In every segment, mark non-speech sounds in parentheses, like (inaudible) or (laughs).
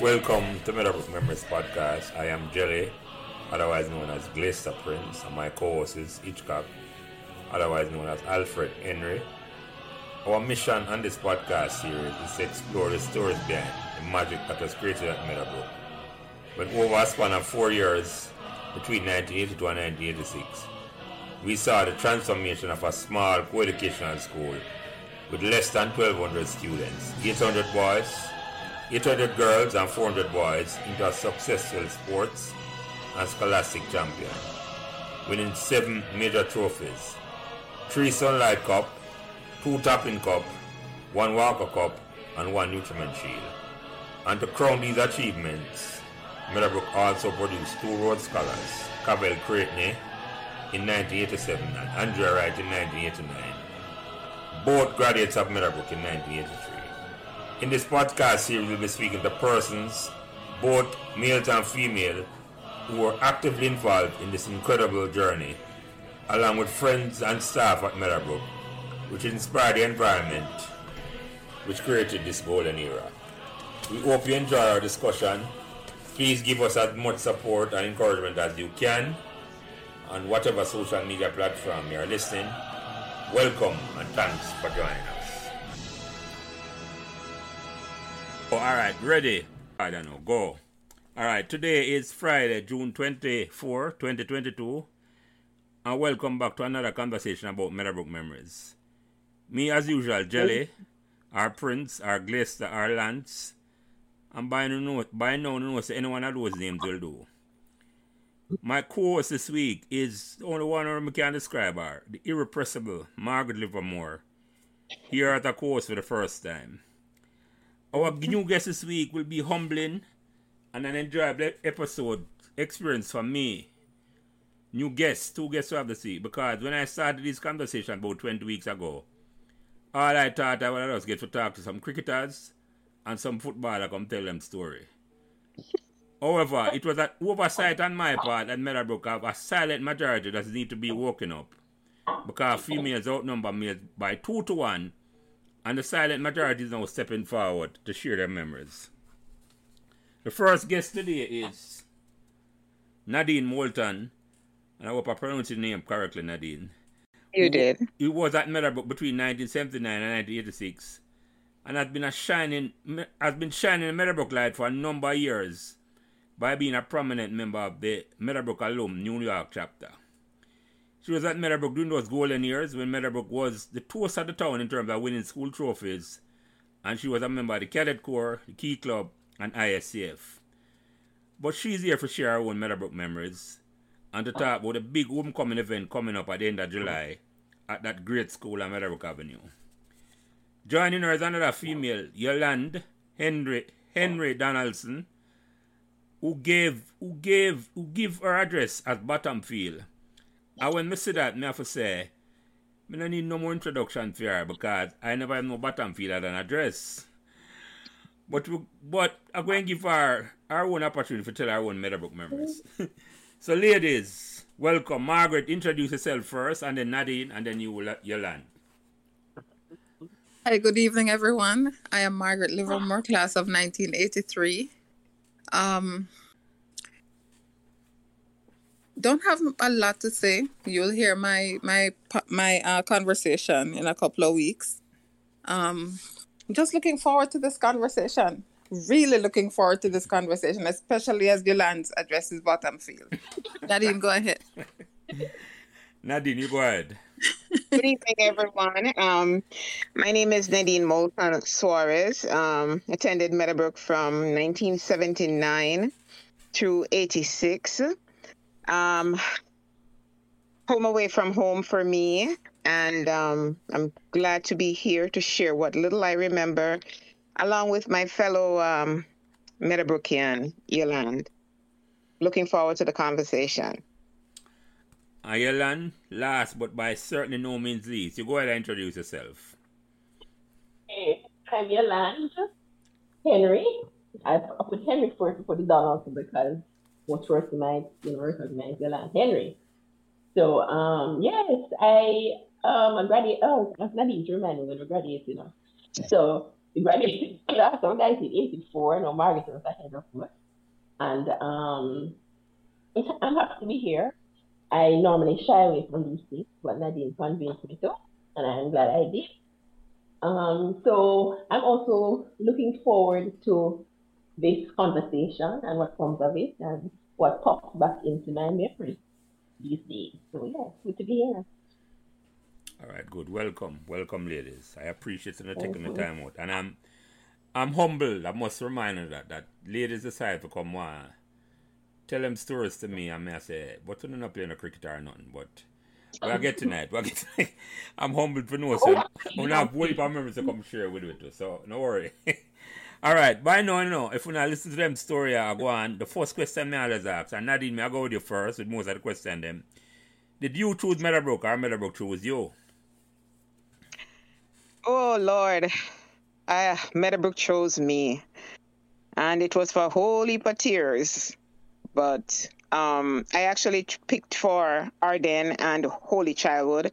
Welcome to Meadowbrook Memories Podcast. I am Jelly, otherwise known as Glaister Prince, and my co-host is Hitchcock, otherwise known as Alfred Henry. Our mission on this podcast series is to explore the stories behind the magic that was created at Meadowbrook. When over a span of four years, between 1982 and 1986, we saw the transformation of a small co-educational school with less than 1,200 students, 800 boys, 800 girls and 400 boys into a successful sports and scholastic champion, winning seven major trophies, three Sunlight Cup, two Topping Cup, one Walker Cup, and one Nutriment Shield. And to crown these achievements, Meadowbrook also produced two Rhodes Scholars, Cavell Creighton in 1987 and Andrea Wright in 1989, both graduates of Meadowbrook in 1983. In this podcast series, we'll be speaking to persons, both males and female, who are actively involved in this incredible journey, along with friends and staff at Meadowbrook, which inspired the environment which created this golden era. We hope you enjoy our discussion. Please give us as much support and encouragement as you can on whatever social media platform you are listening. Welcome and thanks for joining us. Oh, all right, ready? I don't know, go. All right, today is Friday, June 24, 2022, and welcome back to another conversation about Meadowbrook memories. Me, as usual, Jelly, our Prince, our Glaister, our Lance, and by now, by now, know say anyone of those names will do. My co-host this week is the only one I can describe her, the irrepressible Margaret Livermore, here at the course for the first time. Our new guest this week will be humbling and an enjoyable episode experience for me. New guests, two guests we have this week, because when I started this conversation about 20 weeks ago, all I thought I would just get to talk to some cricketers and some footballer come tell them story. However, it was an oversight on my part that Meadowbrook have a silent majority that need to be woken up. Because females outnumber males by two to one and the silent majority is now stepping forward to share their memories. The first guest today is Nadine Moulton, and I hope I pronounced your name correctly, Nadine. You did. He was at Meadowbrook between 1979 and 1986, and has been a shining has been shining a Meadowbrook light for a number of years by being a prominent member of the Meadowbrook Alum New York chapter. She was at Meadowbrook during those golden years when Meadowbrook was the toast of the town in terms of winning school trophies. And she was a member of the Cadet Corps, the Key Club, and ISCF. But she's here to share her own Meadowbrook memories and to talk about a big homecoming event coming up at the end of July at that great school on Meadowbrook Avenue. Joining her is another female, Yolande Henry Henry Donaldson, who gave who gave who gave her address at Bottomfield and when I see that, I have to say, I don't need no more introduction for her because I never have no Bottomfield as an address. But we, but I'm going to give her our own opportunity to tell our own Meadowbrook memories. (laughs) so, ladies, welcome. Margaret, introduce yourself first, and then Nadine, and then you will Yolande. Hi, good evening, everyone. I am Margaret Livermore, class of 1983. Um, don't have a lot to say. You'll hear my my my uh, conversation in a couple of weeks. Um, just looking forward to this conversation. Really looking forward to this conversation, especially as Yolande addresses bottom field. (laughs) Nadine, go ahead. (laughs) Nadine, you go ahead. Good evening, everyone. Um, my name is Nadine Moulton Suarez. Um, attended Meadowbrook from 1979 through 86. Um, home away from home for me, and um, I'm glad to be here to share what little I remember, along with my fellow um, Meadowbrookian, Yolande. Looking forward to the conversation. Uh, last but by certainly no means least, you go ahead and introduce yourself. Hey, I'm Yolande Henry. I put Henry first before the Donaldson because first my you know recognize Yolande Henry. So um yes, I um I graduated oh that's not remind me when I graduated, you know. So the graduated class (laughs) of 1984. No, Margaret was ahead of. And um, I'm happy to be here. I normally shy away from these things, but Nadine convinced me to, and I'm glad I did. Um, so I'm also looking forward to this conversation and what comes of it and what pops back into my memory these days. So yeah, good to be here. All right, good. Welcome, welcome, ladies. I appreciate you taking the time out, and I'm, I'm humbled. I must remind you that that ladies decide to come one, tell them stories to me. I may say, but you're not playing a cricket or nothing. But we'll get tonight. We'll get tonight. (laughs) I'm humbled for no so I'm not waiting for members to come share with it. So no worry. (laughs) All right, by now, you know, if we not listen to them story, I go on. The first question me always ask, and Nadine, me I go with you first with most of the question them. Did you choose Meadowbrook or Meadowbrook chose you? Oh Lord, I Meadowbrook chose me, and it was for a whole heap of tears. But um, I actually picked for Ardenne and Holy Childhood,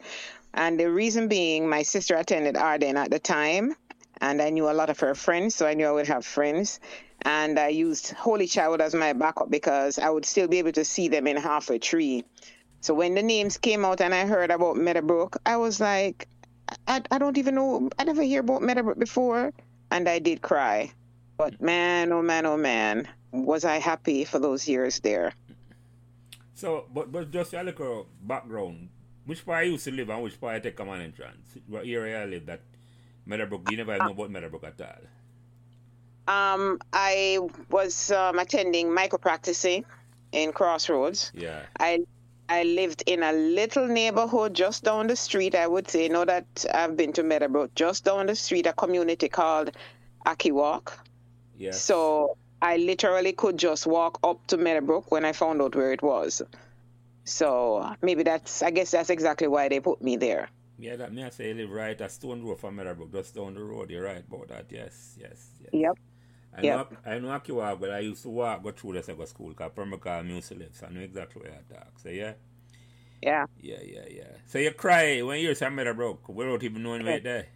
and the reason being, my sister attended Ardenne at the time, and I knew a lot of her friends, so I knew I would have friends. And I used Holy Child as my backup because I would still be able to see them in Half Way Tree. So when the names came out and I heard about Meadowbrook, I was like, I, I don't even know. I never hear about Meadowbrook before, and I did cry. But man, oh man, oh man, was I happy for those years there. So, but but just a little background. Which part you used to live and which part you take common entrance? What area you live that Meadowbrook? You never know about Meadowbrook at all. Um, I was um, attending Mico practicing in Crossroads. Yeah. I I lived in a little neighborhood just down the street. I would say, know that I've been to Meadowbrook, just down the street, a community called Akiwalk. Yeah. So I literally could just walk up to Meadowbrook when I found out where it was. So maybe that's, I guess that's exactly why they put me there. Yeah, that me I say live right a stone road from Meadowbrook, just down the road. You're right about that. Yes, yes, yes. Yep. I Yep. know, I know Akiwalk, but I used to walk, go through the second school, because used to live, so I know exactly where I talk. So, yeah, Yeah. yeah, yeah, yeah. So, you cry when you're at Meadowbrook, without even knowing right there.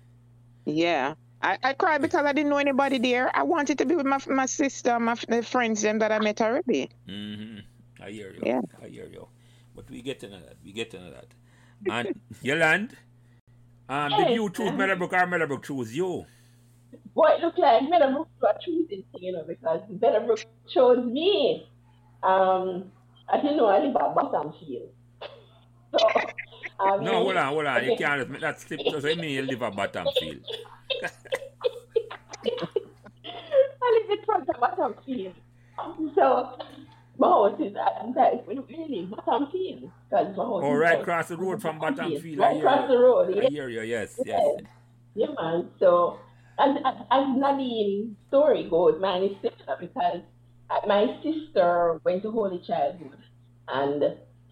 Yeah. I, I cried (laughs) because I didn't know anybody there. I wanted to be with my my sister, my the friends them that I met already. Mm-hmm. I hear you. Yeah. I hear you. But we get into that. We get into that. And (laughs) Yolande, um, did you choose Meadowbrook or Meadowbrook choose you? Boy, it looked like Meadowbrook was choosing, you know, because Meadowbrook chose me. Um, I didn't know I live at Bottomfield. (laughs) So, mean, No, hold on, hold on. You can't make that slip. Does it mean you live at Bottomfield? (laughs) I live in front of Bottomfield. So, my house is that really Bottomfield. Because my house Oh, is right across the road from Bottomfield. I Right across the road, I yeah. hear you, yes, yes. Yeah, man. So, and as, as Nadine's story goes, man, it's similar because uh, my sister went to Holy Childhood and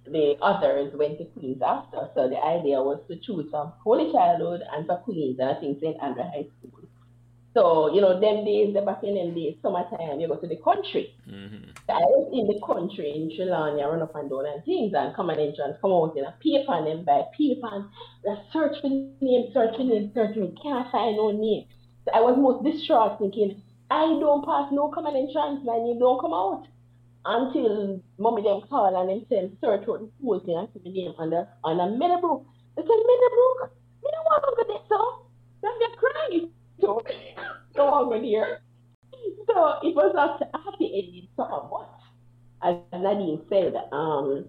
the others went to Queens after. So the idea was to choose from Holy Childhood and for Queens and I think St. Andrew High School. So, you know, them days, the back in them days, summertime, you go to the country. Mm-hmm. I was in the country in Sri Lanka, run up and down and things, and come and entrance, come out in a paper and then buy paper and like, search for name, search for name, search for name, can't find no name. So I was most distraught thinking, I don't pass no common entrance, man, you don't come out. Until mommy them call and them say, search out the whole thing and see the name on the, on the Meadowbrook. They said, Meadowbrook, me don't want to go there, so. Then they crying. So, no (laughs) one go there. So it was not a happy ending somewhat. As Nadine said, um,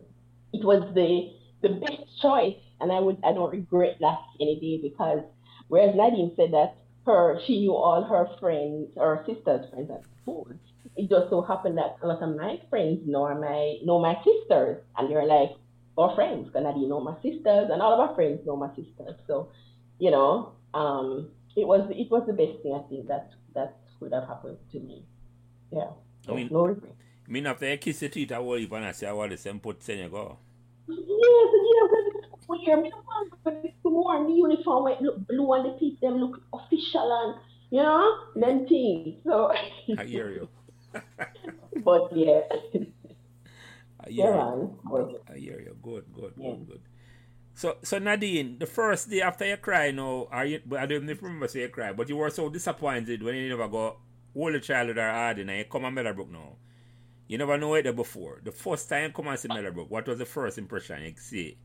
it was the the best choice, and I would I don't regret that any day because whereas Nadine said that her she knew all her friends or sisters' friends at school. It just so happened that a lot of my friends know my know my sisters, and they're like our friends. Nadine know my sisters, and all of our friends know my sisters. So, you know, um, it was it was the best thing I think that that would have happened to me. Yeah. I mean- no regret. I mean, after you kiss your teeth, I will even I say, I want the same put saying you go. Yes, yeah, when school year, me don't want to go to more the uniform look blue and the people them look official and you know, them things. So I hear you. but yeah. I Yeah, you. I hear you. Good, good, Yeah. good, good. So, so Nadine, the first day after you cry, no, are you? I don't even remember say you cry, but you were so disappointed when you never got all the childhood are hard and you come to Meadowbrook now. You never know it there before. The first time you come and see Meadowbrook, what was the first impression you see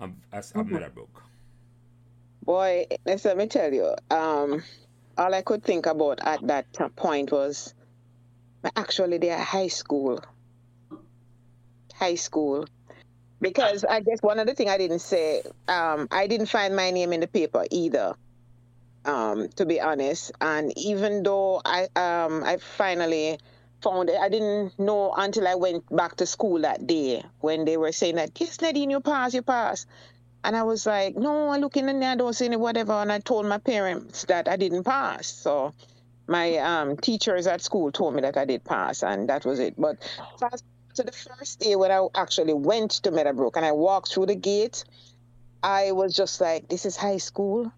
of, of Meadowbrook? Boy, let's me tell you. Um, all I could think about at that point was actually they're high school. High school. Because I guess one other thing I didn't say, um, I didn't find my name in the paper either. Um, to be honest. And even though I um I finally found it, I didn't know until I went back to school that day when they were saying that, yes, Nadine, you pass, you pass. And I was like, no, I look in there, I don't see any whatever. And I told my parents that I didn't pass. So my um, teachers at school told me that I did pass, and that was it. But fast to the first day when I actually went to Meadowbrook and I walked through the gate, I was just like, this is high school.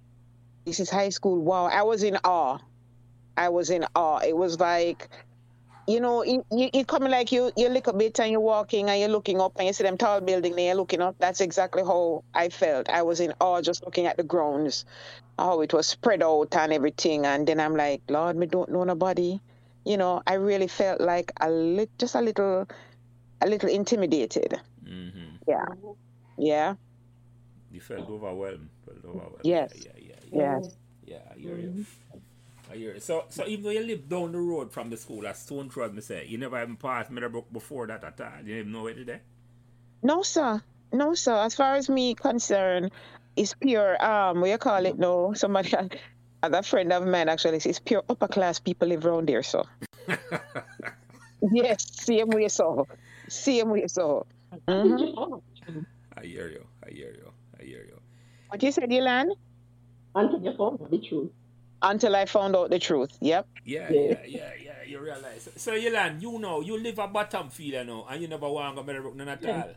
This is high school. Wow. I was in awe. I was in awe. It was like, you know, you, you, coming like you, you look a bit and you're walking and you're looking up and you see them tall building and you're looking up. That's exactly how I felt. I was in awe just looking at the grounds, how it was spread out and everything. And then I'm like, Lord, me don't know nobody. You know, I really felt like a lit, just a little, a little intimidated. Mm-hmm. Yeah. Yeah. You felt overwhelmed. Felt overwhelmed. Yes. Yeah, yeah, yeah. Yes. Yeah, I hear you. I hear you. So, so even though you live down the road from the school at Stone Throw, me say, you never even passed Meadowbrook before that at all. You didn't even know it today? No, sir. No, sir. As far as me concerned, it's pure, um, what you call it no? Somebody, (laughs) a friend of mine actually says, pure upper class people live around there, so. (laughs) yes, same way, so. Same way, so. Mhm. I hear you. I hear you. I hear you. What you said, Yolande? Until you found out the truth. Until I found out the truth. Yep. Yeah, Yeah. yeah, yeah, yeah. You realize. So, Yolande, you know, you live a Bottomfield, you know, and you never want to go Meadowbrook none at Yeah. all.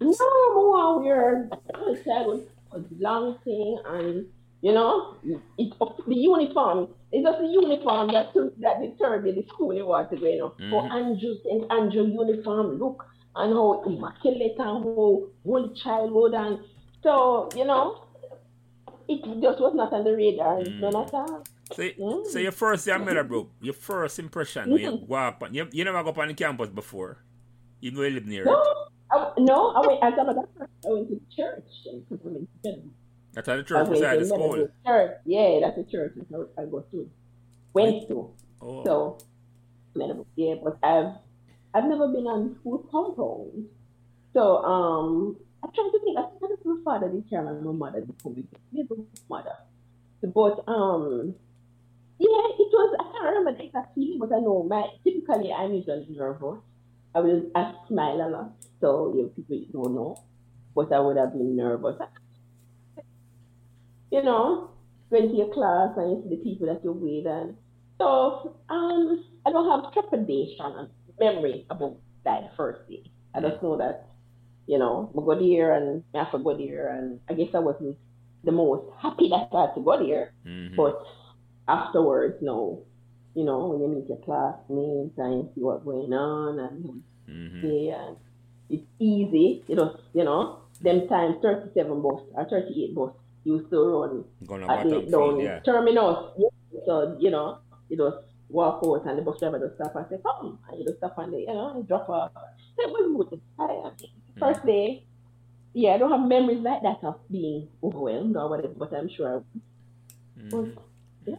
No, more weird. The child was a long thing, and you know, it's the uniform. It's just the uniform that took, that determined the school you want to go. You know, for Mhm. Andrew and Andrew uniform look and how immaculate and how whole childhood and so you know, it just was not on the radar. Mm. None at all. So, Mm. so your first day at Meadowbrook, your first impression when you walk on, you, you never go up on the campus before, even though you live near it. No, I, no, I went. As a matter of fact, I went to church in Peppermint Hill. That's at the church went beside the school. Church. Yeah, that's the church I go to. Went to. Oh. So, yeah, but I've I've never been on school compound. So, um, I'm trying to think. I think it's my father did care and my mother did come with me. Mother. But um, yeah, it was. I can't remember the exact feeling, but I know my typically I'm usually nervous. I will I smile a lot, so you know, people don't know, but I would have been nervous. You know, going to your class and you see the people that you're with, and so um, I don't have trepidation and memory about that first day. I just know that, you know, I go there and I have to go there, and I guess I wasn't the most happy that I had to go there. Mhm. But afterwards, no, you know, when you meet your classmates and you see what's going on and Mhm. yeah, and it's easy, you know, you know, them times 37 bus or 38 bus used to run Gonna at the bottom down field, yeah. terminus. So, you know, you just walk out and the bus driver just stop and say, come, and you just stop and, you know, and drop off. So it was good. I, I- first day, yeah, I don't have memories like that of being overwhelmed or whatever, but I'm sure I Mhm. Yeah.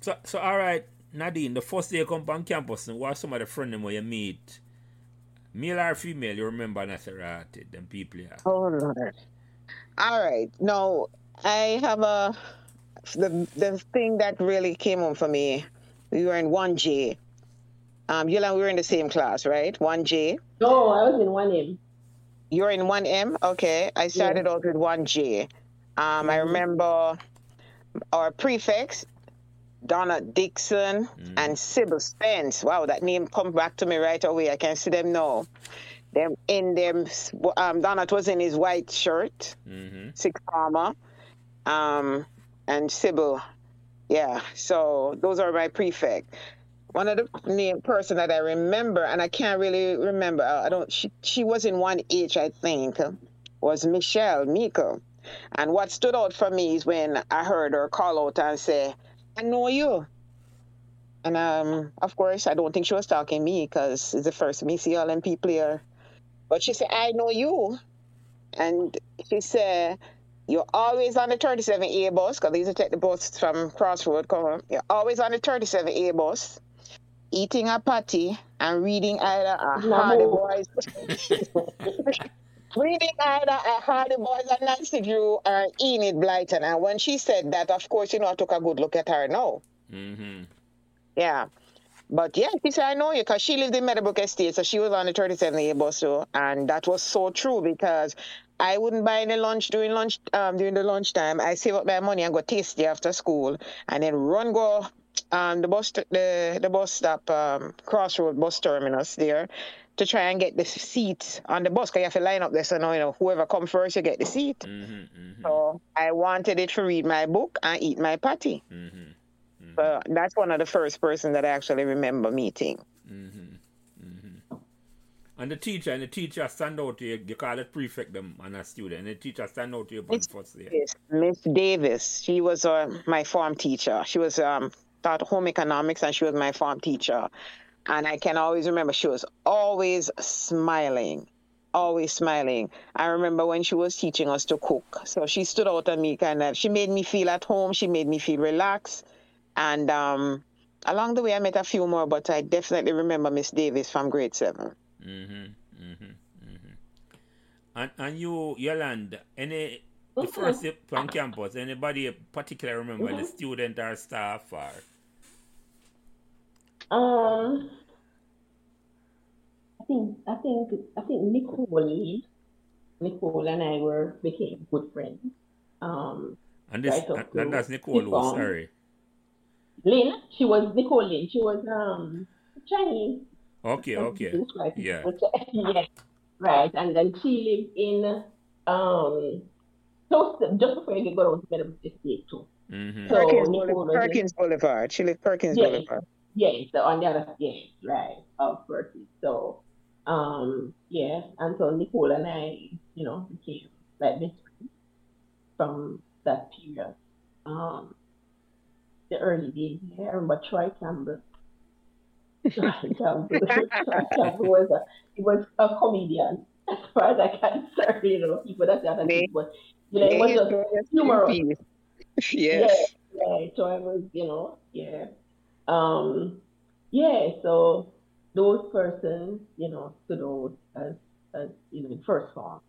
So, so all right, Nadine, the first day you come on campus, and what some of the friends them where you meet, male or female, you remember Nasserati, them people, yeah. Oh Lord. All right. No, I have a the the thing that really came home for me. We were in one J. Um, Yolanda, we were in the same class, right? One J. No, I was in one M. You're in one M. Okay. I started out with one J. Um, I Mhm. remember our prefects, Donna Dixon Mhm. and Sybil Spence. Wow, that name comes back to me right away. I can see them now. Them in them. Um, Donna was in his white shirt. Mm-hmm. Six Farmer, um, and Sybil. Yeah, so those are my prefect. One of the name person that I remember, and I can't really remember. uh, I don't. She she was in one H, I think, was Michelle Miko. And what stood out for me is when I heard her call out and say, I know you. And um, of course, I don't think she was talking me because it's the first see LMP player. But she said, I know you. And she said, You're always on the 37A bus, because these are take the bus from Crossroad. Come on. You're always on the 37A bus, eating a patty and reading either a Hardy Boys. (laughs) reading either a Hardy Boys and Nancy Drew or Enid Blyton. And when she said that, of course, you know, I took a good look at her now. Mm-hmm. Yeah. But yeah, she said, I know you because she lived in Meadowbrook Estate, so she was on the 37A bus too. And that was so true because I wouldn't buy any lunch during lunch um, during the lunchtime. I save up my money and go tasty after school and then run go um, the bus the the bus stop um, crossroad bus terminus there to try and get the seats on the bus because you have to line up there so now you know whoever come first you get the seat. Mm-hmm. Mm-hmm. So I wanted it to read my book and eat my patty. Mm-hmm. So that's one of the first person that I actually remember meeting. And the teacher and the teacher stand out to you, you call it prefect them and a student, and the teacher stand out to you Miss first. Davis. Miss Davis. She was uh, my form teacher. She was um, taught home economics and she was my form teacher. And I can always remember she was always smiling, always smiling. I remember when she was teaching us to cook. So she stood out on me kind of, she made me feel at home. She made me feel relaxed. And um, along the way, I met a few more, but I definitely remember Miss Davis from grade seven. Mm-hmm. Mm-hmm. Mm-hmm. And and you, Yolanda, any the first day from campus, anybody particular remember the student or staff or Um, I think I think I think Nicole, Nicole and I were became good friends. Um, and this Right and, and that's Nicole who, Yvonne. sorry. Lynn, she was Nicole Lynn. She was um Chinese. Okay, okay. Looks Yeah. (laughs) yes, right. And then she lived in um close to, just before you go down to Meadowbrook Estate too. Mm-hmm. So Perkins, Boulevard, Perkins Boulevard. She lived Perkins Yeah. Boulevard. Yes, so on the other yes, right, of Berkeley. So um yeah, and so Nicole and I, you know, became like best friends from that period. Um the early days. Yeah, I remember Troy Campbell. Troy Campbell. Troy Campbell was a he was a comedian as far as I can (laughs) concerned, you know, people that's the other thing, but you know, it was Yes, just (laughs) yes, humorous. yes. Yes. Yeah, yeah. So I was, you know, yeah. Um, yeah, so those persons, you know, stood out as, as you know, first form,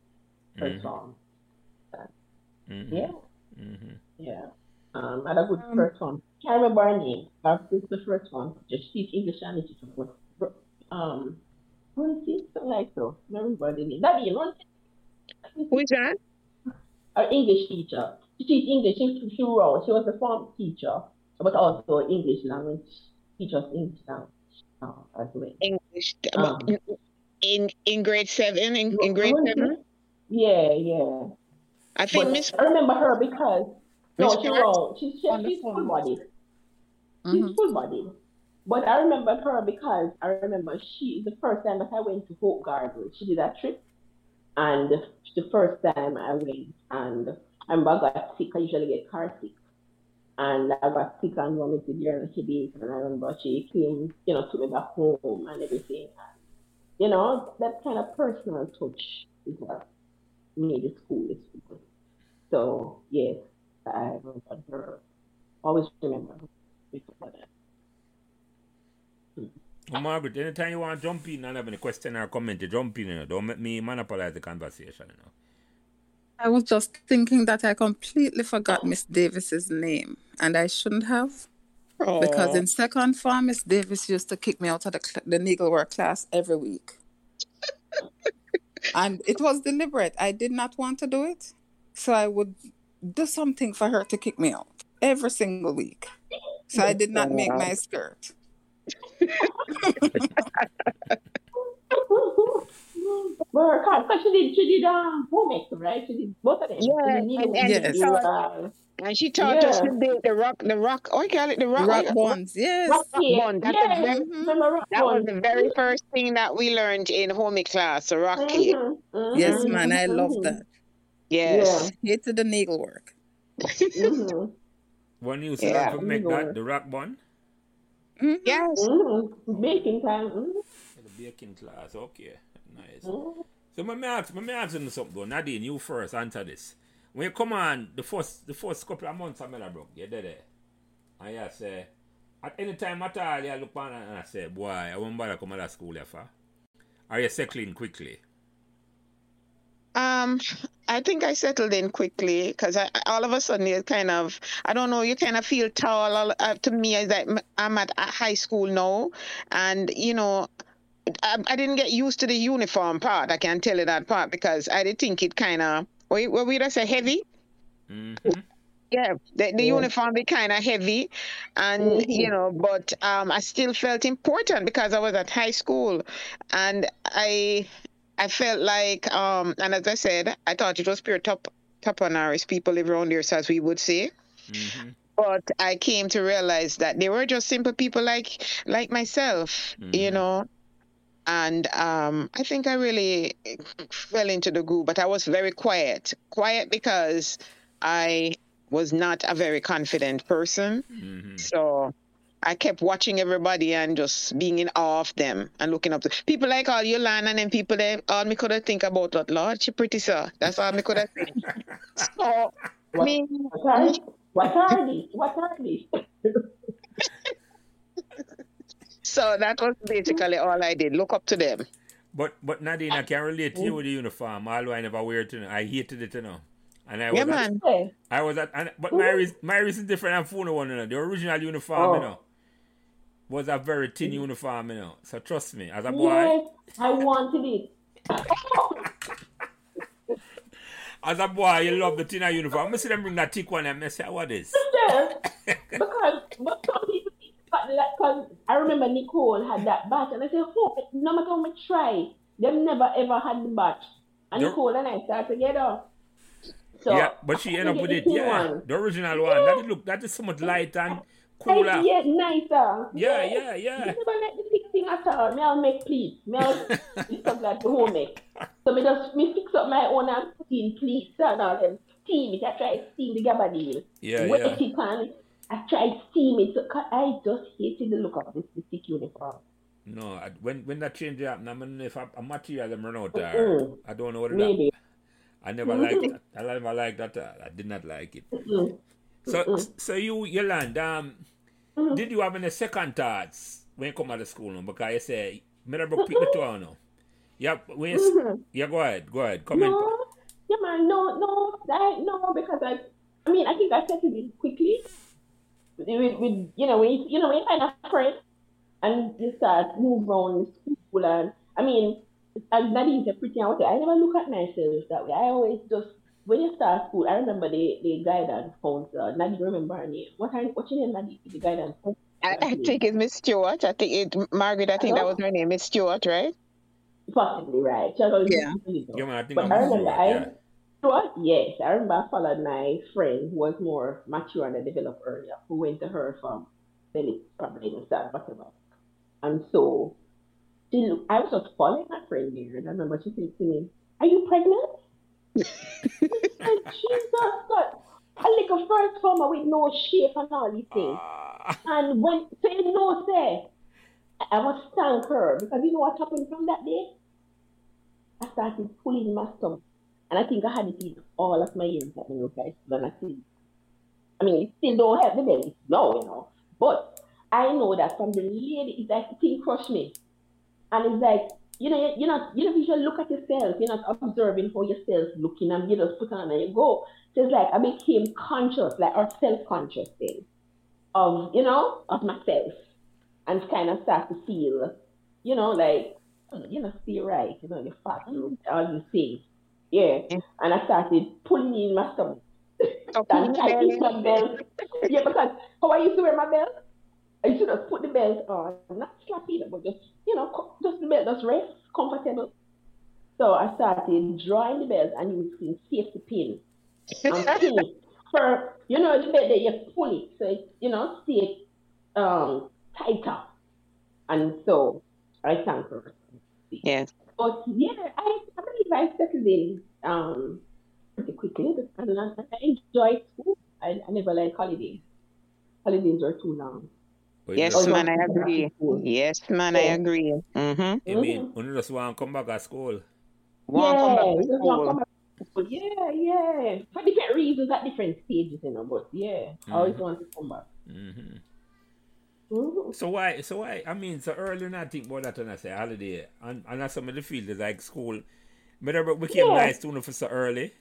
1st Mhm. form. Mm-hmm. Yeah, Mm-hmm. yeah. Um, I had a good Um, first one. Can't remember her name. But this is the first one. Just teach English and. But, um, is it? Something like so. Remember the name. That you know, Who is that? our English teacher. She teach English. She, she wrote. She was a form teacher, but also English language. Teach us English language uh, as well. English. Um, in in grade seven. In, in grade seven. Yeah, yeah. I think Miss I remember her because no, she wrote. She, she, she's phone. full bodied. Mhm. She's mm-hmm. full bodied. But I remember her because I remember she the first time that I went to Hope Garden, she did a trip, and the first time I went, and I remember I got sick. I usually get car sick, and I got sick and vomited during the day. And I remember she came, you know, took me back home and everything. You know, that kind of personal touch is what made the school is school. So yes, I remember her. Always remember her before that. Hmm. Well, Margaret, anytime you want to jump in and have any question or comment, you jump in. You know. Don't make me monopolize the conversation. You know. I was just thinking that I completely forgot Miss Davis's name, and I shouldn't have. Because in second form, Miss Davis used to kick me out of the, cl- the needlework class every week. (laughs) and it was deliberate. I did not want to do it. So I would do something for her to kick me out every single week. So I did not make my skirt. Well, because she did, she did um, home ec, right? She did both of them. Yeah, and- and work, she taught- uh, and she taught us to do the rock, the rock. Oh, you call it the rock. Rock bonds, yes. rock cake. bond, that's Yeah, the very- remember rock That was the very first thing that we learned in home ec class, the rock cake. Mhm, mhm, Yes, man, I love mhm. that. Yes. Hated the needlework. When you used to Yeah. to make that, the rock bun? Mhm. Yes. Mhm. Baking time. The baking class, okay. Nice. So let me ask, let me ask you something though. Nadine, you first answer this. When you come on the first the first couple of months of Meadowbrook, you did it. And you say, at any time at all, you look on and I say, boy, I won't bother come to school here for. Are you settling quickly? Um, I think I settled in quickly because I, all of a sudden you kind of, I don't know, you kind of feel tall. all- Uh, to me, is that m- I'm at high school now, and you know, I, I didn't get used to the uniform part. I can tell you that part because I did think it kind of, what what would I say, heavy? Mm-hmm. Yeah, the, the Yeah. uniform be kind of heavy, and Mhm. you know, but um, I still felt important because I was at high school, and I I felt like um, and as I said, I thought it was pure top toponaris people live around here, so as we would say. Mm-hmm. But I came to realize that they were just simple people like like myself, you Mhm. know. And um, I think I really fell into the groove, but I was very quiet. Quiet because I was not a very confident person. Mm-hmm. So I kept watching everybody and just being in awe of them and looking up to people like all Yolanda and then people that all me could have think about that Lord, she pretty sir. That's all me could have think. So I What, mean what are what are these? What are these? (laughs) so that was basically all I did. Look up to them. But but Nadine, I can relate to you with the uniform, although I never wear it. You know. I hated it, you know. And I was Yeah at, man. I was at, and, but my mm-hmm. reason, my reason is different than Funa one, you know. The original uniform, you Oh. know, was a very thin mm-hmm. uniform, you know. So trust me, as a boy, Yes, I wanted it. as a boy, you love the thinner uniform. I see them bring that thick one and I say, what is? Because but some people think that like, cause I remember Nicole had that batch, and I said, "Oh, no matter how much try, them never ever had the batch." And No. Nicole and I started together. So yeah, but she ended up with it. Yeah, one. the original one. That look, that is so much light and Like, ah. yeah, nicer. Yeah, yeah, You yeah. never let the thick thing at all. Me, I'll make pleats. Me, I'll do something like the home make. So me just me fix up my own and put in pleats and all them. Steam it. I try to steam the gabardine. Yeah, Wet yeah. it and I try to steam it. So I just hated the look of this, this thick uniform. No, I, when when that change happened, I mean, if a, a material them run out there, Mm-mm. I don't know what it is. Maybe. I never mm-hmm. liked that. I never liked that. I did not like it. Mm-mm. So, Mm-mm. so you, Yolanda, um, Mhm. did you have any second thoughts when you come out of school? No? Because you say, Meadowbrook pick the two on now. Yeah, s- Mhm. yeah, go ahead, go ahead, comment. No, yeah, man, no, no, I, no, because I, I mean, I think I said it quickly. With, with you know, when you, you know, when you find a friend and you start move around school, and I mean, as Nadine said, pretty I never look at myself that way. I always just when you start school, I remember the the guidance counselor. Uh, Nadine, remember her name? What her, what's your name, Nadine? The guidance. I, I think it's Miss Stewart. I think it Margaret, I think that was her name, Miss Stewart, right? Possibly right. She always Yeah. Yeah, man, I think But I'm I sure, remember I yeah. Sure, yes. I remember I followed my friend who was more mature and developed earlier, who went to her from Philip, probably in San whatever. And so she look, I was just following my friend there, and I remember she said to me, Are you pregnant? And Jesus God, a little first farmer with no shape and all these things. Ah, And when say no say, I must thank her because you know what happened from that day? I started pulling my stomach. And I think I had it in all of my years at local school and I still I mean it still don't help the belly no, you know. But I know that from the lady it's like the thing crushed me. And it's like you know, you're not, you know, you should look at yourself. You're not observing how yourself looking, and you just put on and you go. So it's like I became conscious, like or self-conscious thing of, you know, of myself, and kind of start to feel, you know, like, oh, you know, feel right, you know, you're fat, you know, all these things. Yeah. Yeah. And I started pulling in my stomach. Oh, (laughs) and tightening (laughs) my belt. yeah, because how I used to wear my belt, I should just put the belt on, not slap it, but just, you know, just the belt, just rest, comfortable. So I started drawing the belt and using safety pin (laughs) and pin it for, you know, the belt that you pull it, so it, you know, stay um, tighter. And so I thank her. Yes. But yeah, I, I believe I settled in um, pretty quickly. And I, enjoyed school. I, I never like holidays. Holidays are too long. But Yes, just- Oh, man, I agree. Yes, man, I agree. Mm-hmm. you mean when you just want to come back at school? Want to come yeah, back to you just want to school. come back to school. Yeah, yeah. For different reasons at different stages, you know. But yeah, I always Mhm. want to come back. hmm Mhm. So why? So why? I mean, so early not think about that when I say holiday, and and that's some of the field is like school. Remember, we came Yeah. nice to know for so early.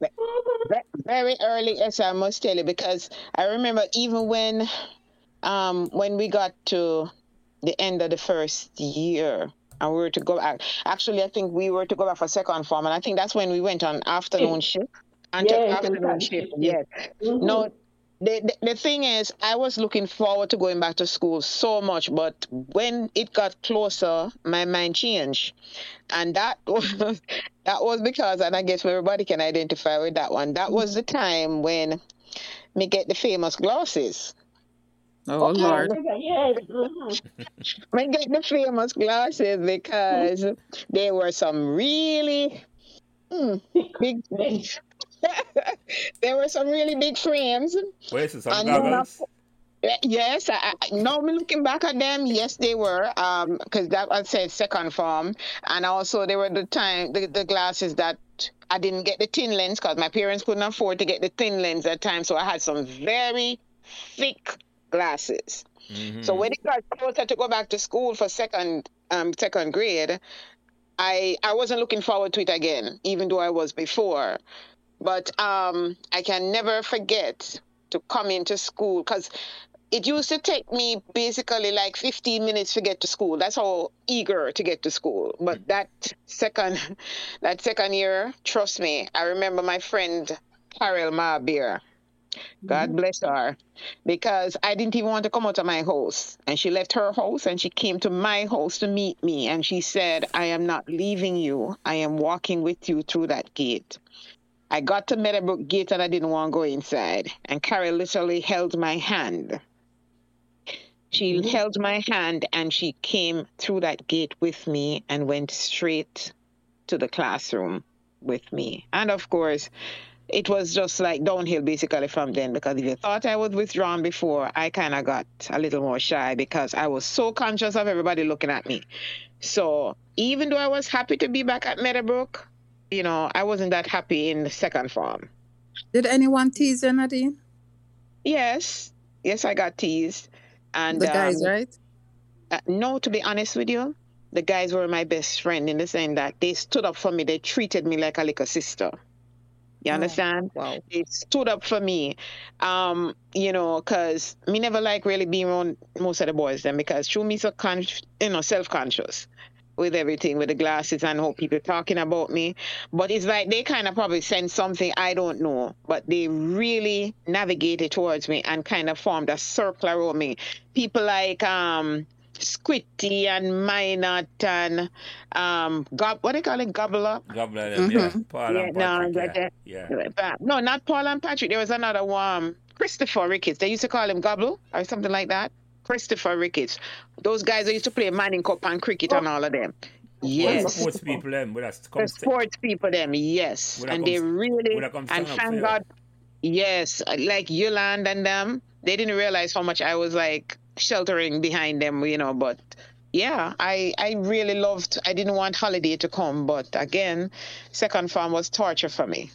Ve- Very early, yes, I must tell you, because I remember even when, um, when we got to the end of the first year and we were to go back. Actually, I think we were to go back for second form, and I think that's when we went on afternoon shift. And Yes, afternoon shift, yes. Mhm. No, the, the the thing is, I was looking forward to going back to school so much, but when it got closer, my mind changed, and that (laughs) was that was because, and I guess everybody can identify with that one. That was the time when me get the famous glasses. Oh Lord. Yes. mhm. (laughs) Me get the famous glasses because there were some really mm, big. (laughs) (laughs) there were some really big frames. Where's some And then goggles? Yes, I, I, now looking back at them, yes, they were, um, because that I said second form, and also they were the time the, the glasses that I didn't get the thin lens because my parents couldn't afford to get the thin lens at time, so I had some very thick glasses. Mhm. So when it got closer to go back to school for second um second grade, I I wasn't looking forward to it again, even though I was before. But um I can never forget to come into school because it used to take me basically like 15 minutes to get to school. That's how eager to get to school. But mm. that second (laughs) that second year, trust me, I remember my friend Carol Marbeer. God mm. bless her. Because I didn't even want to come out of my house. And she left her house and she came to my house to meet me. And she said, I am not leaving you. I am walking with you through that gate. I got to Meadowbrook Gate and I didn't want to go inside. And Carol literally held my hand. She Mhm. held my hand and she came through that gate with me and went straight to the classroom with me. And of course, it was just like downhill basically from then because if you thought I was withdrawn before, I kind of got a little more shy because I was so conscious of everybody looking at me. So even though I was happy to be back at Meadowbrook, you know, I wasn't that happy in the second form. Did anyone tease you, Nadine? Yes, yes, I got teased. And The guys, um, right? Uh, no, to be honest with you, the guys were my best friend in the sense that they stood up for me. They treated me like a little sister. You Oh. understand? Wow. They stood up for me. Um, you know, cause me never like really being around most of the boys then because through me so con- you know, self conscious with everything, with the glasses and how people talking about me. But it's like they kind of probably sense something I don't know, but they really navigated towards me and kind of formed a circle around me. People like um Squitty and Minot and um Gob what do they call it? Gobbler? Gobbler, them, yeah. Paul Yeah, and no, Patrick, that- yeah. yeah. No, not Paul and Patrick. There was another one, Christopher Ricketts. They used to call him Gobble or something like that. Christopher Ricketts. Those guys that used to play Manning Cup and cricket and all of them. Well, Yes. sports people, them, would have come The sports people, them, yes. And come they really, would I come and thank? God, yes, like Yolanda and them, they didn't realize how much I was like sheltering behind them, you know, but yeah, I, I really loved, I didn't want holiday to come, but again, second farm was torture for me.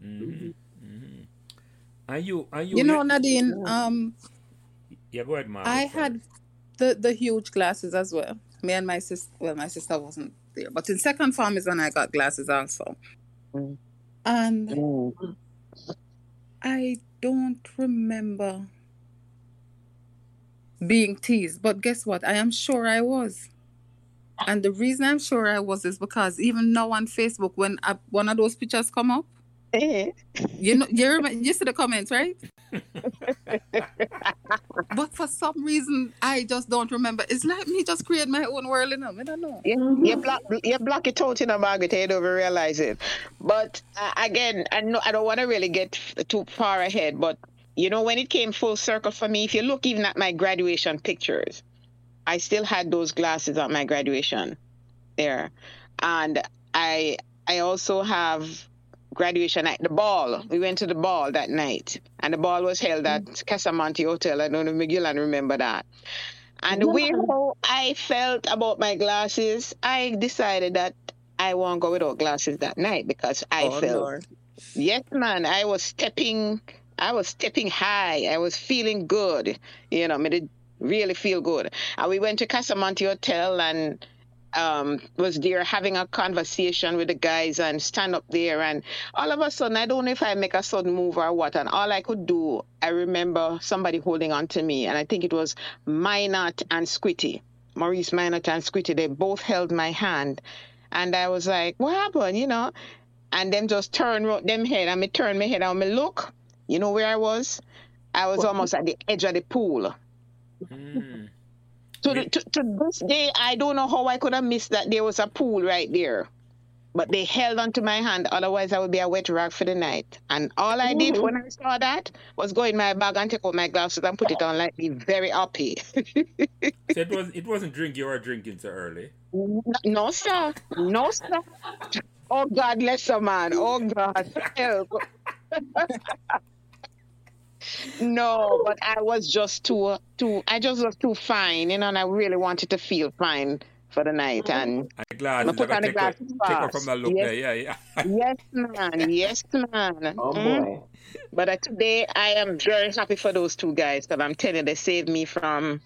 hmm hmm And you, are you, You know, Nadine, um, yeah, go ahead, man. I had the the huge glasses as well. Me and my sister, well, my sister wasn't there, but in second form is when I got glasses also. Mm. And I don't remember being teased, but guess what? I am sure I was. And the reason I'm sure I was is because even now on Facebook, when I, one of those pictures come up, you know, you remember, you see the comments, right? (laughs) but for some reason, I just don't remember. It's like me just create my own world, you know. I don't know. You, you block you block it out in a Margaret, you don't even realize it. But uh, again, I know I don't want to really get too far ahead, but you know when it came full circle for me, if you look even at my graduation pictures, I still had those glasses at my graduation there, and I I also have graduation at the ball. We went to the ball that night, and the ball was held at mm. Casamonte Hotel. I don't know if Gillan remember that. And the way how I felt about my glasses, I decided that I won't go without glasses that night because I Oh, felt Lord. Yes, man. I was stepping. I was stepping high. I was feeling good. You know, made it really feel good. And we went to Casamonte Hotel and um, was there having a conversation with the guys and stand up there. And all of a sudden, I don't know if I make a sudden move or what. And all I could do, I remember somebody holding on to me, and I think it was Minot and Squitty, Maurice Minot and Squitty. They both held my hand, and I was like, "What happened?" You know and them just turn them head and me turn my head and me look. You know where I was? I was almost at the edge of the pool. Mm. To, the, to, to this day, I don't know how I could have missed that there was a pool right there. But they held onto my hand, otherwise I would be a wet rag for the night. And all I did when I saw that was go in my bag and take out my glasses and put it on like be very happy. So it was it wasn't drinking you were drinking so early. no, sir. No, sir. Oh God, bless a man. Oh God, help. (laughs) no, but I was just too, too. I just was too fine, you know, and I really wanted to feel fine for the night. And And the glasses, I put I on the take, her, glasses take her fast. from that look Yes. there. Yeah, yeah. (laughs) yes, man, yes, man. Oh Mm. boy. But uh, today I am very happy for those two guys because I'm telling you, they saved me from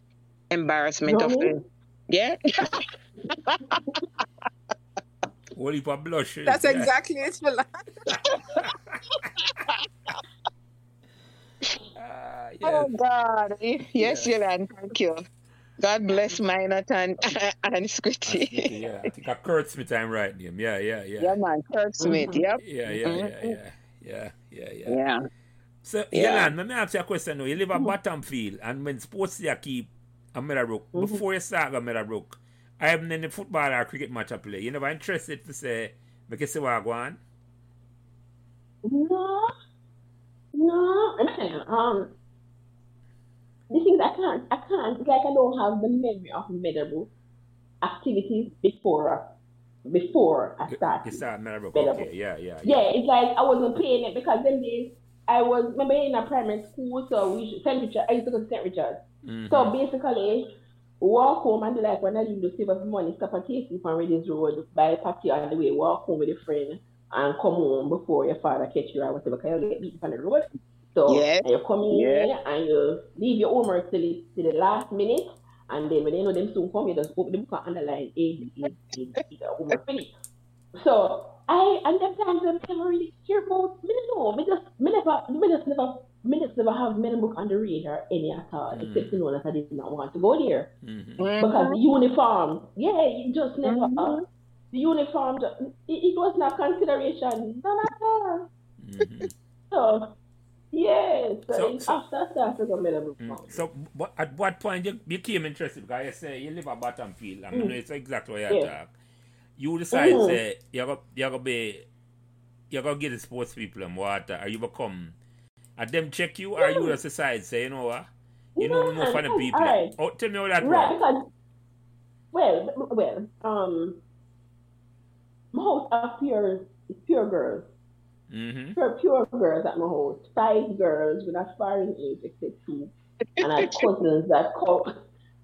embarrassment of the. Yeah. What if I blush? That's yeah. exactly it, Milan. (laughs) (laughs) Oh, yes. Oh God. (laughs) Yes, Yeah. Yolanda, thank you. God bless Minot (laughs) and, and Squitty. yeah, I think a Kurt Smith I'm right name. Yeah, yeah, yeah. Yeah, man. Kurt mm-hmm. Smith. Yep. Yeah, yeah, mm-hmm. yeah, yeah, yeah, yeah, yeah. Yeah. So, Yeah. Yolanda, let me ask you a question now. You live at mm-hmm. Bottomfield, and when sports day keep a Meadowbrook, before you start at Meadowbrook, I haven't any football or cricket match to play. You never interested to say, make you see what I go on? No, no. I'm um, the things I can't, I can't. It's like I don't have the memory of Meadowbrook activities before, before I You started. start Meadowbrook, Meadowbrook. okay, yeah, yeah, Yeah, it's like I wasn't playing it because then days I was remember in a primary school, so we St. Richard. I used to go to St. Richard. Mhm. So basically, walk home and like when I leave to save up money, stop at TC on Red Hills Road, buy a patio on the way, walk home with a friend, and come home before your father catch you or whatever, because you get beat on the road. So Yes. and you come in Yes. and you leave your homework till the, till the last minute, and then when you know them soon come, you just open the book and underline A, B, A, B, A, B, the homework finished. So I and them times I never really care about me no, me just me never me just never me just never have me book on the radar any at all, Mm. except to know that I did not want to go there. Mhm. Because the uniform, yeah, it just never uh, Mhm. the uniform it, it was not consideration, none at all. Mhm. So yeah, so, So- after I started to me book. Mm. So, what, at what point you became interested? Because you say you live at Bottomfield, I mean, Mm. it's exactly what you Yeah. talk. You decide, Mhm. say, you're going you're to be, you're to get the sports people and water, or you become, and them check you, or you just decide, say, you know what? You know, No, no for the people. Oh, tell me how that Right, because well, well, um, house are pure, pure girls, Mm-hmm. pure, pure girls at my house. Five girls with a sparring age, except two, and I (laughs) cousins that co-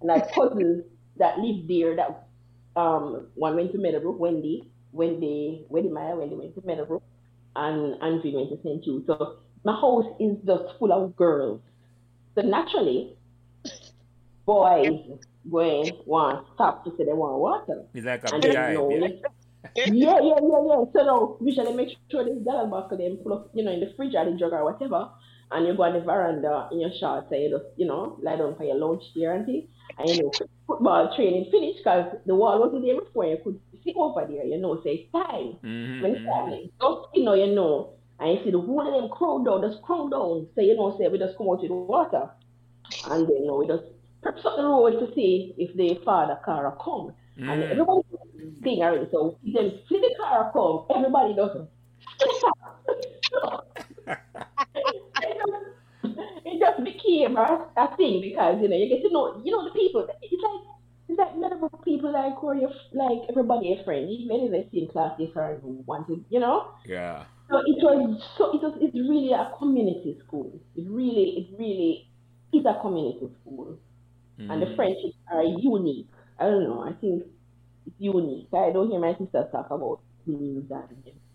and I cousins that live there. That um, one went to Meadowbrook, Wendy, Wendy, Wendy Maya, Wendy went to Meadowbrook, and Andrew went to St. Jude. So my house is just full of girls. So naturally, boys going want stop to say they want water. It's like a And big then eye. no, yeah. yeah, yeah, yeah. So now usually make sure this gallon bucket them full of, you know, in the fridge or the jug or whatever. And you go on the veranda in your shorts and you just, you know, lie down for your lunch there and thing. And you know, football training finished because the wall wasn't there before you could sit over there, you know, say it's time. Mhm, When it's mhm. time. Just, you know, you know. And you see the one of them crowd down, just crowd down. So, you know, say we just come out with water. And then, you know, we just preps up the road to see if the father car come. And Mm. Thing already. So then see the car come, everybody does it just became a, a thing because you know you get to know you know the people. It's like It's like Meadowbrook people like who are your, like everybody a friend, even in the same class are who wanted, you know. Yeah. So it was so it was it's really a community school. It really it really is a community school, and the Mm. friendships are unique. I don't know. I think unique. I don't hear my sisters talk about things and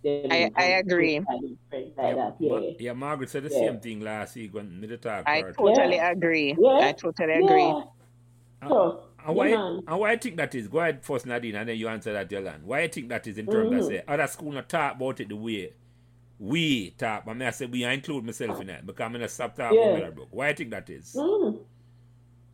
them I- I agree. like that. Yeah. Yeah, Margaret said the Yeah. same thing last week when me the talk I totally Yeah. agree. Yeah. I totally agree. Yeah. So And why, Yeah, and why I think that is? Go ahead first, Nadine, and then you answer that, Jolan. Why I think that is in terms of Mhm. say other school not talk about it the way we talk. I mean I say we I include myself in that because I'm gonna stop talking Yeah. about Meadowbrook. Why I think that is? mm,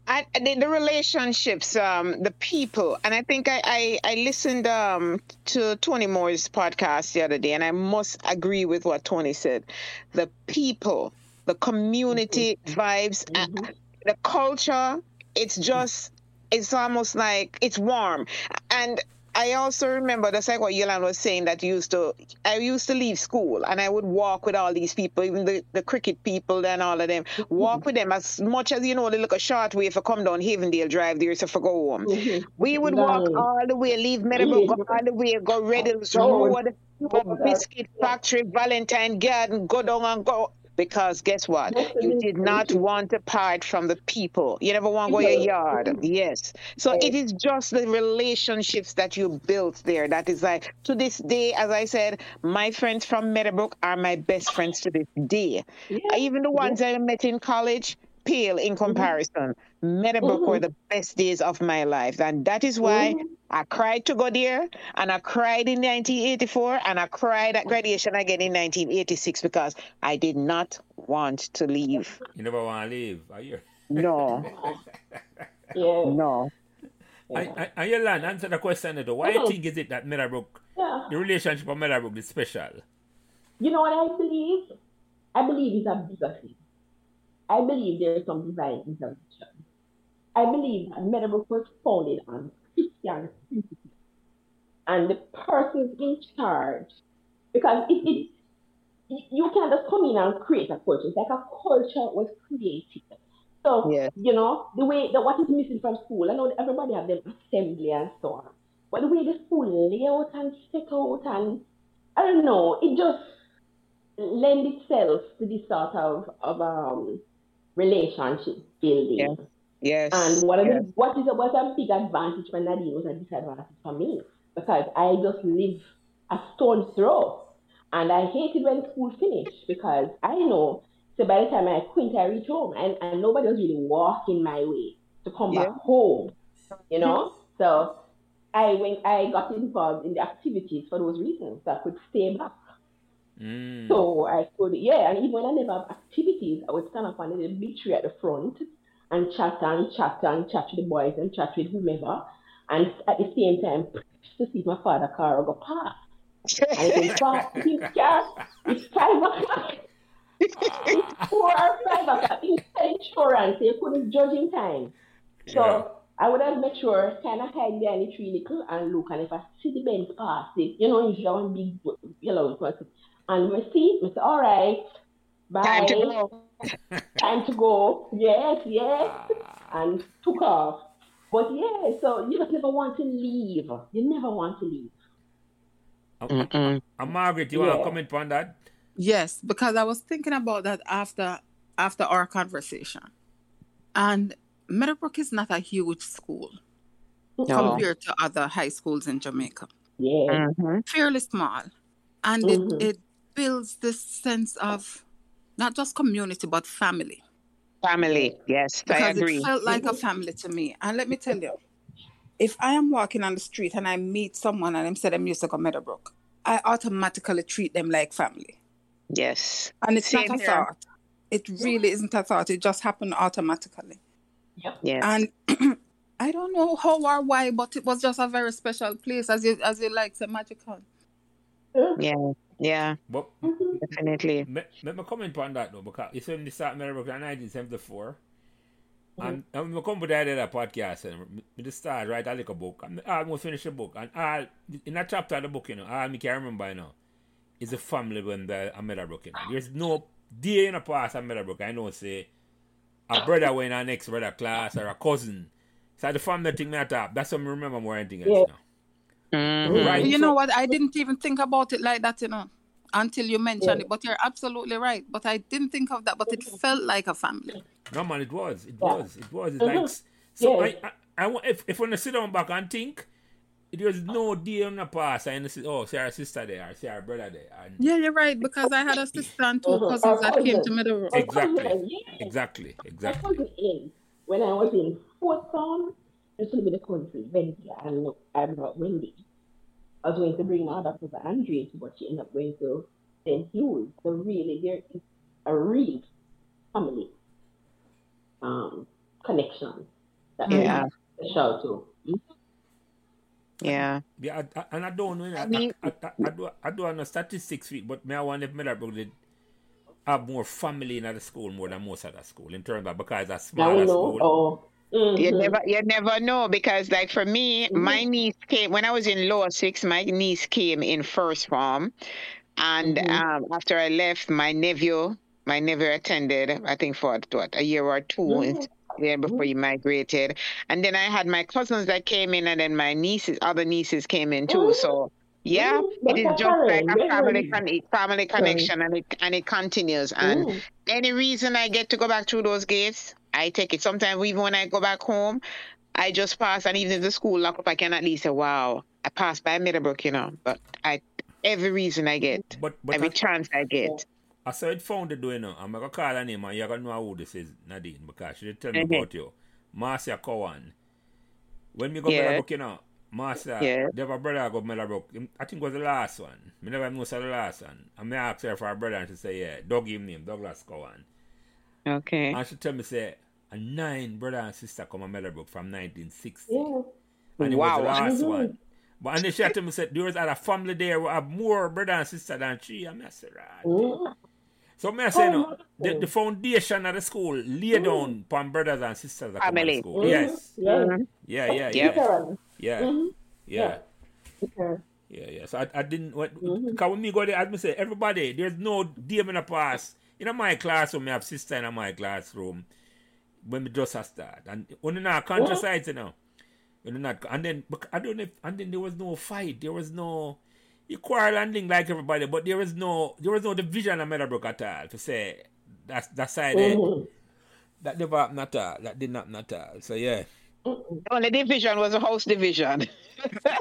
I, the, the relationships, um, the people, and I think I, I, I listened um, to Tony Moore's podcast the other day, and I must agree with what Tony said. The people, the community vibes, uh, Mhm. the culture, it's just, it's almost like it's warm. And I also remember that's like what Yolanda was saying that used to I used to leave school and I would walk with all these people, even the, the cricket people and all of them. Walk with them as much as you know they look a short way if I come down Havendale Drive there to go home. mhm. We would walk all the way, leave Meadowbrook, go all the way, go Red Hills Road, go Biscuit Factory, Valentine Garden, go down and go. Because guess what? You did not want to part from the people. You never want to go your yard. Yes. So it is just the relationships that you built there that is like, to this day, as I said, my friends from Meadowbrook are my best friends to this day. Even the ones I met in college, pale in mm-hmm. comparison. Meadowbrook mm-hmm. were the best days of my life. And that is why mm-hmm. I cried to go there, and I cried in 1984, and I cried at graduation again in 1986 because I did not want to leave. You never want to leave. Are you? No, (laughs) Yeah. no. And, and, and Yolanda, answer the question though. Why do you think is it that Meadowbrook, Yeah. the relationship of Meadowbrook is special? You know what I believe? I believe it's a bigger thing. I believe there is some divine intervention. I believe that Meadowbrook was founded on Christian principles. And the persons in charge, because it, it you can't just come in and create a culture. It's like a culture was created. So, Yes. you know, the way that what is missing from school, I know everybody have them assembly and so on. But the way the school layout and set out and I don't know, it just lend itself to this sort of, of um relationship building. Yeah. Yes. And what, yes. is, what is a, what's a big advantage for Nadine was a disadvantage for me because I just live a stone's throw. And I hated when school finished because I know, so by the time I quit, I reach home and, and nobody was really walking my way to come back home, you know? So I went, I got involved in the activities for those reasons so I could stay back. Mm. So I could, yeah, and even when I never have activities, I would stand up on the big tree at the front and chat and chat and chat with the boys and chat with whomever. And at the same time, to see my father car go past. And it was fast, his it's five o'clock. It's four or five o'clock. Had insurance, so you couldn't judge in time. So Yeah. I would have made sure kind of hide behind the tree little and look, and if I see the Benz pass it, you know, usually one big yellow person, and I see, I say, all right, bye. Time to go. (laughs) Time to go. Yes, yes, and took off. But yeah, so you just never want to leave. You never want to leave. And Margaret, you want to comment on that? Yes, because I was thinking about that after after our conversation. And Meadowbrook is not a huge school No. compared to other high schools in Jamaica. Yeah. Mhm. Fairly small. And Mhm. it, it builds this sense of not just community but family. Family. Yes, I Because agree. it felt like a family to me. And let me tell you, if I am walking on the street and I meet someone and them say them used to go Meadowbrook, I automatically treat them like family. Yes. And it's Same not a here. thought. It really isn't a thought. It just happened automatically. Yes. And (clears throat) I don't know how or why, but it was just a very special place, as you as you like, say magical. yeah. Yeah. But. Definitely. me, let me comment on that though, because it's when they start Meadowbrook in 1974. And, and we come with that other podcast and we just start write a little book. And I almost finish the book. And all in that chapter of the book, you know, all I can remember you know, is a family when the a Meadowbrook, you know. There's no day in the past at Meadowbrook. I know say a brother went in our next brother class or a cousin So the family thing me top. That's what I remember more anything else Yeah. now. Mhm. Right. You so- know what? I didn't even think about it like that, you know, until you mentioned Yeah. it. But you're absolutely right. But I didn't think of that. But it felt like a family. No man, it was. It Yeah. was. It was. It's Mhm. like so. Yes. I, I, I want if if when I sit down back and think, it was no day on the past. I see, oh, see our sister there, or see our brother there, and Yeah, you're right. Because I had a sister and two Mhm. cousins that came to Cousins. Meadowbrook. Exactly. Yeah. exactly, I exactly. was in when I was in fourth form. I used to live in the country, Wendy, and I'm not Wendy. I was going to bring my other cousin Andre, but she ended up going to St. Louis. So really, there is a real family um, connection that Yeah. we special to. Yeah. Yeah, I, I, and I don't know. I, I mean- I, I, I, do I do have no statistics, but me I wonder if Meadowbrook did have more family in the school more than most other the school in terms of because it's a Now we smaller know. school. Oh, You mhm. never, you never know because, like for me, my niece came when I was in lower six. My niece came in first form, and Mhm. um, after I left, my nephew, my nephew attended. I think for what a year or 2 Mhm. yeah, before he migrated, and then I had my cousins that came in, and then my nieces, other nieces came in too. So. Yeah, it is just like a family con- family connection, and it and it continues. And Mm. any reason I get to go back through those gates, I take it. Sometimes even when I go back home, I just pass, and even if the school lock up, I can at least say, "Wow, I passed by Meadowbrook," you know. But I, every reason I get, But but every I, chance I get, I saw it founded doing now. I'm gonna call her name and you're gonna know who this is, Nadine, because she did tell me Mhm. about you. Marcia Cowan. When we go Yeah. Meadowbrook, you know, Marcia, Yeah. they have a brother go Meadowbrook. Him- I think it was the last one. Me never know the last one. And me asked her for her brother and she say, yeah, Doug him name, Douglas Cowan. okay, And she tell me say, a nine brother and sister come to Meadowbrook from 1960. Yeah. And it Wow. was the last Mhm. one. But and then she had tell me say, there was a family there who have more brother and sister than she. And I said, right. Mm. So me I say Oh, no, the, the foundation of the school lay down upon brothers and sisters that come Family. school. Mhm. Yes. Yeah. Mhm. Yeah, yeah, Yep. yeah. Literally. Yeah. Mhm. Yeah. Okay. Yeah, yeah. So I, I didn't what Mhm. because when me go there, as me say, everybody, there's no day in the past. In my classroom, I have sister in my classroom when we just a start. And when you're not conscious sides, you know. You're not and then bec- I don't know if and then there was no fight. There was no you quarrel and thing like everybody, but there was no there was no division of Meadowbrook at all to say that's that side eh, Mhm. that never happened at all. That did not happen at all. So yeah. The only division was a house division. (laughs)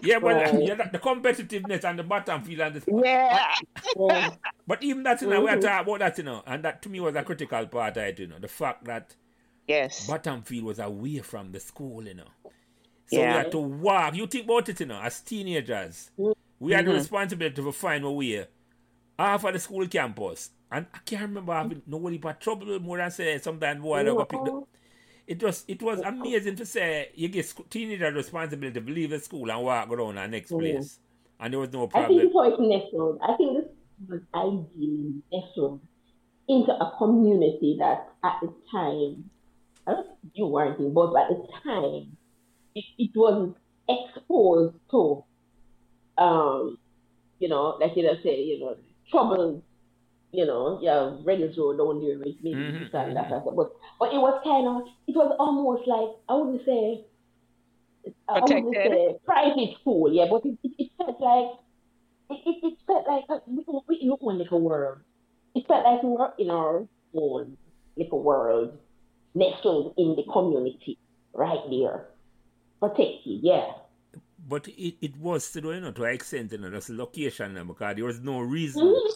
Yeah, but Right. yeah, the competitiveness and the bottom field and the yeah, Yeah. But even that, you know, we are talking about that, you know, and that to me was a critical part of it, you know, the fact that yes, bottom field was away from the school, you know. So we Yeah. had to walk. You think about it, you know, as teenagers, we had the Mhm. responsibility to find a way off of the school campus. And I can't remember having nobody but trouble more than say sometimes boy I go pick the, it was it was amazing to say you get sc- teenager responsibility to leave the school and walk around the next Mhm. place. And there was no problem. I think problem. it's how it's nestled. I think this was ideally nestled into a community that at the time, I don't if you weren't involved, but at the time, it, it was exposed to, um, you know, like you just say, you know, troubles, you know, yeah, Red Hills Road down there with me, Mhm, this and that. But, but it was kind of, it was almost like, I wouldn't say, I wouldn't say private school, yeah, but it, it, it felt like it, it, it felt like we, we in our own little world. It felt like we were in our own little world, nestled in the community, right there, protected. Yeah. But it, it was still, you know, to an extent, you know, the location, you know, because there was no reason Mhm.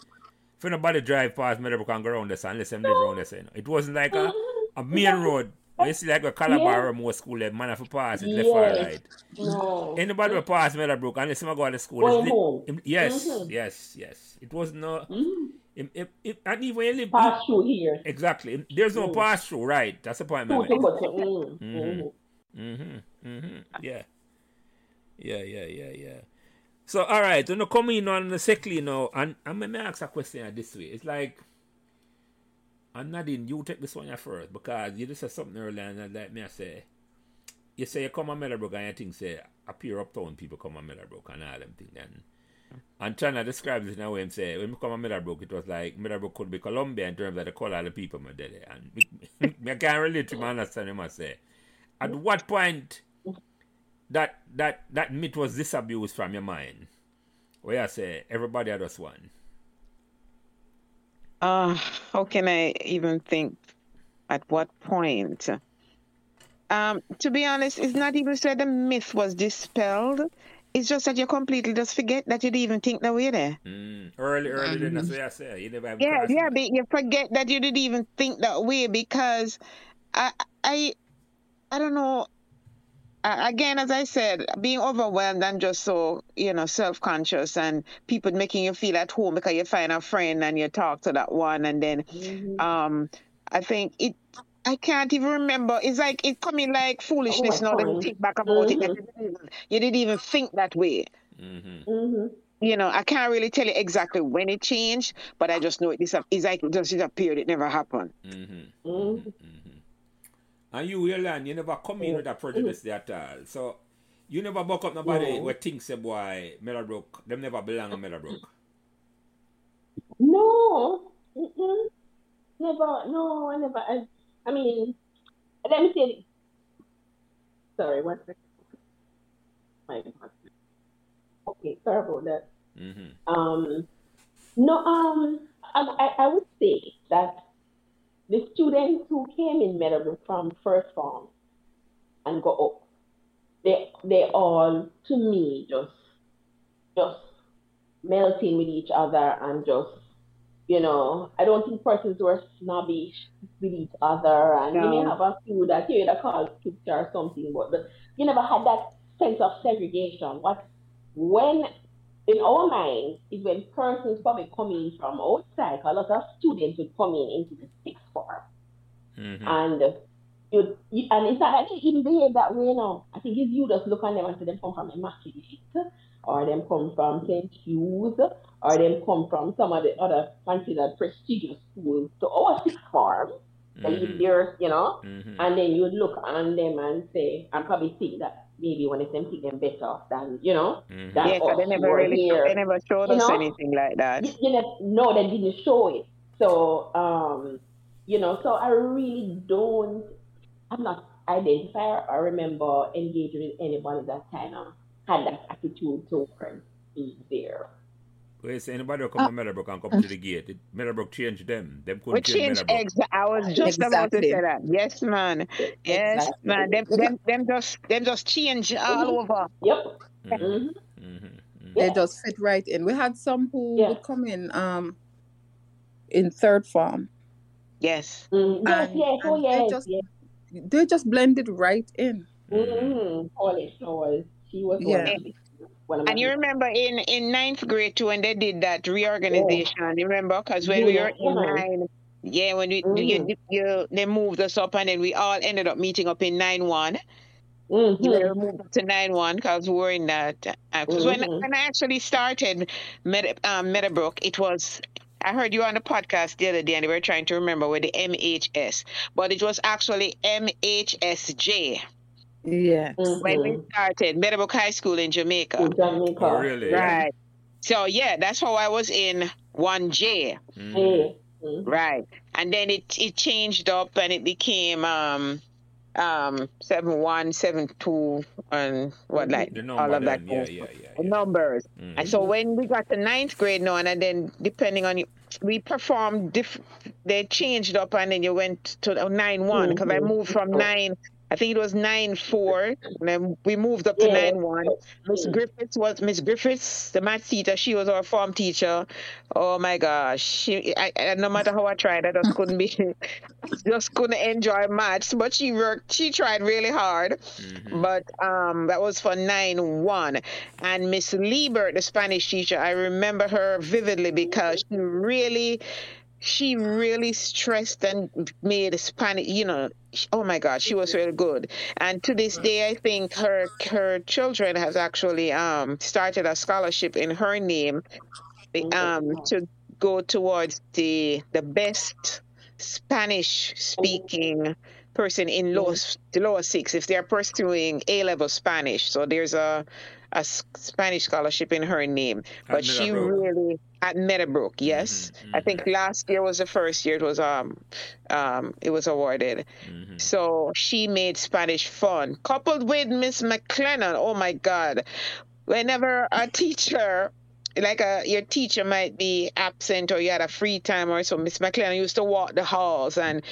for nobody drive past Meadowbrook and go around this unless them live around this, you know. It wasn't like a, Mhm. a main road. When you see like a Calabar Yeah. or more school, that man have to pass it left or Yes. right. No. Anybody will pass Meadowbrook unless them go to school. Going li- home. im- yes, Mhm. yes, yes. It was no, Mhm. Im- im- im- and even when you live, Pass through here. exactly, there's no Mm. pass through, right? That's the point, man. to mm, Mhm. mhm. Mm-hmm. Mm-hmm. Yeah. Yeah, yeah, yeah, yeah. So all right, you come in on the secondly now, and I'm gonna ask a question this way. It's like and Nadine, you take this one first because you just said something earlier and like me I say you say you come on Meadowbrook and you think say appear uptown people come on Meadowbrook and all them thing then and China describes it in a way and say when we come on Meadowbrook it was like Meadowbrook could be Colombia in terms of the colour of the people my there and me, me, I can't relate to my understand I say at what point that that that myth was disabused from your mind? Where I say everybody had just one. Uh, how can I even think at what point? Um, to be honest, it's not even said the myth was dispelled. It's just that you completely just forget that you didn't even think that way there. Mm. Early, early, then that's what I say. You never have Yeah, crossed yeah, it. but you forget that you didn't even think that way because I, I, I don't know. Uh, again, as I said, being overwhelmed and just so you know self-conscious and people making you feel at home because you find a friend and you talk to that one and then Mhm. um I think it I can't even remember. It's like it coming like foolishness Oh, now that you think back about it. that Mhm. You didn't, even, you didn't even think that way. Mm-hmm. Mhm. You know, I can't really tell you exactly when it changed, but I just know it. This it's like it just disappeared. It never happened. Mm-hmm. Mhm. And you, Yolan, you never come in with a prejudice there at all. So you never buck up nobody No. who thinks say boy Meadowbrook, them never belong in Meadowbrook. No. Mm-mm. Never. No, I never. I, I mean, let me see. Sorry, one second. My Okay, sorry about that. Mm-hmm. Um, no, um, I, I, I would say that the students who came in Meadowbrook from first form and go up, they they all to me just just melting with each other and just you know I don't think persons were snobbish with each other and you may have a few that you that call picture or something but the, you never had that sense of segregation. What when in our mind is when persons probably coming from outside, a lot of students would come in into the sixth form. Mm-hmm. And you, you and it's not that they even behave that way now. I think if you just look on them and say them come from a immaculate, or them come from St. Hugh's, or them come from some of the other considered prestigious schools to our sixth form, they live Mm-hmm. there, you know, Mm-hmm. and then you look on them and say, and probably think that maybe one of them think them better than, you know, Mm-hmm. that Yeah, 'cause they never really here. they never showed you us know? anything like that. you, you know, no, they didn't show it. So, um, you know, so I really don't, I'm not identifier or remember engaging with anybody that kind of had that attitude towards me there. Well, say anybody who come Uh, to Meadowbrook and come to the gate, it, Meadowbrook change them. Them couldn't We change change Meadowbrook. exa- I was just about to say that. Yes, man. Yes, Exactly. man. Them, them, them just them just change all over. Yep. Mm-hmm. hmm Mm-hmm. Mm-hmm. They Yeah. just fit right in. We had some who Yeah. would come in um in third form. Yes. Mm, yes, And- yes, oh and they yes, just- yes. They just blended right in. Mm-hmm. Polish was she was Yeah. one of my And you remember in in ninth grade too when they did that reorganization. You remember? Because when we Yeah, were in yeah. nine, yeah, when we Mhm. you, you they moved us up and then we all ended up meeting up in nine one. Mhm. We were moved up to nine one because we were in that. Because when Mhm. when I actually started Med, um, Meadowbrook, it was. I heard you on the podcast the other day, and they were trying to remember with the MHS, but it was actually MHSJ Yeah. when we Mhm. started Meadowbrook High School in Jamaica. In Jamaica. Oh, really? Right. So yeah, that's how I was in one J. Mm-hmm. Mhm. Right. And then it it changed up and it became um um seven one, seven two and what like The all of that yeah, yeah, yeah. the yeah. numbers. Mhm. And so when we got to ninth grade now and then depending on you we performed diff they changed up and then you went to nine one because I Mhm. moved from nine I think it was nine four and then we moved up to Yeah. nine one. Miss. Griffiths was Miss Griffiths, the math teacher. She was our form teacher. Oh my gosh, she. I, I, no matter how I tried, I just couldn't be, (laughs) just couldn't enjoy maths. But she worked. She tried really hard. Mhm. But um, that was for nine one. And Miss Liebert, the Spanish teacher, I remember her vividly because she really. She really stressed and made Spanish, you know. Oh my God, she was really good. And to this day, I think her her children has actually um started a scholarship in her name, um to go towards the the best Spanish speaking person in lower the lower six if they're pursuing A level Spanish. So there's a a Spanish scholarship in her name, but she really at Meadowbrook. Yes, mm-hmm, I think mm-hmm. last year was the first year it was um um it was awarded. Mm-hmm. So she made Spanish fun, coupled with Miss McLennan. Oh my God! Whenever a teacher like a, your teacher might be absent or you had a free time or so miss mclennan used to walk the halls and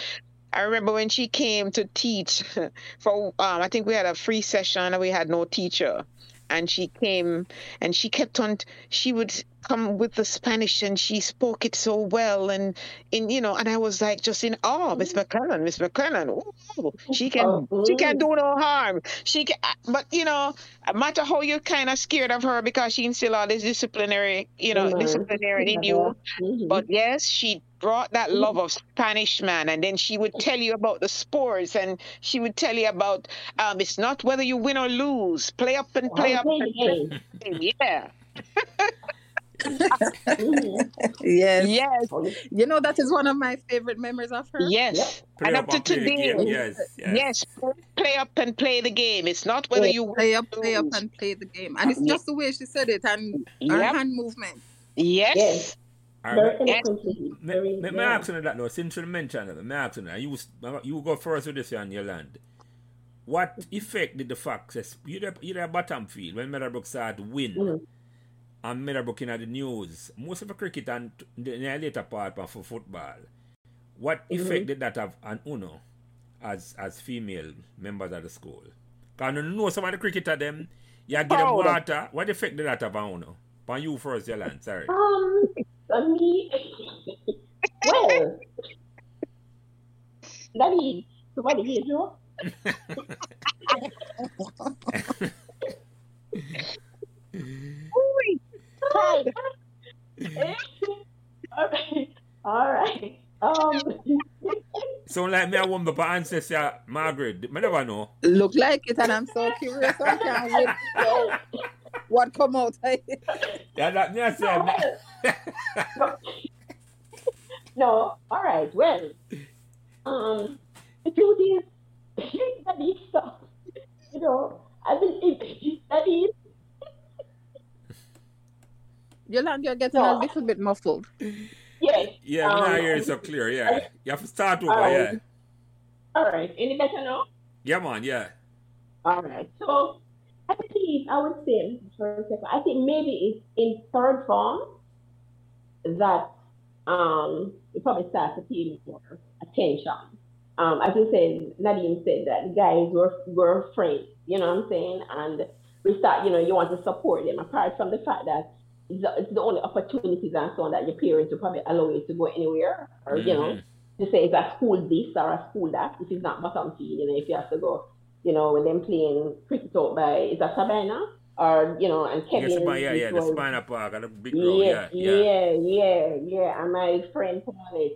I remember when she came to teach (laughs) for um, I think we had a free session and we had no teacher and she came and she kept on she would come with the Spanish and she spoke it so well and in you know and I was like just in awe Miss mm-hmm. Miss McLennan ooh, she can oh, she can do no harm she can but you know no matter how you're kind of scared of her because she instill all this disciplinary you know mm-hmm. disciplinary in you mm-hmm. but yes she brought that mm-hmm. love of Spanish man, and then she would tell you about the sports, and she would tell you about um, it's not whether you win or lose. Play up and play up. And play. Yeah. (laughs) (laughs) yes. Yes. You know that is one of my favorite memories of her. Yes. Play and up, up to today. Yes. Yes. yes. Play up and play the game. It's not whether you play up, play up and play the game. And it's just the way she said it and yep. her hand movement. Yes. yes. Right, me, me, me ask you that now, since you mentioned it, me ask you that, you, you go first with this on your land. What effect did the fact that you the, you the bottom field when Meadowbrook started to win mm-hmm. And Meadowbrook in the news, most of the cricket and the, later part for football, what mm-hmm. effect did that have on Uno as as female members of the school? Because you know some of the cricketer them, you get them water, what effect did that have on Uno? On you first, Yolanda, sorry. Um, me, well, Daddy, what did you do? Hi. (laughs) okay. All right. Um. (laughs) Sound like me, I want my ancestor Margaret. I never know. Look like it, and I'm so curious. I can't wait what come out. yeah, that me I said. (laughs) No. no, all right. Well, um, the truth is, that is stuff. You know, I believe that is. Yolanda, you're getting no. a little bit muffled. Yes. Yeah, um, now hear so clear. Yeah, you have to start over. Um, yeah. All right. Any better now? Yeah, man. Yeah. All right. So I believe I would say I think maybe it's in third form that um it probably starts to pay more attention. Um, as you said, Nadine said that the guys were were friends, you know what I'm saying? And we start, you know, you want to support them apart from the fact that it's the, it's the only opportunities and so on that your parents will probably allow you to go anywhere or, mm-hmm. you know, mm-hmm. to say it's a school this or a school that. If it's not bottom feed, you know, if you have to go you know, when them playing cricket out by is that Sabina? Or, you know, and Kevin. Yes, yeah, yeah, was, the Sabina Park and the big ground, yeah, yeah, yeah, yeah, yeah. And my friend Paul,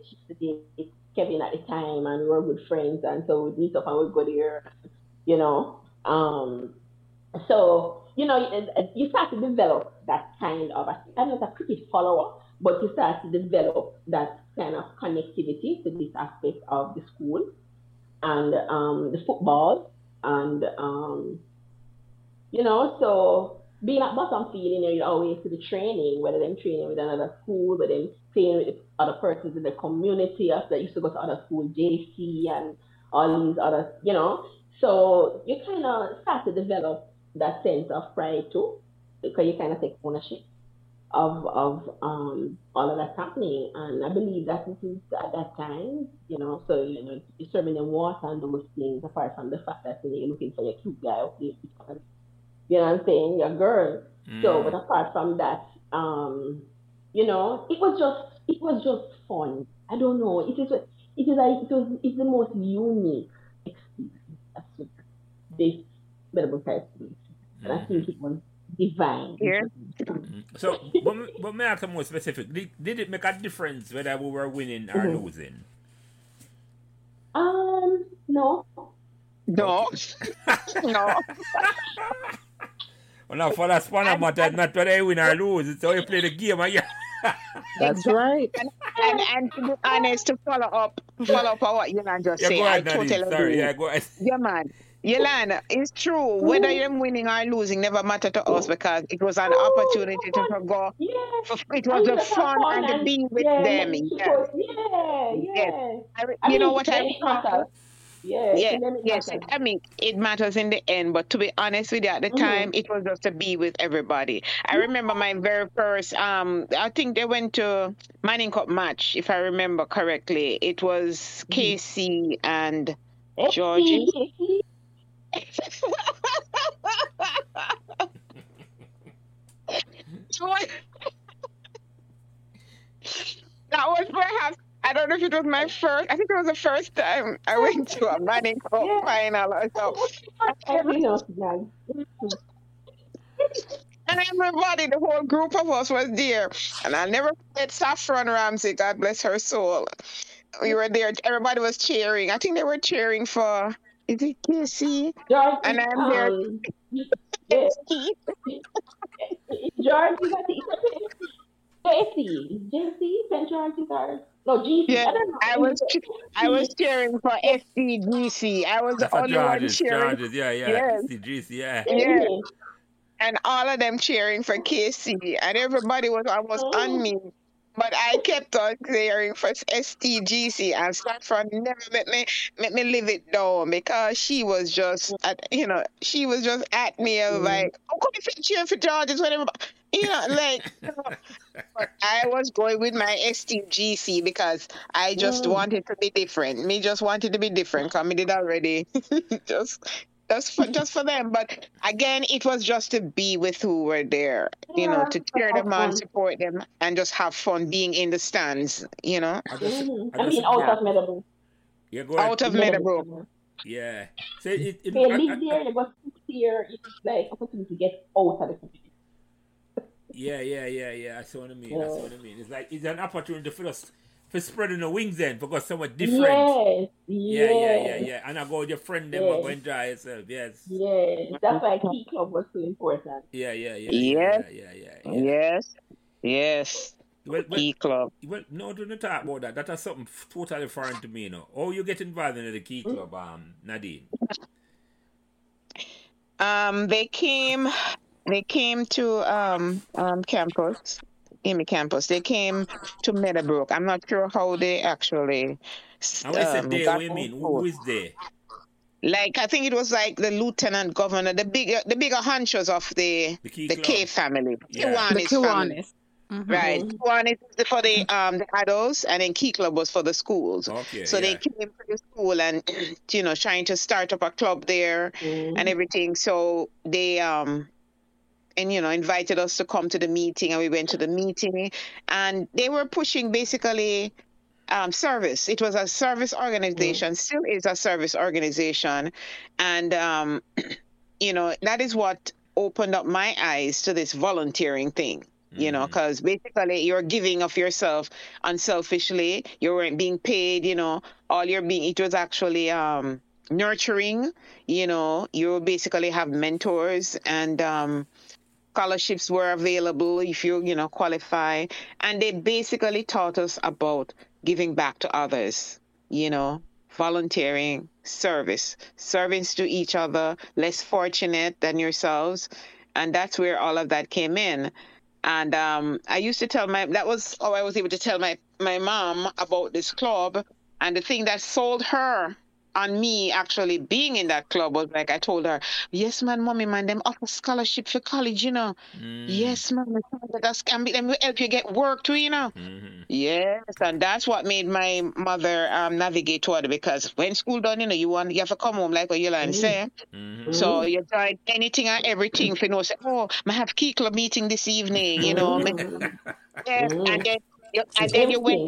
Kevin at the time, and we were good friends, and so we'd meet up and we'd go there, you know. Um, so, you know, you start to develop that kind of, I'm not a cricket follower, but you start to develop that kind of connectivity to this aspect of the school and um, the football and um, you know, so being at bottom field, you know, you always see the training, whether they're training with another school, whether they're playing with other persons in the community after used to go to other school, JC and all these other, you know. So you kind of start to develop that sense of pride too, because you kind of take ownership of of um, all of that happening. And I believe that this is at that time, you know, so you know, them water and those things, apart from the fact that you know, you're looking for your cute guy, okay, you know what I'm saying, your girl. Mm. So, but apart from that, um, you know, it was just it was just fun. I don't know. It is it is like it was it's the most unique experience this medical experience. And I think it was divine. Here. So, but, but may I ask more specific? Did, did it make a difference whether we were winning or mm-hmm. losing? Um, no. No. (laughs) no. well, now for that spanner matter, not whether you win or lose. It's how you play the game. Yeah. (laughs) That's right. And, and, and to be honest, to follow up, follow up on what you man just yeah, said, I totally Sorry, agree. Yeah, go ahead. Yeah, man. Yolanda, it's true. Whether you're winning or losing never matter to us because it was an opportunity to go. Yeah. It was the fun and to be with yeah, them. Yeah, Yeah. yeah, yeah. I, I you know what I mean? Yeah, Yeah, yes. I mean, it matters in the end, but to be honest with you, at the Mhm. time, it was just to be with everybody. I remember my very first, um, I think they went to Manning Cup match, if I remember correctly. It was Mhm. KC and Georgie. That was perhaps I don't know if it was my first. I think it was the first time I went to a Manning Cup Yeah. final or so. I mean, no, no. And everybody, the whole group of us was there. And I'll never forget Saffron Ramsey, God bless her soul. We were there. Everybody was cheering. I think they were cheering for, is it KC? George, And I'm there. um, yeah, (laughs) George, you got the JC, JC, St. George's or no GC. Yeah, I don't know. I was I was cheering for STGC. I was the That's a only one cheering. Georges, yeah, yeah. Yes. CGC, yeah. Yeah. And all of them cheering for KC. And everybody was almost on me. But I kept on cheering for STGC and Saffron never let me let me live it down because she was just at you know, she was just at me was Mhm. like, Oh come if you cheering for Georges whenever you know, like (laughs) you know, but I was going with my STGC because I just Mm. wanted to be different. Me just wanted to be different because me did already (laughs) just just for just for them. But again, it was just to be with who were there, you know, Yeah, to to cheer them on, support them, and just have fun being in the stands, you know, I just, Mhm. I I mean, out of Meadowbrook. yeah, go ahead. out of Meadowbrook. Yeah. So it, it, They I- live I- there, they got food here. It's like opportunity to get out of the community. Yeah, yeah, yeah, yeah. I see what I mean. I see what I mean. It's like it's an opportunity for us for spreading the wings then because somewhat different. Yes, Yeah, yes, yeah, yeah, yeah. And I go with your friend them Yeah. and go enjoy yourself. Yes. Yes, that's why Key Club was so important. Yeah, yeah, yeah. Yes. Yeah, yeah, yeah. yeah. Yes, yes, Well, well, key club. well, no, don't talk about that. That is something totally foreign to me, you know. Oh, you get involved in the key club, um, Nadine. Um, they came, they came to um um campus, Amy campus. They came to Meadowbrook. I'm not sure how they actually. And when you um, they, got what mean? Who, who is they? like I think it was like the lieutenant governor, the bigger the bigger hunches of the The key the. K family, Yeah. The Kiwanis family. Kiwanis. Mhm. Right, Mhm. Kiwanis is for the um the adults, and then Key Club was for the schools. Okay. So yeah. they came to the school and (clears throat) you know trying to start up a club there Mhm. and everything. So they um and you know invited us to come to the meeting, and we went to the meeting, and they were pushing basically um, service. It was a service organization, still is a service organization, and um, (clears throat) you know that is what opened up my eyes to this volunteering thing. You know, because basically you're giving of yourself unselfishly. You weren't being paid. You know, all you're being. It was actually um, nurturing. You know, you basically have mentors and. Um, scholarships were available if you you know qualify. And they basically taught us about giving back to others you know volunteering service service to each other less fortunate than yourselves. And that's where all of that came in. And um, i used to tell my that was how i was able to tell my my mom about this club. And the thing that sold her on me actually being in that club was like I told her, yes, man, mommy, man, them offer scholarship for college, you know. Mm. Yes, man, that's can be them will help you get work too, you know. Mhm. Yes, and that's what made my mother um navigate toward it because when school done, you know, you want you have to come home like what you learn say. So you tried anything and everything for you know say, oh, I have key club meeting this evening, you know. (laughs) Yes, and then you, and then you went.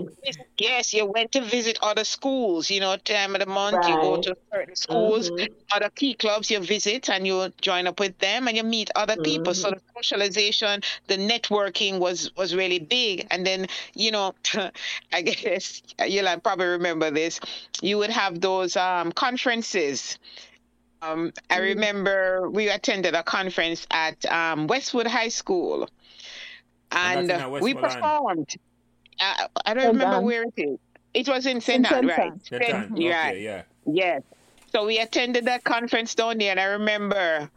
Yes, you went to visit other schools. You know, time of the month you go to certain schools, Mhm. other key clubs you visit, and you join up with them, and you meet other people. So the socialization, the networking was was really big. And then you know, (laughs) I guess you'll probably remember this. You would have those um, conferences. Um, I Mm. remember we attended a conference at um, Westwood High School, And and that's in a we Westmoreland. performed. I, I don't St. remember Anne. where it is. It was in St. St. Anne, Anne. right? That time. St. Right. Okay, yeah. Yes. So we attended that conference down there, and I remember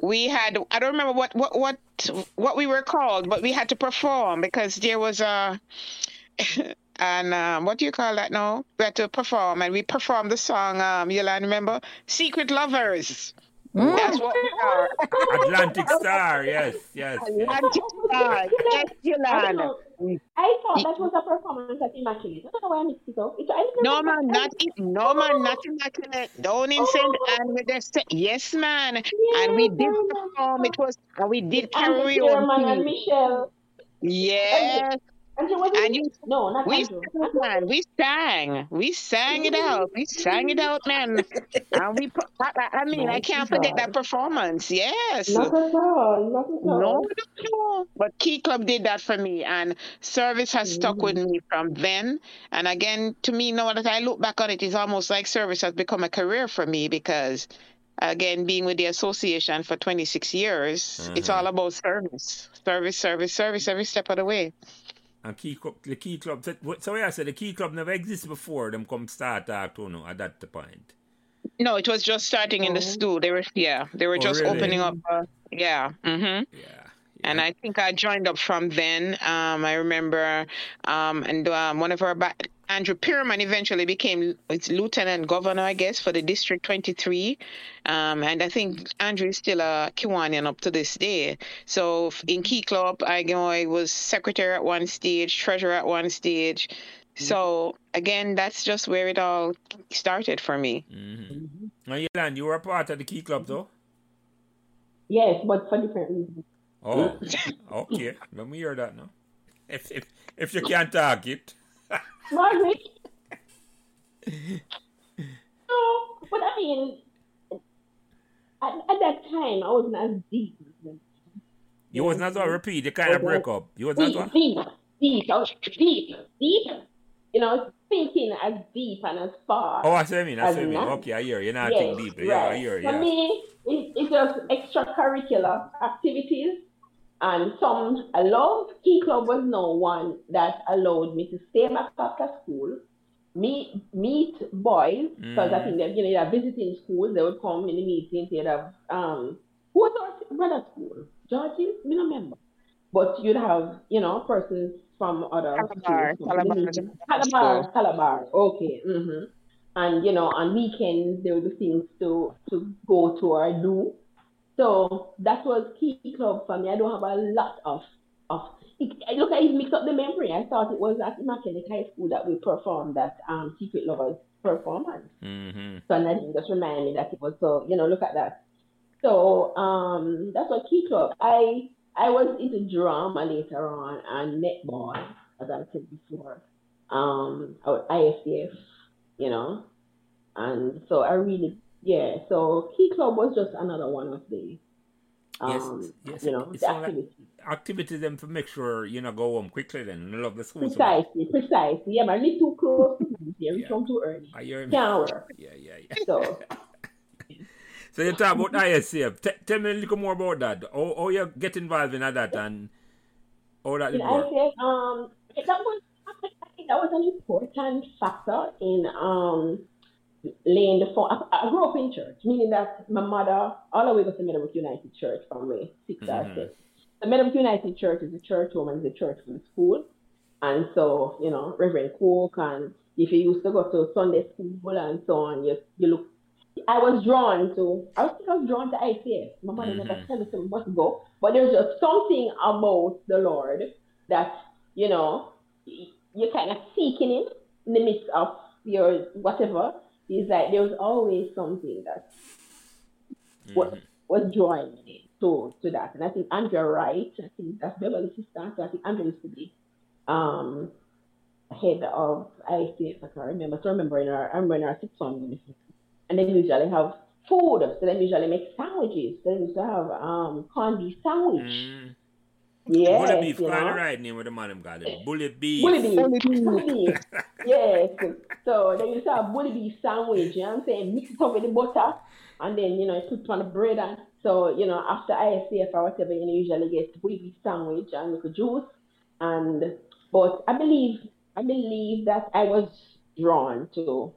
we had I don't remember what what what what we were called, but we had to perform because there was a (laughs) and um, what do you call that now? We had to perform, and we performed the song. Um, Yolanda, remember? Secret Lovers. Mm. That's what we are. Atlantic Starr, yes, yes. yes. Atlantic Starr. (laughs) Yes, I, Yolanda. I thought that was a performance at Immaculate. I don't know why I mixed it up. It's, I No man, not it. No oh. man, not immaculate. And we just say, yes man. And we did perform. It was, and we did Andrew Sherman and. Michelle. Yes. And she And you, no, not we Andrew. sang. We sang. We sang it out. We sang it out, man. And (laughs) uh, we, put- I, I I mean, I can't forget that performance. Yes. Not at all. Not at all. No, no, no. But Key Club did that for me, and service has stuck with mm. me from then. And again, to me, now that I look back on it, it's almost like service has become a career for me because, again, being with the association for 26 years, it's mm-hmm. all about service, service, service, service every step of the way. And key club, the key club. So, so yeah, I said the key club never existed before. Them come start talk to no at that point. No, it was just starting in the school. They were, yeah, they were Oh, just really? opening up. Uh, yeah. Mm-hmm. Yeah. And I think I joined up from then. Um, I remember, um, and um, one of our ba- Andrew Pierman eventually became it's lieutenant governor, I guess, for the District 23. Um, and I think Andrew is still a Kiwanian up to this day. So in Key Club, I know I was secretary at one stage, treasurer at one stage. So again, that's just where it all started for me. Mm-hmm. Now, Yolanda, you were a part of the key club, though. Yes, but for different reasons. Oh, okay. Let me hear that now. If if if you can't talk it. Margaret. no, (laughs) but I mean, at, at that time, I wasn't as deep. You was not so repeat. You kind of break up. You was not Deep, so. deep, deep, I was deep, deep. You know, thinking as deep and as far. Oh, I see what I mean. I see what I mean. Okay, I hear. you. You're not Yes, thinking deeply. Yeah, I right. hear. you, For Yeah. me, it, it's just extracurricular activities, and some I love. Key Club was no one that allowed me to stay back after school, meet meet boys because I Mm. think that you know they're visiting schools. They would come in the meetings. They'd have um who was our brother school? Georgie, me no remember. But you'd have you know persons from other Calabar, schools. Calabar come is to a the meeting. school. Calabar, Calabar. Okay. hmm and you know on weekends there would be things to to go to or do so that was key club for me. I don't have a lot of of it, I look at it mix up the memory. I thought it was at immaculate high school that we performed that um secret lovers performance. Mm-hmm. so and that just remind me that it was so you know look at that. So um that's what key club. I i was into drama later on and netball as i said before. Um ISCF you know. And so I really, yeah. So Key Club was just another one of the, um, Yes, yes. you know, It's the like- activities. Activities them to make sure you know go home quickly. Then love the school. so. Precisely, precisely. Yeah, but I live too close to home here. We Yeah. come too early. I hear. Can't work. Yeah, yeah, yeah. So (laughs) So you talk about ISCF. T- tell me a little more about that. How, how you get involved in that and all that in. ICF, um, that was I think that was an important factor in um laying the phone. I, I grew up in church, meaning that my mother all the way to Meadowbrook United Church from way six or Mhm. six. The Meadowbrook United Church is a church home and it's a church from school. And so, you know, Reverend Cook and if you used to go to Sunday school and so on, you you look I was drawn to I was, I was drawn to ICF. My mother never Mhm. told me to must go. But there's just something about the Lord that, you know, you're kind of seeking him in the midst of your whatever. It's like there was always something that what Mhm. was drawing me to to that. And I think Andrea Wright, I think that's Beverly's sister. So I think Andrea used to be um head of ICF, I can't remember. So I remember in our I remember in our sixth one and they usually have food. So they usually make sandwiches. They used to have um corned beef sandwich. Mm. Yes, Bullet beef, you kind know. of right name with the man them got it. Bullet beef. Bully beef. Bully beef. Bully beef. yes. So they used to have bully beef sandwich, you know what I'm saying? Mix it up with the butter and then, you know, you put it on the bread and so, you know, after ISCF or whatever, you know, usually get bully beef sandwich and little juice. And but I believe I believe that I was drawn to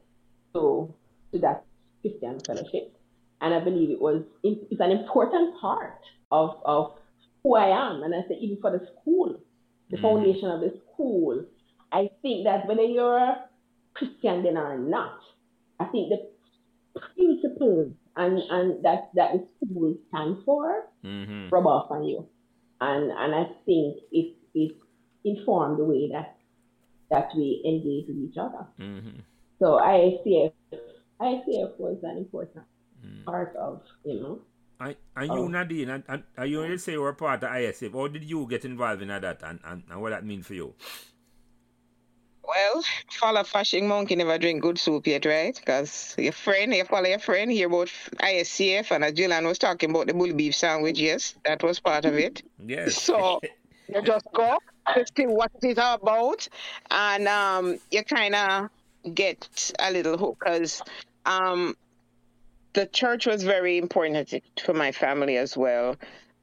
to to that Christian Fellowship, and I believe it was it's an important part of of who I am, and I say even for the school, the Mhm. foundation of the school. I think that whether you're a Christian then or not, I think the principles and and that that the school stands for Mm-hmm. rub off on you, and and I think it it informed the way that that we engage with each other. Mm-hmm. So ISCF ISCF was an important Mm. part of you know And, and Oh. you, Nadine, and, and, and you already say you were part of ISF. How did you get involved in that and, and, and what that mean for you? Well, follow fashing monkey never drink good soup yet, right? Because your friend, you follow your friend, hear about ISCF, and as Jillian was talking about the bully beef sandwich, yes, that was part of it. Yes. (laughs) So you just go to see what it is all about, and um, you kind of get a little hook because um, the church was very important for my family as well.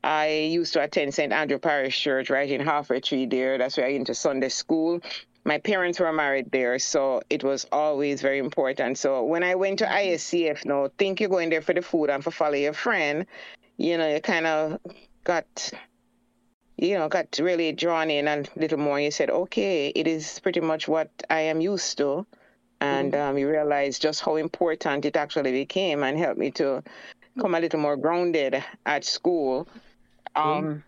I used to attend St. Andrew Parish Church right in Half Way Tree there. That's where I went to Sunday school. My parents were married there, so it was always very important. So when I went to mm-hmm. ISCF, no, think you're going there for the food and for follow your friend, you know, you kind of got you know, got really drawn in a little more. You said, okay, it is pretty much what I am used to. And um, you realize just how important it actually became and helped me to come a little more grounded at school. Um,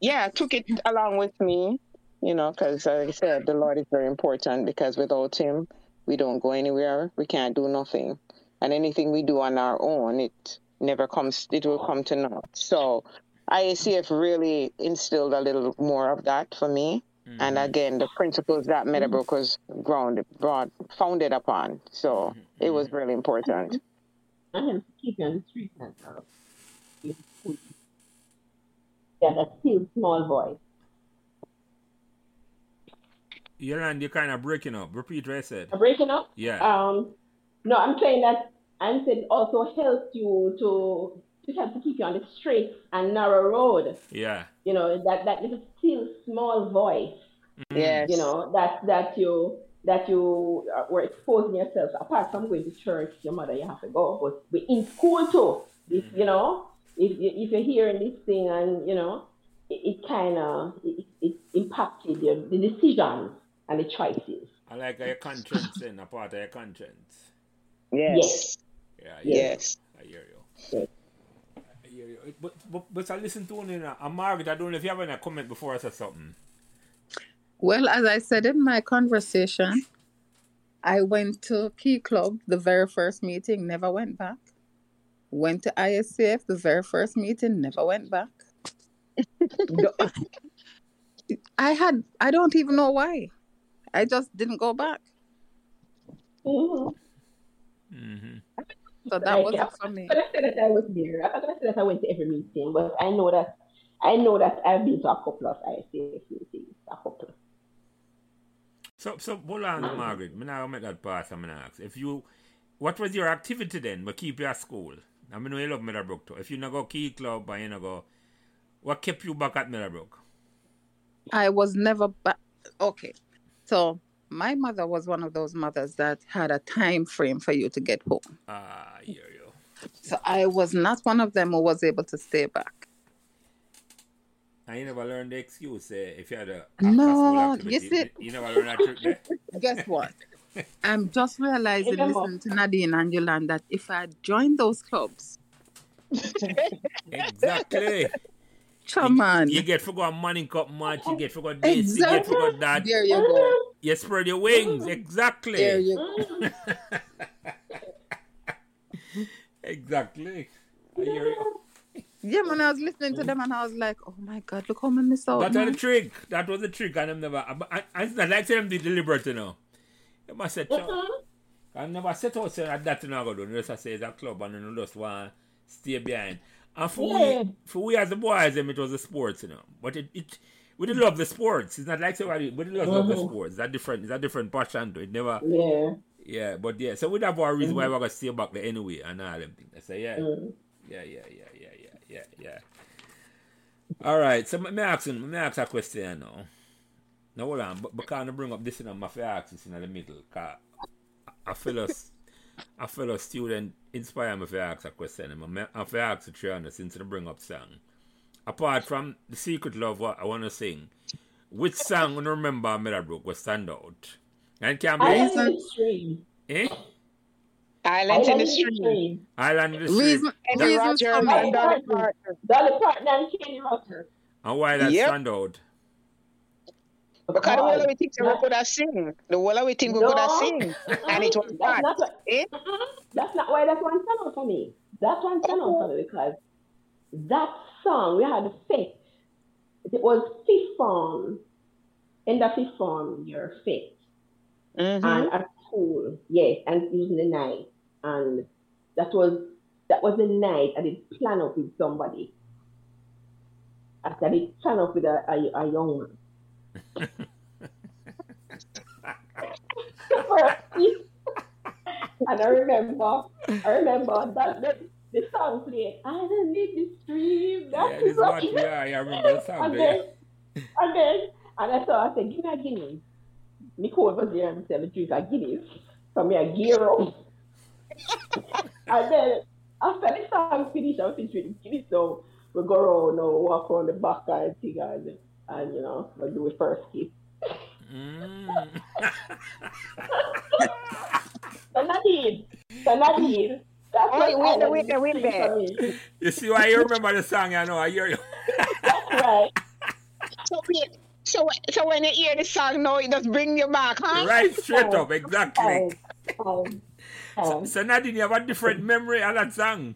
Yeah, I took it along with me, you know, because like I said, the Lord is very important because without Him, we don't go anywhere. We can't do nothing. And anything we do on our own, it never comes, it will come to naught. So ISCF really instilled a little more of that for me. And mm-hmm. again, the principles that Meadowbrook mm-hmm. was grounded, broad, founded upon. So mm-hmm. it was really important. and him to keep you on the street. Yeah, that still small voice. Yolanda, you're kind of breaking up. Repeat what I said. I'm breaking up. Yeah. Um, no, I'm saying that I'm saying also helps you to to help to keep you on the straight and narrow road. yeah. You know that that little still small voice. Yes. You know that that you that you uh, were exposing yourself apart from going to church. Your mother, you have to go, but we in school too. If you know, if you- if you're hearing this thing and you know, it, it kind of it, it impacted your the decisions and the choices. I like your conscience then, a part of your conscience. Yes. Yeah. I Yes. I hear you. Yes. I hear you. But, but, but I listen to you now. And Margaret, I don't know if you have any comment before I say something. Well, as I said in my conversation, I went to Key Club the very first meeting, never went back. Went to ISCF the very first meeting, never went back. (laughs) I had, I don't even know why. I just didn't go back. Mhm. Mm-hmm. So that Right, was yeah. it for me. But I said that I was there. I'm not gonna say that I went to every meeting, but I know that I know that I've been to a couple of ICF meetings, a couple. So, so hold on, mm. Margaret. Me now make that pass. I'm gonna ask if you, what was your activity then? But keep you at school. I mean, you love Meadowbrook too. If you not go key club and you not go, what kept you back at Meadowbrook? I was never back. Okay. So my mother was one of those mothers that had a time frame for you to get home. Ah, I hear you. So I was not one of them who was able to stay back. And you never learned the excuse eh, if you had a No, you see- You never learned that trick there? (laughs) Guess what? (laughs) I'm just realizing, Remember- listening to Nadine and Yolanda, that if I had joined those clubs, (laughs) Exactly. come on. You get for go on morning cup match, you get for go this, you get for go that. There you go. You spread your wings. Mm. Exactly. There you go. (laughs) exactly. I. (laughs) Yeah, man, I was listening to them and I was like, oh my God, look how I miss out. That was the trick. That was the trick. And them never. I, I, I, it's not like say them be deliberate, you know. They must say, "Chow." I never set out say that that you know go do. Just I say it's a club and you just want stay behind. And for Yeah. we, for we as the boys, them it was the sports, you know. But it, it we did love the sports. It's not like somebody, we did love, love the sports. That different. It's a different passion to it. Never. Yeah. Yeah, but yeah. So we have our reason why we're gonna stay back there anyway and all them things. I say yeah. Mm. Yeah, yeah, yeah, yeah, yeah, yeah, yeah. All right, so me ask me ask a question now. Now hold on, but because I bring up this and I'm ask this in the middle, cause I feel us, a fellow student inspire me to ask a question. I'm ask the Triana since they bring up song. Apart from the secret love, what I want to sing, which song when you remember Meadowbrook was stand out? And can be Island in the stream. eh? Islands in the stream. Island in the Stream. Reason, And reasons Roger for me. and Dolly Parton. Dolly Parton and Kenny Rogers. And why that Yep. stand out? Because the whole of we think we could have sing. The whole of we think we could have No. sing. And it was That's bad. not what, Eh? that's not why that one stand out for me. That one stand out for me because that song we had a fit. It was fifth form, end of fifth form, your fit. Mhm. and at school, yes, and was the night, and that was that was the night I did plan up with somebody. I did plan up with a, a, a young man. (laughs) (laughs) (laughs) and I remember, I remember that the, the song played. I don't need the stream. Yeah, That this is what, yeah, I remember the song And then, and then, and I thought, I said, give me a Guinness. Nicole was there and said, drink a Guinness. So me a gear up. (laughs) and then, after the song finished, I was drinking Guinness. So we go around now, walk around the back and thing and, and you know, we do a first kiss. Mm. (laughs) (laughs) So Nadine, so Nadine, that's Wait, what wait, Island wait, is wait, wait. you see why you remember the song, I know. I hear you. That's right. (laughs) So, so, so when you hear the song now, it just bring you back, huh? Right straight up, exactly. Um, um, um, So Nadine, you have a different memory of that song.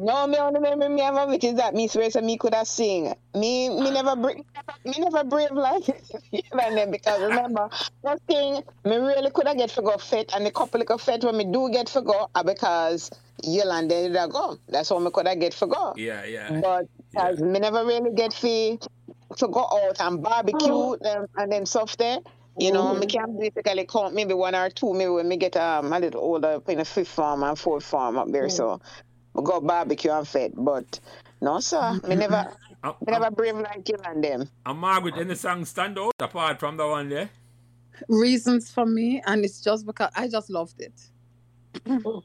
No, me only remember me have which is that me swear so me could have sing. Me me never brave me never brave like you know them because remember one thing me really could have get for go fit and the couple of fit when me do get for go are because Yolanda did a go. That's what me could have get for go. Yeah, yeah. But because me never really get for to go out and barbecue oh. them and them stuff there. You know, me mm. can basically count maybe one or two, maybe when me get um, a little older in the fifth farm and fourth farm up there. Mm. So we go barbecue and fed. But no sir, me never Uh, me never brave like you and them. And Margaret, any song stand out apart from the one there? Reasons for me, and it's just because I just loved it. Uh,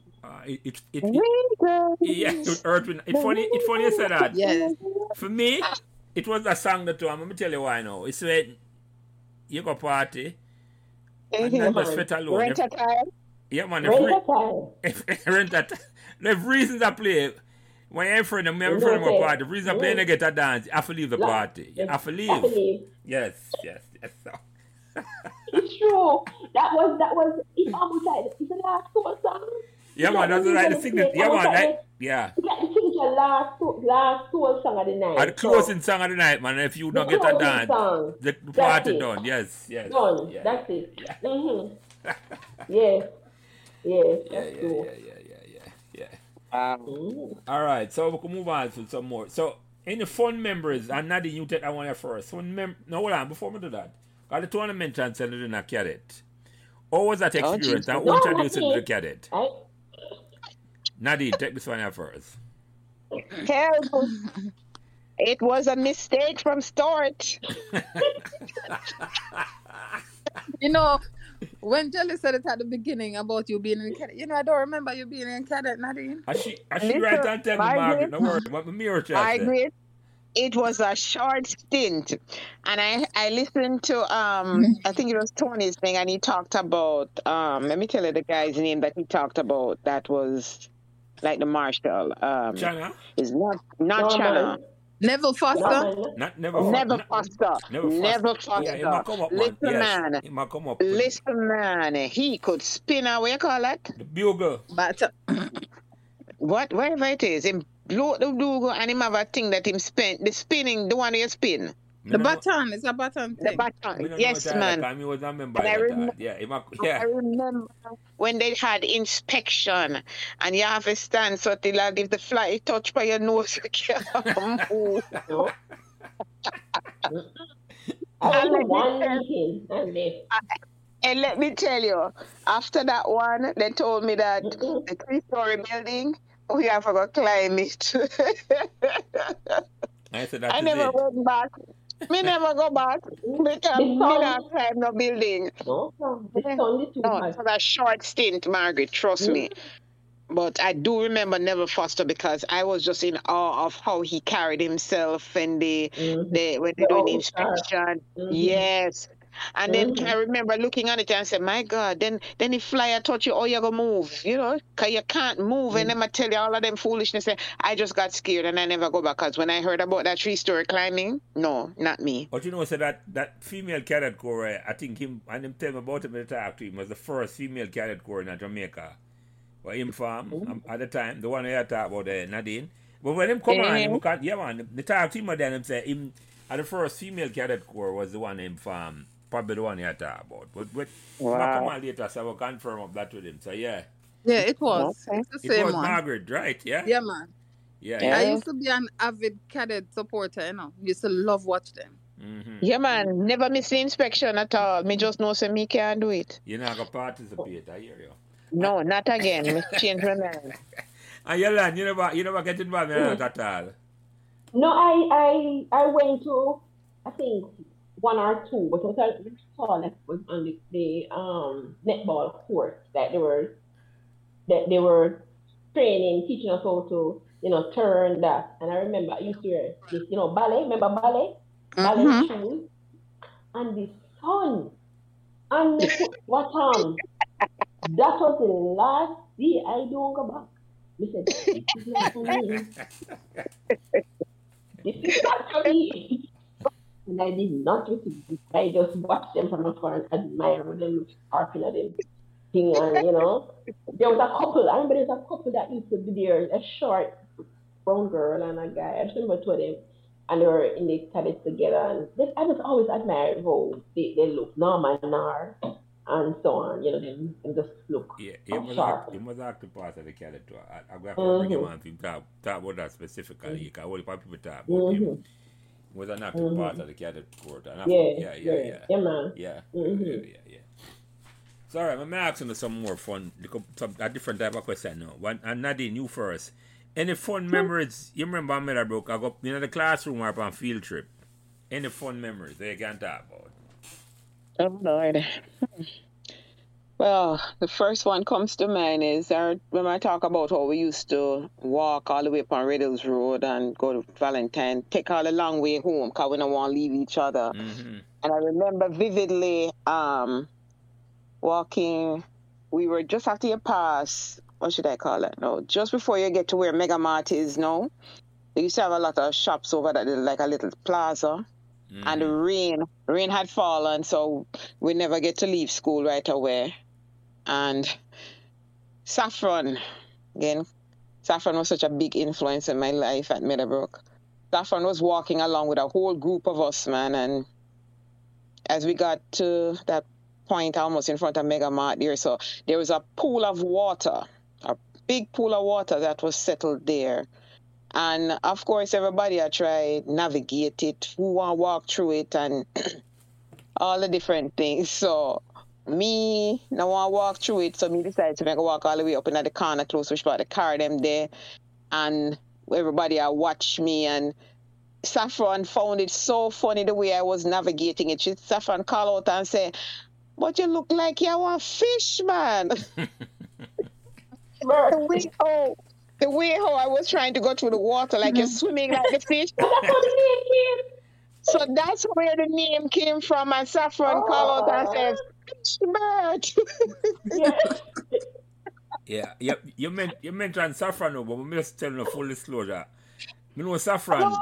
it, it, it, it, yeah, it hurt. It's funny, it's funny you say that. Yes. For me, it was a song that I'm gonna tell you why now. It's when you go party and not just fit alone. Rent a car. Yeah, man. If, Rent a car. (laughs) if rent that, the reasons I play. When you're a friend, I'm a friend of my party. The reason I play, they get a dance. I have to leave the party. You have to I leave. Yes, yes, yes. So. (laughs) It's true. That was that was it's almost like it's the last soul song. Yeah, man. That's right. The signature. Yeah, man. Like, yeah. Like the signature last last soul song of the night. At the closing song of the night, man. If you don't get a dance, song. the party done. Yes, yes. Done. Yeah, That's it. Yeah. Mm-hmm. (laughs) Yes. Yes. Yeah, That's yeah, true. yeah, yeah, yeah, yeah, yeah. Um. All right, so we can move on to some more. So, any fun memories? And Nadine, you take that one here first. Fun mem- no, hold on. Before we do that, got the tournament and send it in a cadet. How was that Oh, experience? Jesus. and No, who introduced you to the Nadine. cadet? I, Nadine, take this one here first. terrible. It was a mistake from start. (laughs) (laughs) You know, when Jelly said it at the beginning about you being in cadet, you know, I don't remember you being in cadet, Nadine. As she, as she Listen, right and tell me, Margaret, Margaret. no worry. What the mirror just I said. agree. It was a short stint, and I I listened to um I think it was Tony's thing, and he talked about um let me tell you the guy's name that he talked about that was like the marshal um China? is not not No, China man. Neville Foster. No, man. Not, never never not- Foster Never never Foster. Yeah, it might Foster come up, man. listen Yes, man it might come up. with listen man he could spin a what you call that The bugle. But uh, (coughs) what whatever it is him blow the bugle and him have a thing that him spin the spinning the one you spin Me the no- baton is a baton the thing. me baton yes that, uh, man because was a member I remember- Yeah, it might, I remember when they had inspection and you have to stand so till like if the fly touch by your nose (laughs) you can't move. No. I went to one meeting and. And let me tell you, after that one, they told me that the three-story building, we have to go climb it. (laughs) I said that I is never it. went back. Me never go back because me not climb no building. No, no. The sun is too No, hot. it was a short stint, Margaret. Trust me. But I do remember Neville Foster because I was just in awe of how he carried himself and the, Mhm. the when they were doing the Oh, sure. inspection. Mhm. Yes. And then Mhm. I remember looking at it and said, "My God!" Then then if flyer touch you, oh, you're gonna move, you know? Cause you can't move, and them I tell you all of them foolishness. I just got scared and I never go back. Cause when I heard about that three story climbing, no, not me. But you know, so that, that female cadet corps, eh, I think him, and him tell me about him the talk to him, was the first female cadet corps in Jamaica. Well, him farm um, at the time, the one I talk about uh, Nadine. But when him come on, him, Mhm. can, yeah man, the talk to him then him say him, at the first female cadet corps was the one him farm, probably the one he talk about. But but Wow. wow. come on later, so I will confirm up that with him. So yeah, Yeah, it was. Okay. It's the it was one. Margaret, right? Yeah, Yeah, man. yeah, Yeah. I used to be an avid cadet supporter, you know. Used to love watch them. hmm Yeah, man, never miss the inspection at all. Me just know say me can't do it. You're not gonna participate. I hear you. No, not again. Me change my mind. (laughs) And Yolande, you never, you never get involved in that at all. No, I, I, I went to, I think one or two, but what I recall was on the, the um netball court that they were, that they were training, teaching us how to, you know, turn that. And I remember I used to wear this, you know, ballet. Remember ballet? Ballet Mhm. shoes. And the sun. And the foot, what um, that was the last day I don't go back. Me said, this is not for me. (laughs) This is not for me. And I did not it. I just watched them from afar and admired them, harping at them. Thing and, you know, there was a couple. I remember there was a couple that used to be there, a short brown girl and a guy. I just remember two of them. And they were in the cadets together. And they, I just always admired how they, they look, Norma and Nar, and so on. You know, they, they just look Yeah, he was, sharp. he was active part of the too. I, I'm going to bring mm-hmm. him on to talk, talk about that specifically. Because all the people talk about Mhm. him. Mm-hmm. He was an active Mhm. part of the cadet court. And I, Yeah, yeah, yeah, yeah. yeah, man. Yeah, Mhm. yeah, yeah, yeah. So, all right, I'm asking you some more fun, some, a different type of question now. One, and Nadine, you first. Any fun memories? You remember on Meadowbrook, I go in the classroom or on field trip. Any fun memories that you can talk about? Oh Lord. (laughs) Well, the first one comes to mind is uh, when I talk about how we used to walk all the way up on Red Hills Road and go to Valentine, take all the long way home because we don't want to leave each other. Mm-hmm. And I remember vividly um, walking, we were just after you pass, what should I call it? No, just before you get to where Mega Mart is now. They used to have a lot of shops over there, like a little plaza and the rain rain had fallen so we never get to leave school right away and saffron again saffron was such a big influence in my life at meadowbrook saffron was walking along with a whole group of us man and as we got to that point almost in front of mega mart there so there was a pool of water a big pool of water that was settled there and of course, everybody I try navigate it, who want walk through it, and (clears throat) all the different things. So me, no want to walk through it, so me decided to make a walk all the way up in at the corner close which part the car them there, and everybody I watch me and. Saffron found it so funny the way I was navigating it. She Saffron call out and say, "But you look like you are a fish, man." (laughs) the way how the way how I was trying to go through the water, like you're swimming like a fish. (laughs) That's what it is. So that's where the name came from. And Saffron called out and says, Fish bird. Yeah. Yeah, you, meant you, meant, you mentioned Saffron, but we just tell you full disclosure. You know, Saffron,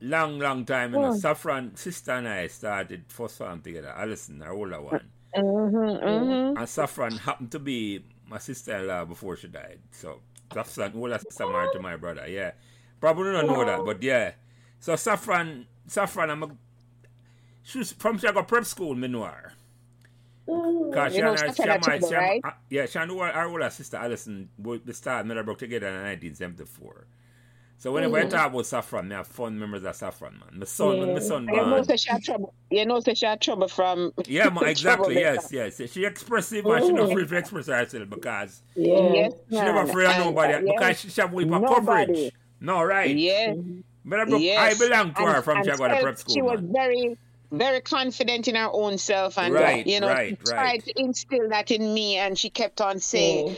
long, long time, you know, Oh. Saffron, sister and I started first farm together, Alison, our older one. mm-hmm, mm-hmm. And Saffron happened to be my sister-in-law before she died. So, Saffron, older sister married to my brother, yeah. Probably don't know that, but yeah. So, Saffron, Saffron, I'm a, she was from Chicago prep school, me Mm. Cause she You know and her, she and my, she and- right? uh, yeah, she and our, our older sister Alison, we started Meadowbrook together in 1974. So whenever I talk about Saffron, I have fun memories of Saffron, man. My son, when my son man. You know, say she had trouble. You know, say she had trouble from. (laughs) Yeah, man, exactly, yes, yes. She expressive and she not free to express herself because Yeah. Yes, she never afraid of nobody uh, because yes. she have with her Nobody. coverage. No, right? Yeah. Meadowbrook, Yes. I belong to And- her from and Chicago prep school. She was man. very, very confident in her own self, and Right, you know, right, she tried right. to instill that in me, and she kept on saying. Mm.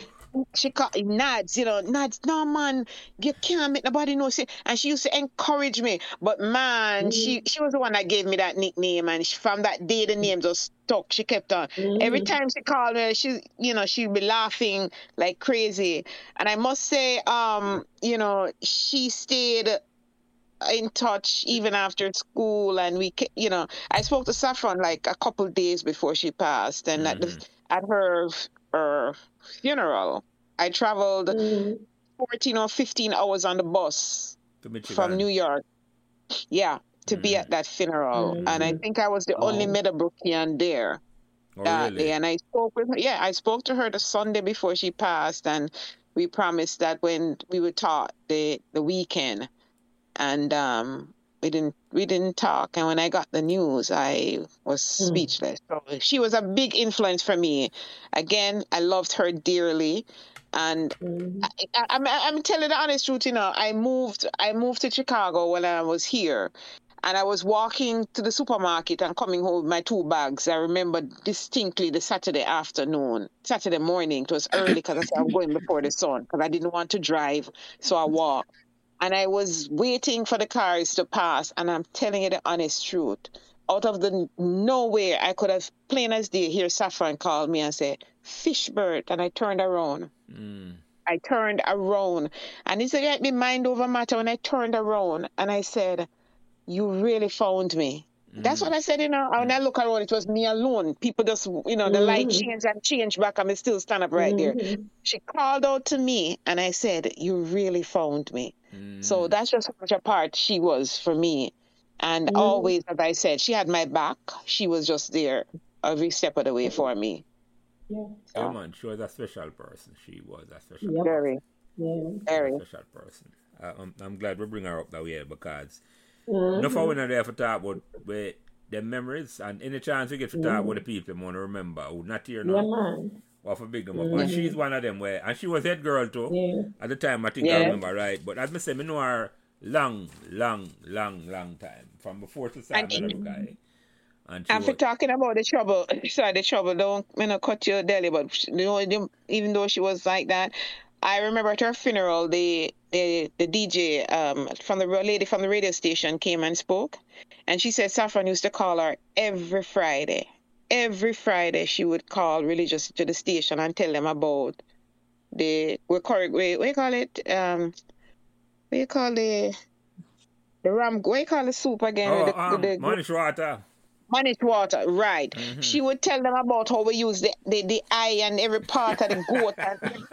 She called Nads, you know, Nads, no man, you can't make nobody know. And she used to encourage me. But man, mm. she she was the one that gave me that nickname, and she, from that day the name just stuck. She kept on. Every mm. time she called me, she, you know, she'd be laughing like crazy. And I must say, um, you know, she stayed in touch even after school and we you know i spoke to saffron like a couple days before she passed and at, the, at her her funeral i traveled Mm. 14 or 15 hours on the bus from new york yeah to be Mm. at that funeral and i think i was the only Oh. meadowbrookian there Oh, that really? day. And I spoke with her. Yeah, I spoke to her the Sunday before she passed, and we promised that when we would talk the the weekend, and um, we didn't we didn't talk. And when I got the news, I was speechless. So she was a big influence for me. Again, I loved her dearly. And Mm. I, I, I'm I'm telling the honest truth, you know. I moved I moved to Chicago when I was here, and I was walking to the supermarket and coming home with my two bags. I remember distinctly the Saturday afternoon, Saturday morning. It was early because I said I'm going before the sun because I didn't want to drive, so I walked. And I was waiting for the cars to pass, and I'm telling you the honest truth. Out of the nowhere, I could have plain as day hear Saffron call me and say, "Fishbird," and I turned around. Mm. I turned around and it's like me mind over matter when I turned around and I said, You really found me. That's what I said, you know. When I look around, it was me alone. People just, you know, the light Mhm. changed and changed back and I still stand up right there. Mhm. She called out to me and I said, You really found me. Mm. So that's just how much a part she was for me. And Mhm. always, as I said, she had my back. She was just there every step of the way for me. Yeah. Yeah, man, she was a special person. She was a special Yep. Very, Yeah. very. special person. I, I'm, I'm glad we bring her up that way because Mhm. enough of when are there for talk about where the memories and any chance we get to talk about the people we want to remember who not here now. Yeah, man. Or for big them up. And she's one of them where and she was head girl too. Yeah. At the time I think I remember right. But as I say, I know her long, long, long, long time. From before to And- guy. And she And for was, talking about the trouble, (laughs) sorry, the trouble, don't you know, cut your deli, but you know, even though she was like that, I remember at her funeral, the the, the DJ um, from the lady from the radio station came and spoke, and she said Saffron used to call her every Friday. Every Friday, she would call religious to the station and tell them about the we call it, we, we call it um, what you call the the ram, what you call the soup again? oh, the, um, with the, Mannish Water. Mannish water, right. Mm-hmm. She would tell them about how we use the, the, the eye and every part of the goat. And,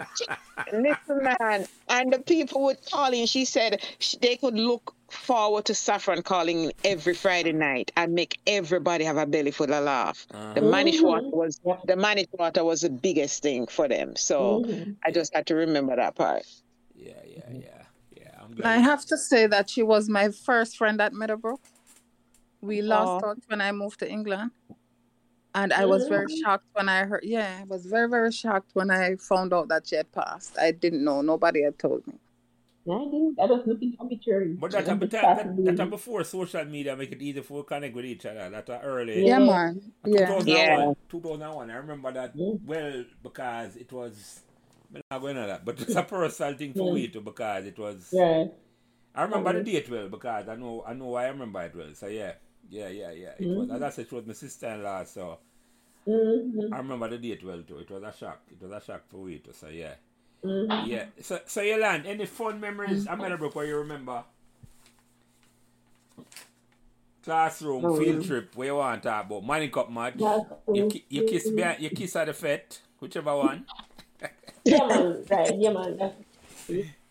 (laughs) listen, man. And the people would call in. She said sh- they could look forward to Saffron calling every Friday night and make everybody have a belly full of laugh. The mannish water was the mannish water was the biggest thing for them. So Mhm. I just had to remember that part. Yeah, yeah, yeah. Yeah. I'm I have to say that she was my first friend at Meadowbrook. We lost Aw. touch when I moved to England. And I was very shocked when I heard, yeah, I was very, very shocked when I found out that she had passed. I didn't know. Nobody had told me. I didn't. I was looking obituary. But that time, that, that, that time before social media make it easy for connect with each other. That are early. Yeah, Yeah. man. Yeah. 2001, Yeah. 2001. I remember that Mm. well because it was. I'm not going to that, but it's a personal thing for me too because it was. Right. I remember the Mhm. date well because I know I know why I remember it well. So yeah, yeah, yeah, yeah. It was Mhm. as I said, she was my sister-in-law, so Mm-hmm. I remember the date well too. It was a shock. It was a shock for we too. So yeah, Mm-hmm. Mm-hmm. yeah. So so Yolande, any fun memories at Meadowbrook where you remember? Classroom, Oh, field yeah. trip, where you want to talk about? Money cup match. You, you kiss behind, you kiss at the fete, whichever one. (laughs) Yeah, man. Right. Yeah, man. That's,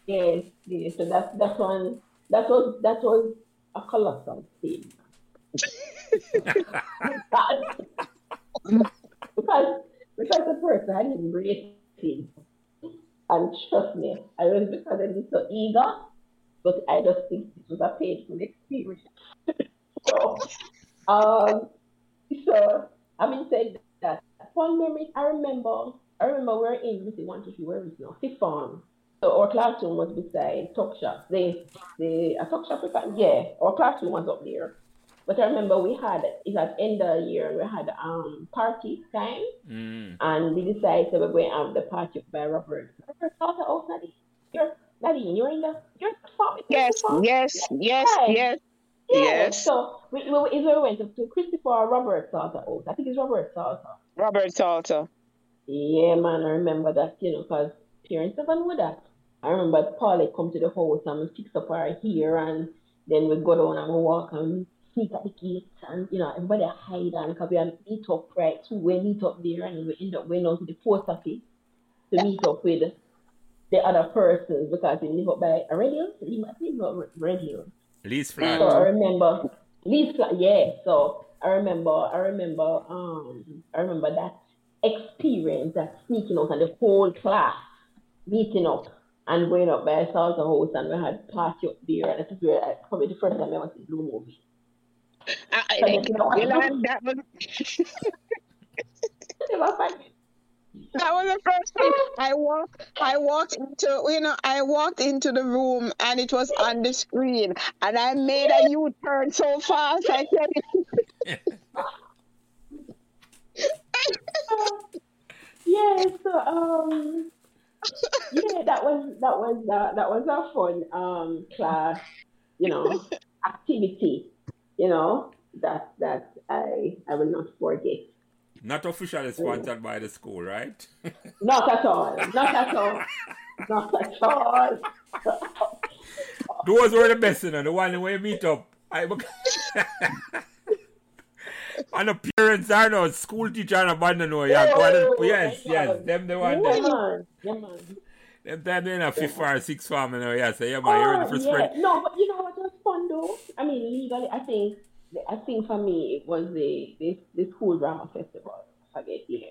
yes. Yes. So that's that's one. That was that was a colossal thing. (laughs) (laughs) because because the person I didn't him. And trust me, I was because I was so eager, but I just think it was a painful experience. so, (laughs) um, so having said that, fond memories. I remember, I remember we are in, see, one, two, three, where is now? Fifth form. So our classroom was beside Talk Shop. The the a Talk Shop, yeah, our classroom was up there. But I remember we had it at end of the year we had um party time Mm. and we decided that we're going to have the party up by Robert. Robert thought oh Nadine. You're Nadine, you're in the you're the farm. you're in Yes, the farm. yes, yes, Right. yes. Yeah. Yes. So we, we either went up to Christopher Robert Salter Oath. I think it's Robert Salter. Robert Salter. Yeah, man, I remember that, you know, because parents never with that. I remember Paulie come to the house and we fix up our hair and then we go down and we walk and at the gates and, you know, everybody hide and because we meet up right so we meet up there and we end up going down to the post office to meet up with the other persons because we live up by a radio. We must live up by radio. Lee's So. I remember Lisa, yeah. So I remember, I remember, um, I remember that experience, that sneaking out, and the whole class meeting up and going up by Salter House, and we had party up there, and that is where I, probably the first time I ever seen Blue movie. I, I, So you know, that was Never find it. that was the first time I walked. I walked into, you know, I walked into the room and it was on the screen, and I made a U-turn so fast. I said, yeah, so um, yeah, that was that was uh, that was a fun um class, you know, activity, you know, that that I I will not forget. Not officially sponsored by the school, right? (laughs) Not at all. Not at all. Not at all. Those were the best, you know, the one where you meet up. I, (laughs) and the parents are no school teacher and abandon no, yeah. go on, yes, yes, them the one Yeah, that, man. Yeah, man. them time they in a fifth or sixth form, you know, yeah, so yeah, man, you're ready for Oh, yeah. No, but you know what fun though? I mean, legally, I think, I think for me, it was the the, the school drama festival. I forget yeah.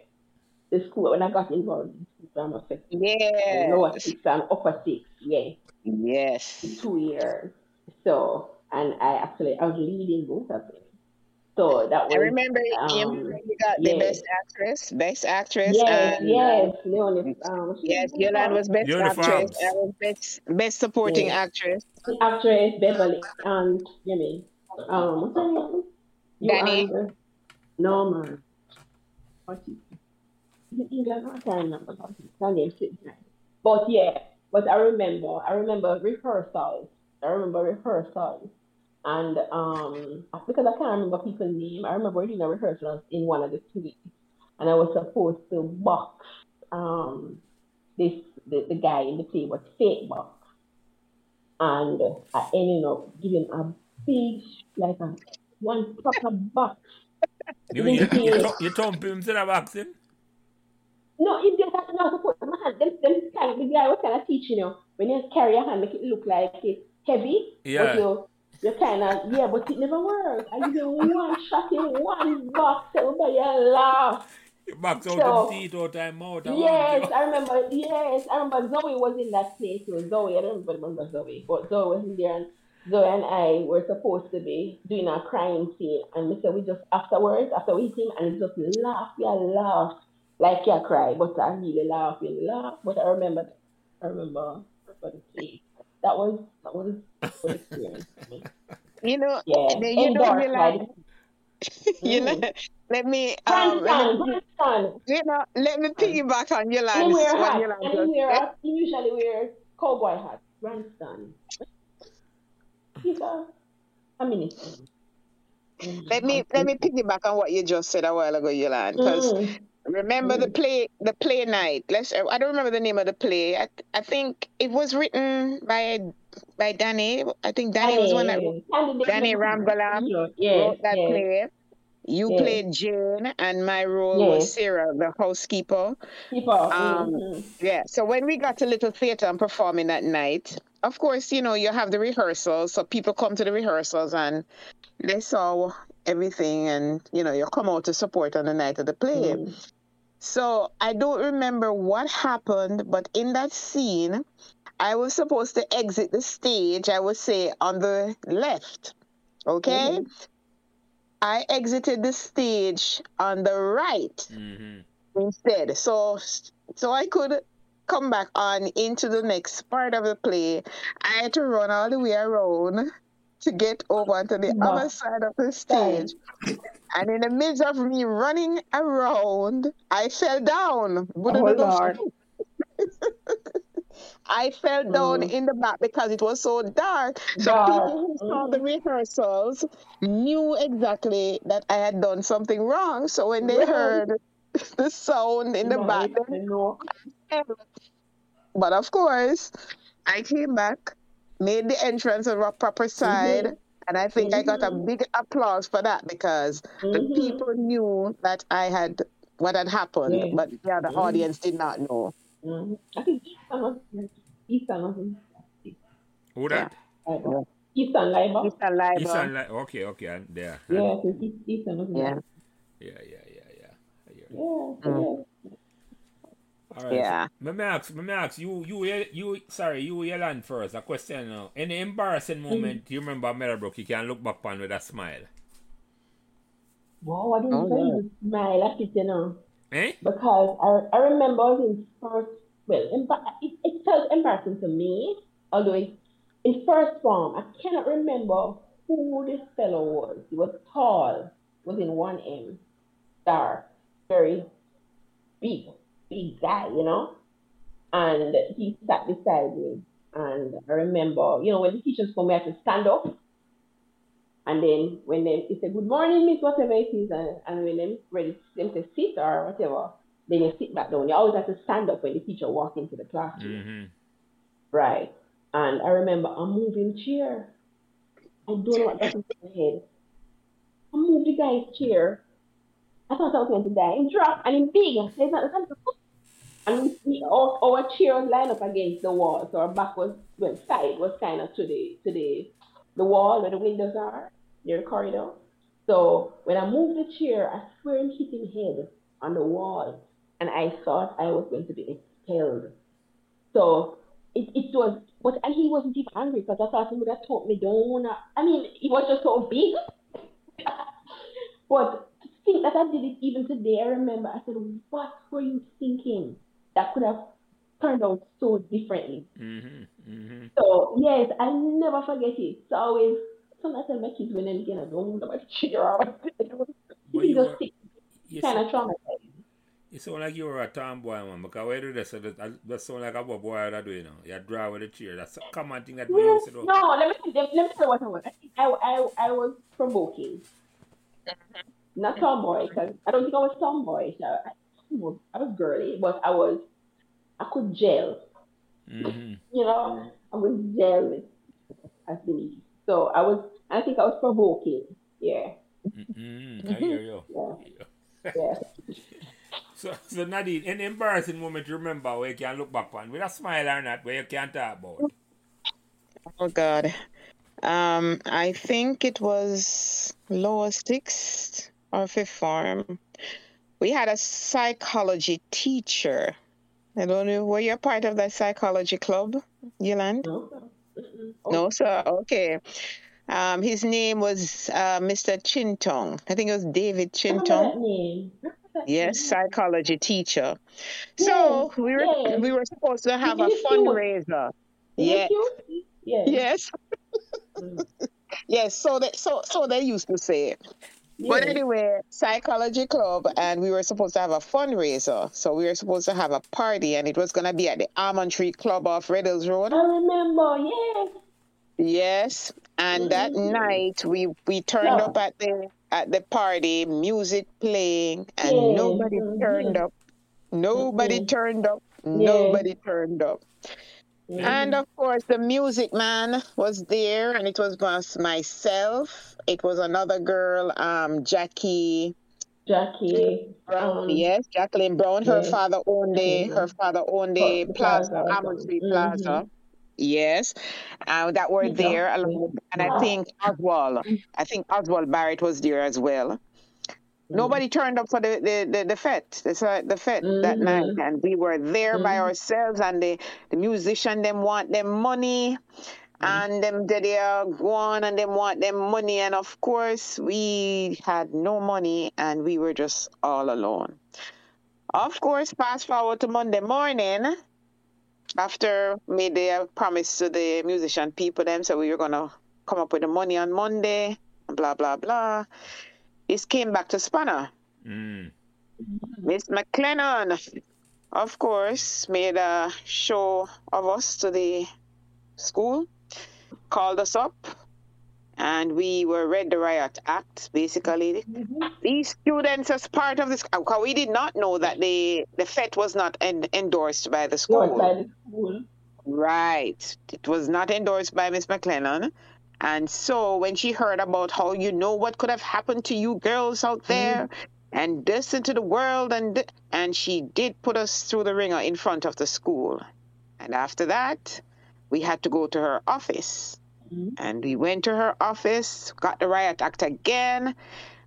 The school when I got involved in school drama festival, "Yes, lower six and upper six, yeah, yes." two years. So, and I actually I was leading both of them. So that was I remember you, um, you got the best actress, best actress, Yes, and yes, Leonie. Um, yes, was Yolanda was best Uniforms. actress. I was best best supporting Yeah. actress. actress Beverly and Jimmy. Um, what's her name? You Danny. answer. No man. What is is it England? I can't remember. Her name slipped my mind. But yeah, but I remember. I remember rehearsals. I remember rehearsals. And um, because I can't remember people's name, I remember doing a rehearsal in one of the suites, and I was supposed to box um this the, the guy in the play was fake box and I ended up giving a big, like a one proper box. You, you, you, (laughs) you, you thump him to the boxing? No, it just not to put my hand. Them, them kind the guy was kind of teaching you when you carry your hand, make it look like it's heavy, Yeah. but you you kind of yeah, but it never works. I give you one shot in one box, everybody laugh. You box out So- them teeth out time out. Yes. I remember. Yes, I remember. Zoe was in that place. too. Zoe, I don't remember Zoe, but Zoe was in there, and Zoe and I were supposed to be doing a crime scene, and we said we just afterwards, after we him, and just laugh, yeah, laugh, like yeah, cry, but I really laugh, really laugh. But I remember, I remember, I remember the place. That was that was a good experience. You know, Yeah, the- (laughs) you know, Yolanda, like, you know, let me, um, let me, grandson. you know, let me piggyback on Yolanda's wear what hat, Yolanda and he just wear said. a, usually wears cowboy hat. Grandson. He's a, minister. Let me let me piggyback on what you just said a while ago, Yolanda, because Mm. Remember the play the play night. Let's I don't remember the name of the play. I, I think it was written by by Danny. I think Danny was one that wrote Danny. Ramgalam Sure. Yes, that yes. play. You Yes. played Jane, and my role Yes. was Sarah, the housekeeper. Keep up. Um, Mhm. Yeah. So when we got to Little Theatre and performing that night, of course, you know, you have the rehearsals. So people come to the rehearsals and they saw everything and, you know, you come out to support on the night of the play. Mm. So I don't remember what happened, but in that scene, I was supposed to exit the stage, I would say on the left. Okay? I exited the stage on the right hmm instead. So so I could come back on into the next part of the play, I had to run all the way around to get over to the Wow. other side of the stage. And in the midst of me running around, I fell down. Oh. (laughs) I fell down Mm. in the back because it was so dark. So Dark. people who saw the rehearsals knew exactly that I had done something wrong. So when they heard (laughs) the sound in the No, back, but of course, I came back, made the entrance on a proper side, Mhm. and I think I got a Mhm. big applause for that because the Mhm. people knew that I had what had happened, Yeah. but yeah, the Mhm. audience did not know. Mhm. I think Easton was Easton was Who that? Liber. Easton Liber. Mr. Leiber. Eastern Li- Okay, okay, there. Yeah, I think East- Easton was in Yeah. Yeah, yeah, yeah, yeah. yeah. Yeah, Mm. yeah. All right. Yeah. So, me ask, me ask you, you, you, sorry, you, Yelan first. A question now. Any embarrassing Mm. moment you remember Meadowbrook you can look back on with a smile? Wow, I didn't Oh, really yeah. smile at it, you know. Eh? because I, I remember I in first, well, embar- it, it felt embarrassing to me, although it, in first form, I cannot remember who this fellow was. He was tall, was in 1M, dark, very big, big guy, you know? And he sat beside me. And I remember, you know, when the teachers come, we have to stand up. And then when they he said, Good morning, Miss, whatever it is, and, and when them ready them to sit or whatever, then you sit back down. You always have to stand up when the teacher walks into the classroom. Mm-hmm. Right. And I remember a moving chair. I don't know what that is in my head. I moved the guy's chair. I thought I was going to die. He dropped and in big. There's not the time to put. And we, our, our chair was lined up against the wall, so our back was well side was kind of to the to the the wall where the windows are near the corridor. So when I moved the chair, I swear him hit his head on the wall, and I thought I was going to be expelled. So it, it was, but and he wasn't even angry because I thought he would have taught me down. I mean, he was just so big. (laughs) but to think that I did it even today, I remember I said, "What were you thinking? That could have turned out so differently." Mm-hmm. Mm-hmm. So yes, I never forget it. So I always sometimes I tell my kids when they get a don't know about cheer or But you you just were, think you, kind sound, of traumatized. you sound like you were a tomboy, man. Because when you do this, that, that sound like a boy that do, you know. You are draw with a chair. That's a common thing that we No, used to do. no, let me let, let me tell you what I was. I, I, I was provoking. Not tomboy, because I don't think I was tomboy. So I, I was I was girly, but I was I could gel. Mm-hmm. You know, I was gel with I believe. So I was I think I was provoking. Yeah. Mm-hmm. I hear you. Yeah. (laughs) Yeah. So, so Nadine, any embarrassing moment you remember where you can look back on with a smile or not, where you can talk about? Oh God. Um, I think it was lower sixth or fifth form. We had a psychology teacher. I don't know, were you a part of that psychology club, Yolande? No. Oh, No, sir. Okay. Um, his name was uh, Mr. Chintong. I think it was David Chintong. name. I remember that Yes, psychology teacher. So Yes, we were yes. we were supposed to have a Is he cute? fundraiser. Is he Yeah. cute? Yes. Yes. Mm. (laughs) Yes. So they so so they used to say. But anyway, psychology club, and we were supposed to have a fundraiser. So we were supposed to have a party, and it was gonna be at the Almond Tree Club off Red Hills Road. I remember. yeah. Yes, and that Mhm. night we we turned Yeah. up at the at the party, music playing, and Yes. nobody turned Mhm. up. Nobody Mhm. turned up. Nobody turned up. Mhm. And of course, the music man was there, and it was just myself. It was another girl, um, Jackie. Jackie. Brown, Um, yes, Jacqueline Brown. Her yes. father owned the her Mhm. father owned the plaza, plaza or Almond something. Street Plaza. Yes, uh, that were there, along, and I think Oswald. I think Oswald Barrett was there as well. Nobody turned up for the the the, the fete, the, fete that Mhm. night, and we were there by Mhm. ourselves. And the the musician them want them money, and them they they are go on and them want them money, and of course we had no money, and we were just all alone. Of course, fast forward to Monday morning, after made the promise to the musician people them so we were gonna come up with the money on Monday, blah blah blah. This came back to Spanner. Mm. Miss McLennan, of course, made a show of us to the school, called us up, and we were read the riot act. Basically, these students, as part of this, because we did not know that the the fete was not en- endorsed by the school. By the school. Right. It was not endorsed by Miss McLennan. And so when she heard about how you know what could have happened to you girls out there and this into the world and and she did put us through the ringer in front of the school. And after that, we had to go to her office. Mhm. And we went to her office, got the riot act again.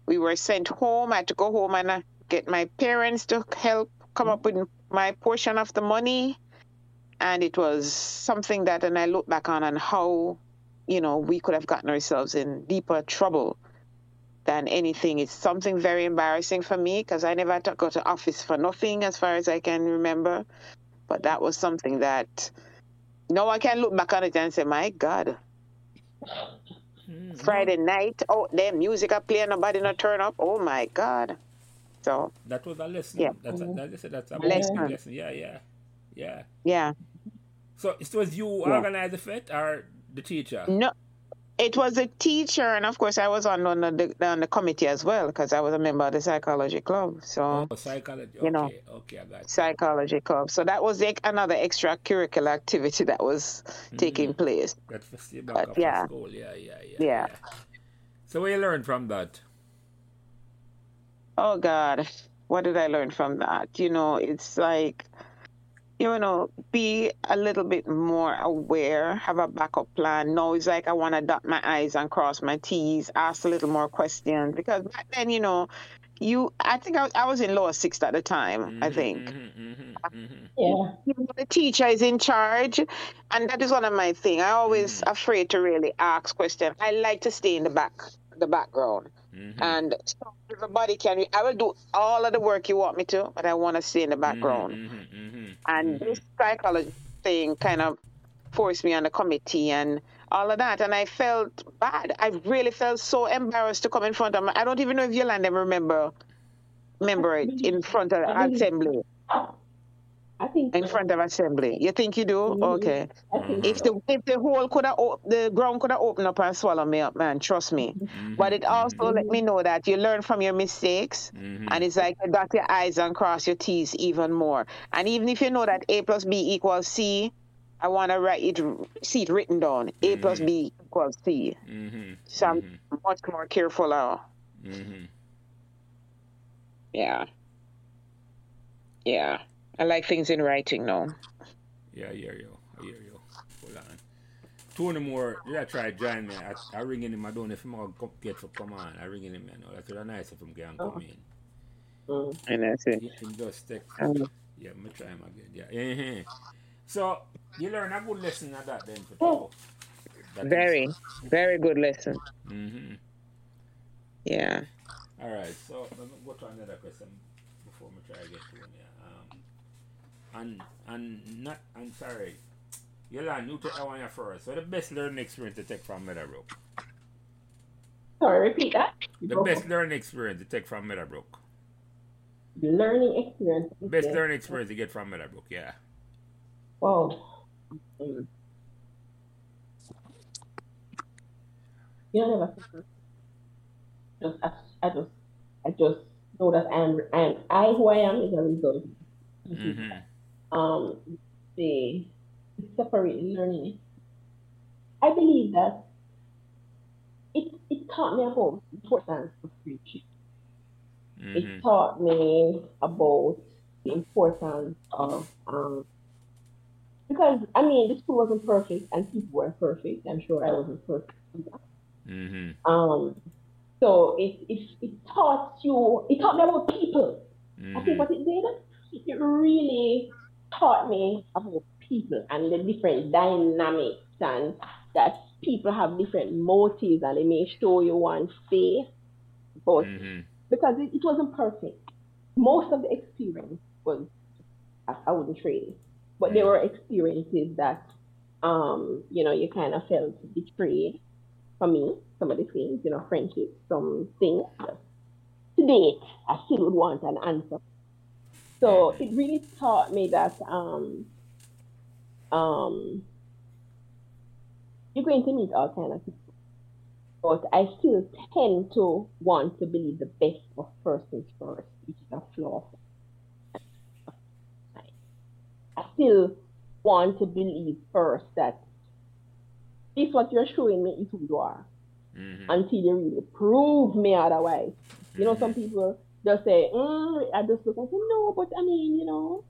We were sent home. I had to go home and uh, get my parents to help come up with my portion of the money and it was something that and i look back on and how you know we could have gotten ourselves in deeper trouble than anything it's something very embarrassing for me because i never had to go to office for nothing as far as i can remember but that was something that no i can look back on it and say my god Mm. friday night oh them music are playing nobody not turn up oh my god so That was a lesson. Yeah. That's a, that's a, that's a Lesson. lesson. Yeah, yeah, yeah. yeah So it was you Yeah. organized the fete or the teacher? No, it was a teacher, and of course, I was on on the on the committee as well because I was a member of the psychology club. So Oh, psychology. Okay, You know. okay, I got you. psychology club. So that was like another extracurricular activity that was mm-hmm. taking place. That's But yeah. school. Yeah, yeah, yeah, Yeah. So what you learned from that? Oh God, what did I learn from that? You know, it's like. You know, be a little bit more aware, have a backup plan. No, it's like I want to dot my I's and cross my T's, ask a little more questions. Because back then, you know, you, I think I, I was in lower sixth at the time, I think. Mm-hmm, mm-hmm, mm-hmm. Yeah. you know, the teacher is in charge and that is one of my thing i always afraid to really ask questions i like to stay in the back the background Mm-hmm. and so everybody can i will do all of the work you want me to but i want to stay in the background. Mm-hmm, mm-hmm. and this psychology thing kind of forced me on the committee and all of that and i felt bad. I really felt so embarrassed to come in front of my i don't even know if yolanda remember remember it in front of I believe- assembly I think in front of assembly you think you do okay think if the if the hole could have op- the ground could have opened up and swallowed me up, man, trust me. But it also let me know that you learn from your mistakes, Mhm. and it's like you dot your I's and cross your T's even more. And even if you know that A plus B equals C, I want to write it, see it written down. A plus B equals C. Mm-hmm. So I'm much more careful now. Mm-hmm. Yeah. Yeah. I like things in writing now. Yeah, I hear you. I hear you. Hold on. Tony Moore, did I try to join me? I, I ring in him. I don't know if I'm going to get for come on. I ring in him. You know. That's really nice if him can come in. Mm. And that's it. He just text. Um, Yeah, I'm going to try him again. Yeah. uh So, you learn a good lesson of that then for tomorrow. That is- very, very good lesson. Mhm. Yeah. All right, so let me go to another question before we try to get to one. And and not and sorry, you take that one first. So the best learning experience to take from Meadowbrook. Sorry, repeat that. The best learning experience to take from Meadowbrook. learning experience. Best learning experience to get from Meadowbrook. Yeah. Wow. Mm. You know, never. Just, I, I just, I just know that I'm, I'm, I who I am is a result. Mm-hmm. Um, the separate learning. I believe that it, it taught me about the importance of friendship. Mm-hmm. It taught me about the importance of um because I mean the school wasn't perfect and people weren't perfect. I'm sure I wasn't perfect. Mm-hmm. Um so it, it it taught you it taught me about people. I think Mm-hmm. what it did, it really taught me about people and the different dynamics and that people have different motives and they may show you one face, but Mm-hmm. because it, it wasn't perfect. Most of the experience was, I, I wouldn't trade it. but there were experiences that, um, you know, you kind of felt betrayed for me. Some of the things, you know, friendships, some things. To date, I still would want an answer. So it really taught me that um, um, you're going to meet all kind of people. But I still tend to want to believe the best of persons first, which is a flaw. I still want to believe first that if what you're showing me is who you are, Mhm. until you really prove me otherwise. You know, some people just say, mm, I just look and say, no, but I mean, you know.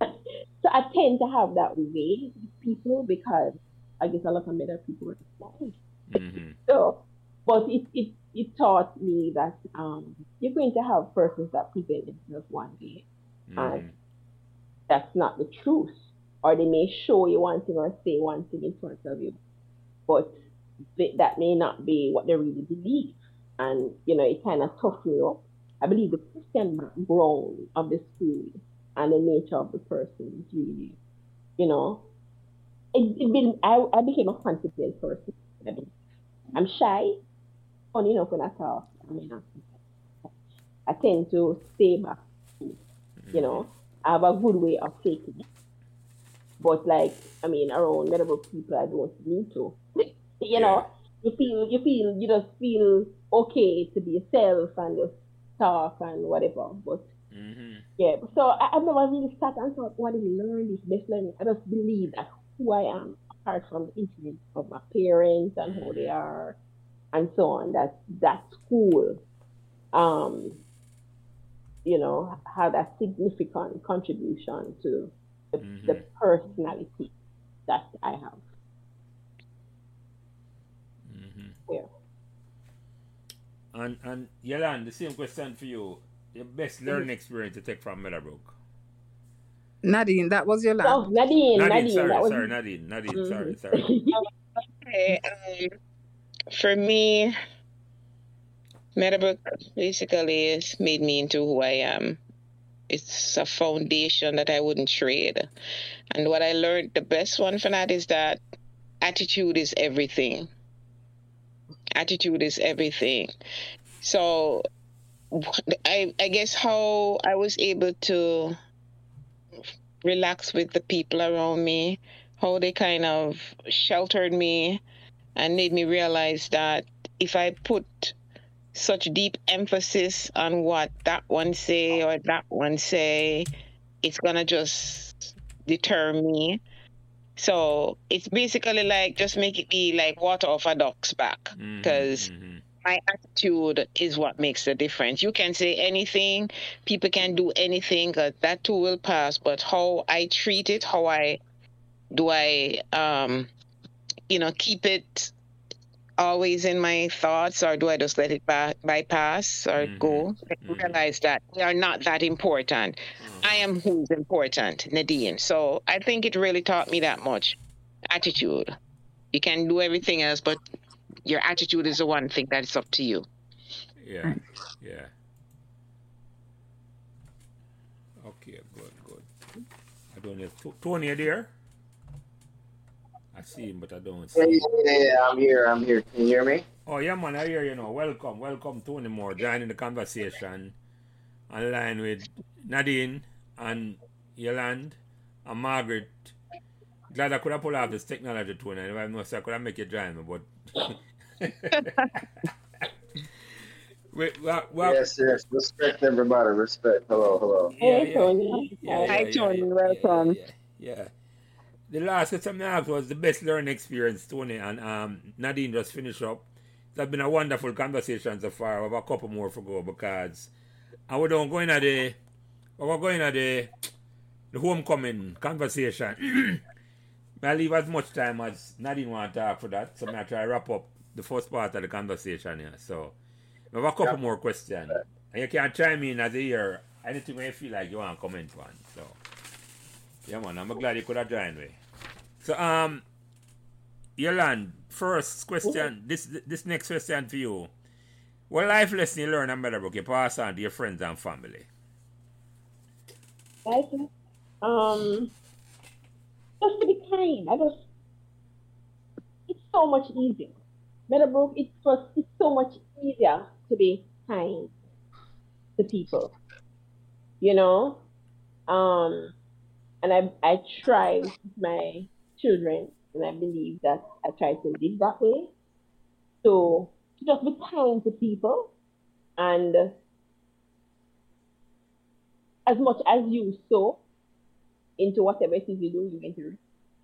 (laughs) so I tend to have that way with people because I guess a lot of better people are like, Mhm. (laughs) so, but it, it, it taught me that um, you're going to have persons that present themselves one way. Mhm. That's not the truth. Or they may show you one thing or say one thing in front of you, but th- that may not be what they really believe. And, you know, it kind of toughens you up. I believe the Christian background of the school and the nature of the person is really, you know, it, it been, I, I became a confident person. I'm shy, funny enough when I talk. I mean, I, tend to stay back, you know. I have a good way of faking it. But like, I mean, around medical people, I don't need to. (laughs) you know, you feel, you feel, you just feel okay to be yourself and just talk and whatever. But Mhm. yeah, so I, I've never really sat and thought, what did we learn this best learning? I just believe that who I am, apart from the influence of my parents and who they are, and so on, that that school, um, you know, had a significant contribution to the, the Mhm. personality that I have. Mhm. Yeah. And and Yolan, the same question for you. Your best learning experience to take from Meadowbrook. Nadine, that was your Oh. Nadine, Nadine, Nadine, sorry, that was sorry, Nadine, Nadine, Mhm. sorry, sorry. (laughs) Okay, um, for me, Meadowbrook basically has made me into who I am. It's a foundation that I wouldn't trade. And what I learned, the best one for that is that attitude is everything. Attitude is everything. So, I I guess how I was able to relax with the people around me, how they kind of sheltered me and made me realize that if I put such deep emphasis on what that one say or that one say, it's gonna just deter me. So it's basically like just make it be like water off a duck's back because mhm. my attitude is what makes the difference. You can say anything, people can do anything, that too will pass. But how I treat it, how I do I, um, you know, keep it always in my thoughts, or do I just let it by- bypass or Mhm, go? mhm. Realize that we are not that important. I am who's important, Nadine. So I think it really taught me that much. Attitude. You can do everything else, but your attitude is the one thing that is up to you. Yeah, yeah. Okay, good, good. I don't know. T- Tony, you there? I see him, but I don't see Yeah, him. yeah, yeah, I'm here. I'm here. Can you hear me? Oh, yeah, man, I hear you know. Welcome, welcome, Tony Moore, joining the conversation online with Nadine and Yolande and Margaret. Glad I could have pulled off this technology, Tony. If I know, so I could have make you join me, but. Wait, what, what, Yes, yes. Respect everybody. Respect. Hello, hello. Hey, Tony. Hi, Tony, welcome. Yeah, yeah. The last question I asked was the best learning experience, Tony, and um, Nadine just finished up. It has been a wonderful conversation so far. We have a couple more to go because and we don't go into the we're going at the the homecoming conversation. (clears throat) I leave as much time as Nadine want to talk for that, so I try to wrap up the first part of the conversation here. So we have a couple Yeah. more questions. And you can chime in as a year anything you feel like you want to comment on. So yeah man, I'm glad you could have joined me. So um Yolande, first question this this next question for you. What life lesson you learn in Meadowbrook you pass on to your friends and family? Okay. Um, just to be kind. I just, it's so much easier. Meadowbrook, it's just, it's so much easier to be kind to people. You know, um, and I I try with my children, and I believe that I try to live that way. So to just be kind to people, and as much as you sow into whatever it is you do, you're going to.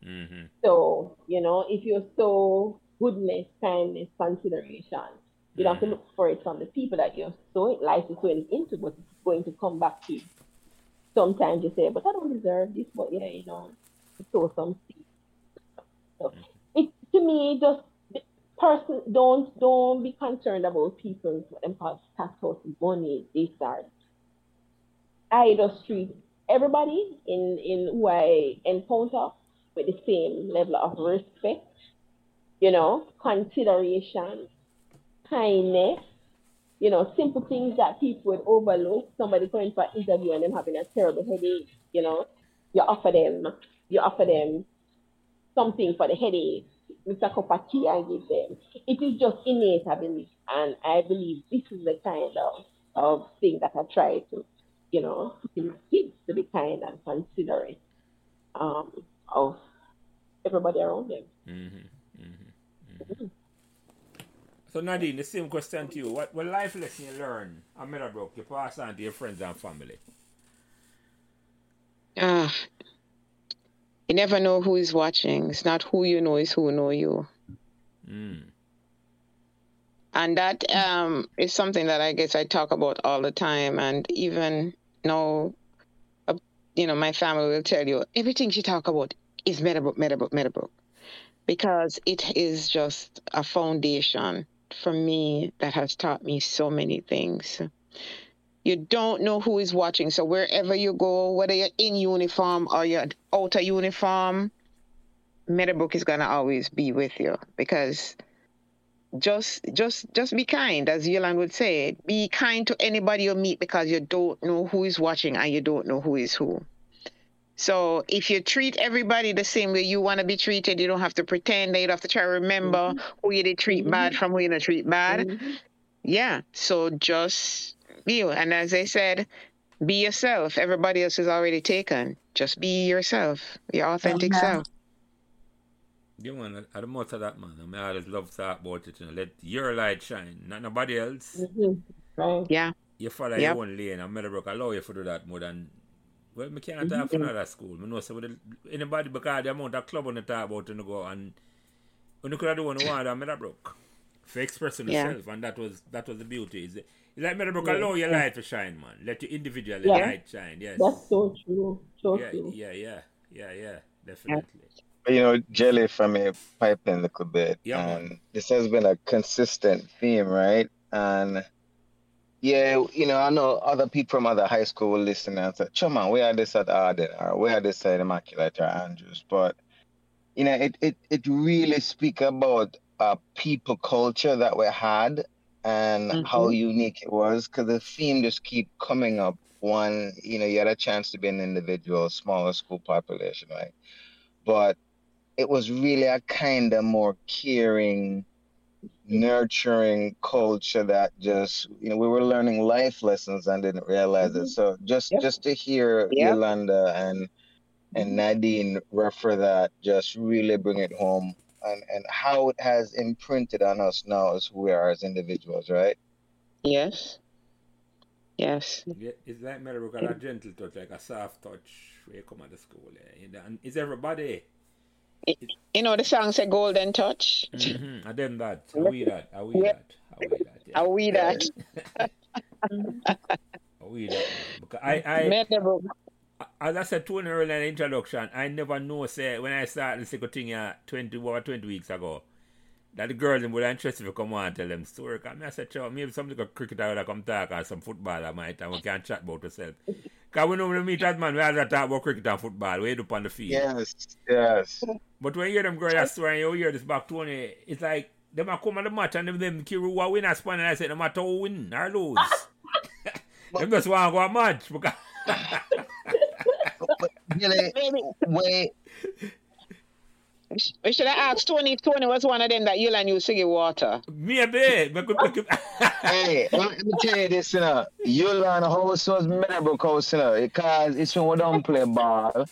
Mm-hmm. So, you know, if you sow goodness, kindness, consideration, you don't have to look for it from the people that you're sowing, life is sowing into, but it's going to come back to you. Sometimes you say, but I don't deserve this, but yeah, you know, sow some seed. So mm-hmm. it to me just person don't don't be concerned about people's them call tax money, this or I just treat everybody in in who I encounter with the same level of respect, you know, consideration, kindness, you know, simple things that people would overlook. Somebody going for an interview and them having a terrible headache, you know, you offer them, you offer them something for the headache, with a cup of tea and give them. It is just innate, I believe, and I believe this is the kind of of thing that I try to, you know, my kids to be kind and considerate um, of everybody around them. Mm-hmm. Mm-hmm. Mm-hmm. So Nadine, the same question to you. What what life lesson you learn at Meadowbrook you pass on to your friends and family? Ah, you never know who is watching. It's not who you know, it's who know you. Mm. And that um, is something that I guess I talk about all the time. And even now, uh, you know, my family will tell you everything she talk about is Meadowbrook, Meadowbrook, Meadowbrook. Because it is just a foundation for me that has taught me so many things. You don't know who is watching. So wherever you go, whether you're in uniform or you're out of uniform, Meadowbrook is gonna always be with you because just just just be kind, as Yolande would say. Be kind to anybody you meet because you don't know who is watching and you don't know who is who. So if you treat everybody the same way you want to be treated, you don't have to pretend. You don't have to try to remember who you did treat bad from who you didn't treat bad. Mhm. Yeah. So just be you. And as I said, be yourself. Everybody else is already taken. Just be yourself, your authentic Amen. self. You man, at the most of that man, I mean, I always love to talk about it. You know, let your light shine, not nobody else. Mhm. Right. Yeah. You follow Yep. your own lane, and Meadowbrook allow you to do that more than. Well, I can't talk for another school. I know so with the, anybody because the amount of club on the talk about and go and when you could have do one one at Meadowbrook for expressing Yeah. yourself, and that was that was the beauty. Is it's like Meadowbrook Yeah. allow your light to shine, man. Let your individual Yeah. light shine. Yes. That's so true. So yeah, true. yeah, yeah, yeah, yeah, definitely. You know, Jelly from a pipe in a little bit, Yeah, man. and this has been a consistent theme, right? And yeah, you know, I know other people from other high school will listen and say, "Chum, man, we had this at Ardenne, or we had this at Immaculate or Andrews," but you know, it it it really speak about a people culture that we had and how mm-hmm. unique it was, because the theme just keep coming up. One, you know, you had a chance to be an individual, smaller school population, right? But it was really a kind of more caring, nurturing culture that just you know we were learning life lessons and didn't realize it. Mm-hmm. So just Yep. just to hear Yep. Yolanda and and mm-hmm. Nadine refer that just really bring it home and and how it has imprinted on us now as who we are as individuals, right? Yes. Yes. Yeah, it's like Meadowbrook, a gentle touch, like a soft touch when you come out of school. Yeah. And it's everybody. You know the song say golden touch? Mm-hmm. I them that. I we that. I we Yeah. that. I we that. Yeah. Are we that? (laughs) I we that. Because I, I, Meadowbrook. as I said to you earlier in the introduction, I never know, say, when I started the second thing uh, 20, over 20 weeks ago, that the girls them would interested to come on and tell them story. Cause me I said, sure, maybe some little cricketer would come talk or some footballer might and we can chat about ourselves. Because we know when we meet that man, we have to talk about cricket and football, we do up on the field. Yes, yes. But when you hear them girls that story and you hear this back Tony, eh, it's like them a come on the match and them them care who a win or span and I say no matter who win or lose. (laughs) (laughs) them just want to go a match because But, but really, (laughs) Maybe way We should have asked Tony. Tony was one of them that Yulan used to give water. Maybe. But could, could, Hey, let me tell you this, you know. Yulan House was Meadowbrook House, you know, because it's when we don't play ball.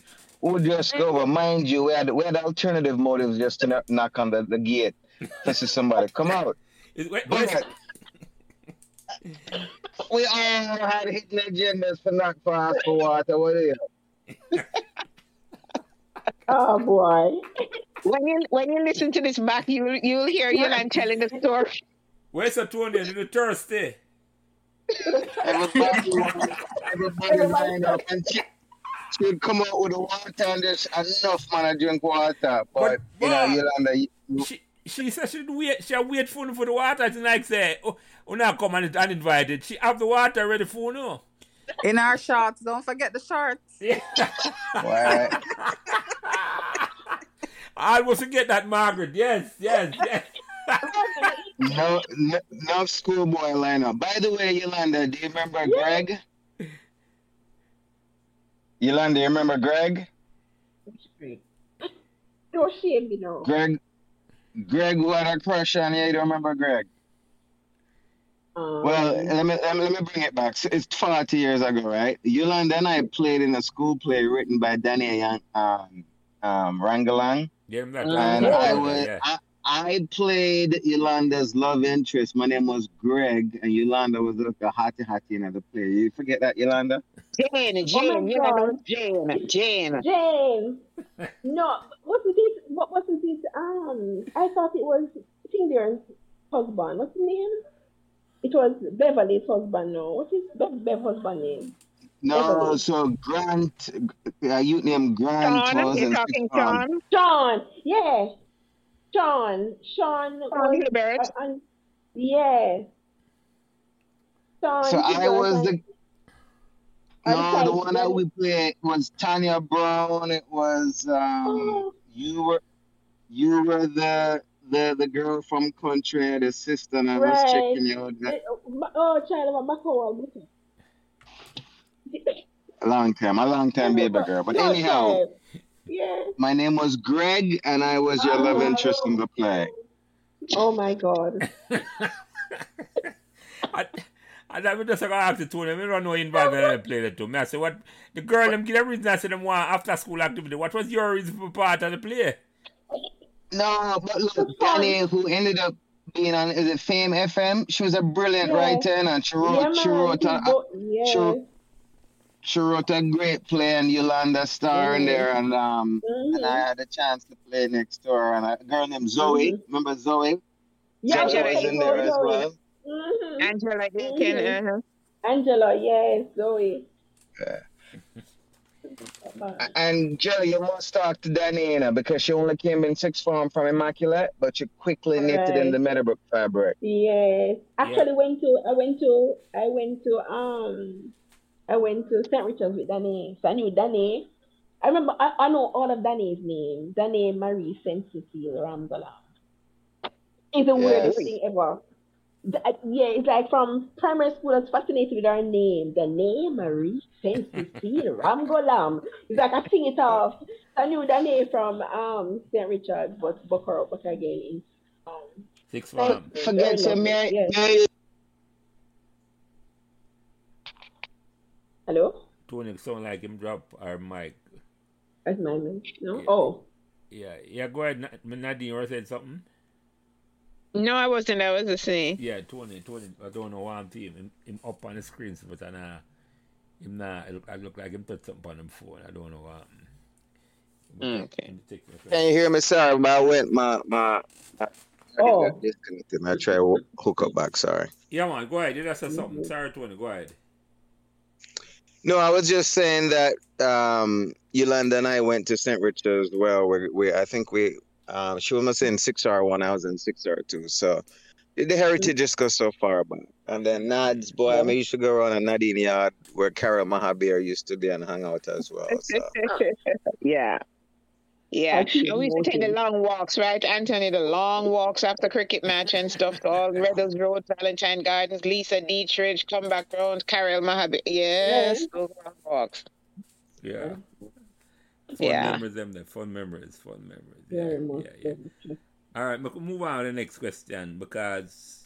We just go over. Mind you, we had, we had alternative motives just to knock- knock on the, the gate this is somebody come out. (laughs) is, wait, wait, But we all had hidden agendas for knock for us for water. What are you? (laughs) Oh boy. When you when you listen to this back, you'll you'll hear Yulan telling the story. where's the Tony? Is it thirsty? Everybody, everybody lined up and she, she would come out with the water and there's enough man to drink water. But, But, you know, but- Yolanda, you- She she said she'd wait. She wait for for the water. She like say, oh, oh now come and it's uninvited. She have the water ready for no. In our shorts, don't forget the shorts. (laughs) Yeah. (laughs) I was to get that Margaret. Yes, yes, yes. (laughs) No, no, no schoolboy lineup. By the way, Yolanda, do you remember Greg? Yolanda, you remember Greg? Don't shame me now. Greg, Greg who had a crush on you. You don't remember Greg? Um, Well, let me, let me let me bring it back. So It's 40 years ago, right? Yolanda and I played in a school play written by Danny Young, um, um, Rangalang. Yeah, that, And yeah. I was yeah. I, I played Yolanda's love interest. My name was Greg, and Yolanda was like a hottie hottie in the play. You forget that, Yolanda? Jane, Jane, Oh my you know, God. Jane, Jane. James. No, wasn't it? What wasn't it? Um, I thought it was Cinder's husband. What's his name? It was Beverly's husband. No, what is Bev Bev husband name? No, Beverly. so Grant, a youth named Grant Sean, was you're talking sixth form. Sean. Sean. Yeah, Sean. Sean Sean was. Hilbert. Uh, and, yeah. Sean. So I was the no, sorry, the one that we played was Tanya Brown. It was um, Oh. you were you were the the the girl from country, the sister, and I was checking you out Eh, Oh, child of a back a long time, a long time (laughs) baby girl. But anyhow, Yeah. my name was Greg, and I was your love ah. interest in the play. Oh my God. (laughs) I, I, I just gonna ask the Tony. I don't know involved in play that too. Me I say what the girl them give the reason I said them want after school activity. What was your reason for part of the play? No, but look, Danny, who ended up being on is it Fame FM? She was a brilliant Yeah. writer, and she wrote, yeah, man. she wrote he a, go- yes. she- she wrote a great play, and Yolanda star in Mhm. there, and um, and Mhm. I had a chance to play next door, and a girl named Zoe. Mhm. Remember Zoe? Yeah, Zoe Angela was in there as Zoe. well. Mhm. Angela Deacon. Mhm. uh-huh. Angela, yes, Zoe. Yeah. And Joe, you must talk to Danny, because she only came in sixth form from Immaculate, but she quickly knitted in Right. the Meadowbrook fabric. Yes. Actually went to I went to I went to um I went to St. Richard's with Danny. So I knew Danny. I remember I, I know all of Danny's names. Danny Marie Saint Cecile Ramgola. It's the weirdest thing ever. The- uh, yeah, it's like from primary school, I was fascinated with her name. The name Marie Saint Cecile (laughs) Ramgolam. It's like I sing it off. I knew the name from um St. Richard's, but book her up back again in um Six Thank form. you. Forget Very some, lovely. may I- Yes. may I- Hello? Tony sound like him drop our mic. That's my name. No? Yeah. Oh. Yeah, yeah. Go ahead, Na- Nadine. You said something. No, I wasn't. I was listening. Yeah, Tony. Tony. I don't know why I'm seeing him, him up on the screen, but I nah, him nah. I look, I look like him touch something on him phone. I don't know why. Mm, okay. Can you hear me? Sorry, but I went my my. I Oh. got disconnected. I try to hook up back. Sorry. Yeah, man. Go ahead. You just said mm-hmm. something. Sorry, Tony. Go ahead. No, I was just saying that um, Yolanda and I went to St. Richard's. Well, we, I think we um, she was in six R one. I was in six R two. So the heritage just goes so far back. And then Nad's boy, I mean, you should go around a Nadine yard where Carol Mahabir used to be and hang out as well. So. (laughs) yeah. Yeah. I keep And we used to take the long walks, right, Anthony? The long walks after cricket match and stuff to (laughs) all Meadows Road, Valentine Gardens, Lisa Dietrich, come back round, Carol Mahabir. Yes, Yes. those long walks. Yeah. Fun Yeah. memories, them there. Fun memories, fun memories. Yeah, Very much. yeah, yeah. All right, we move on to the next question because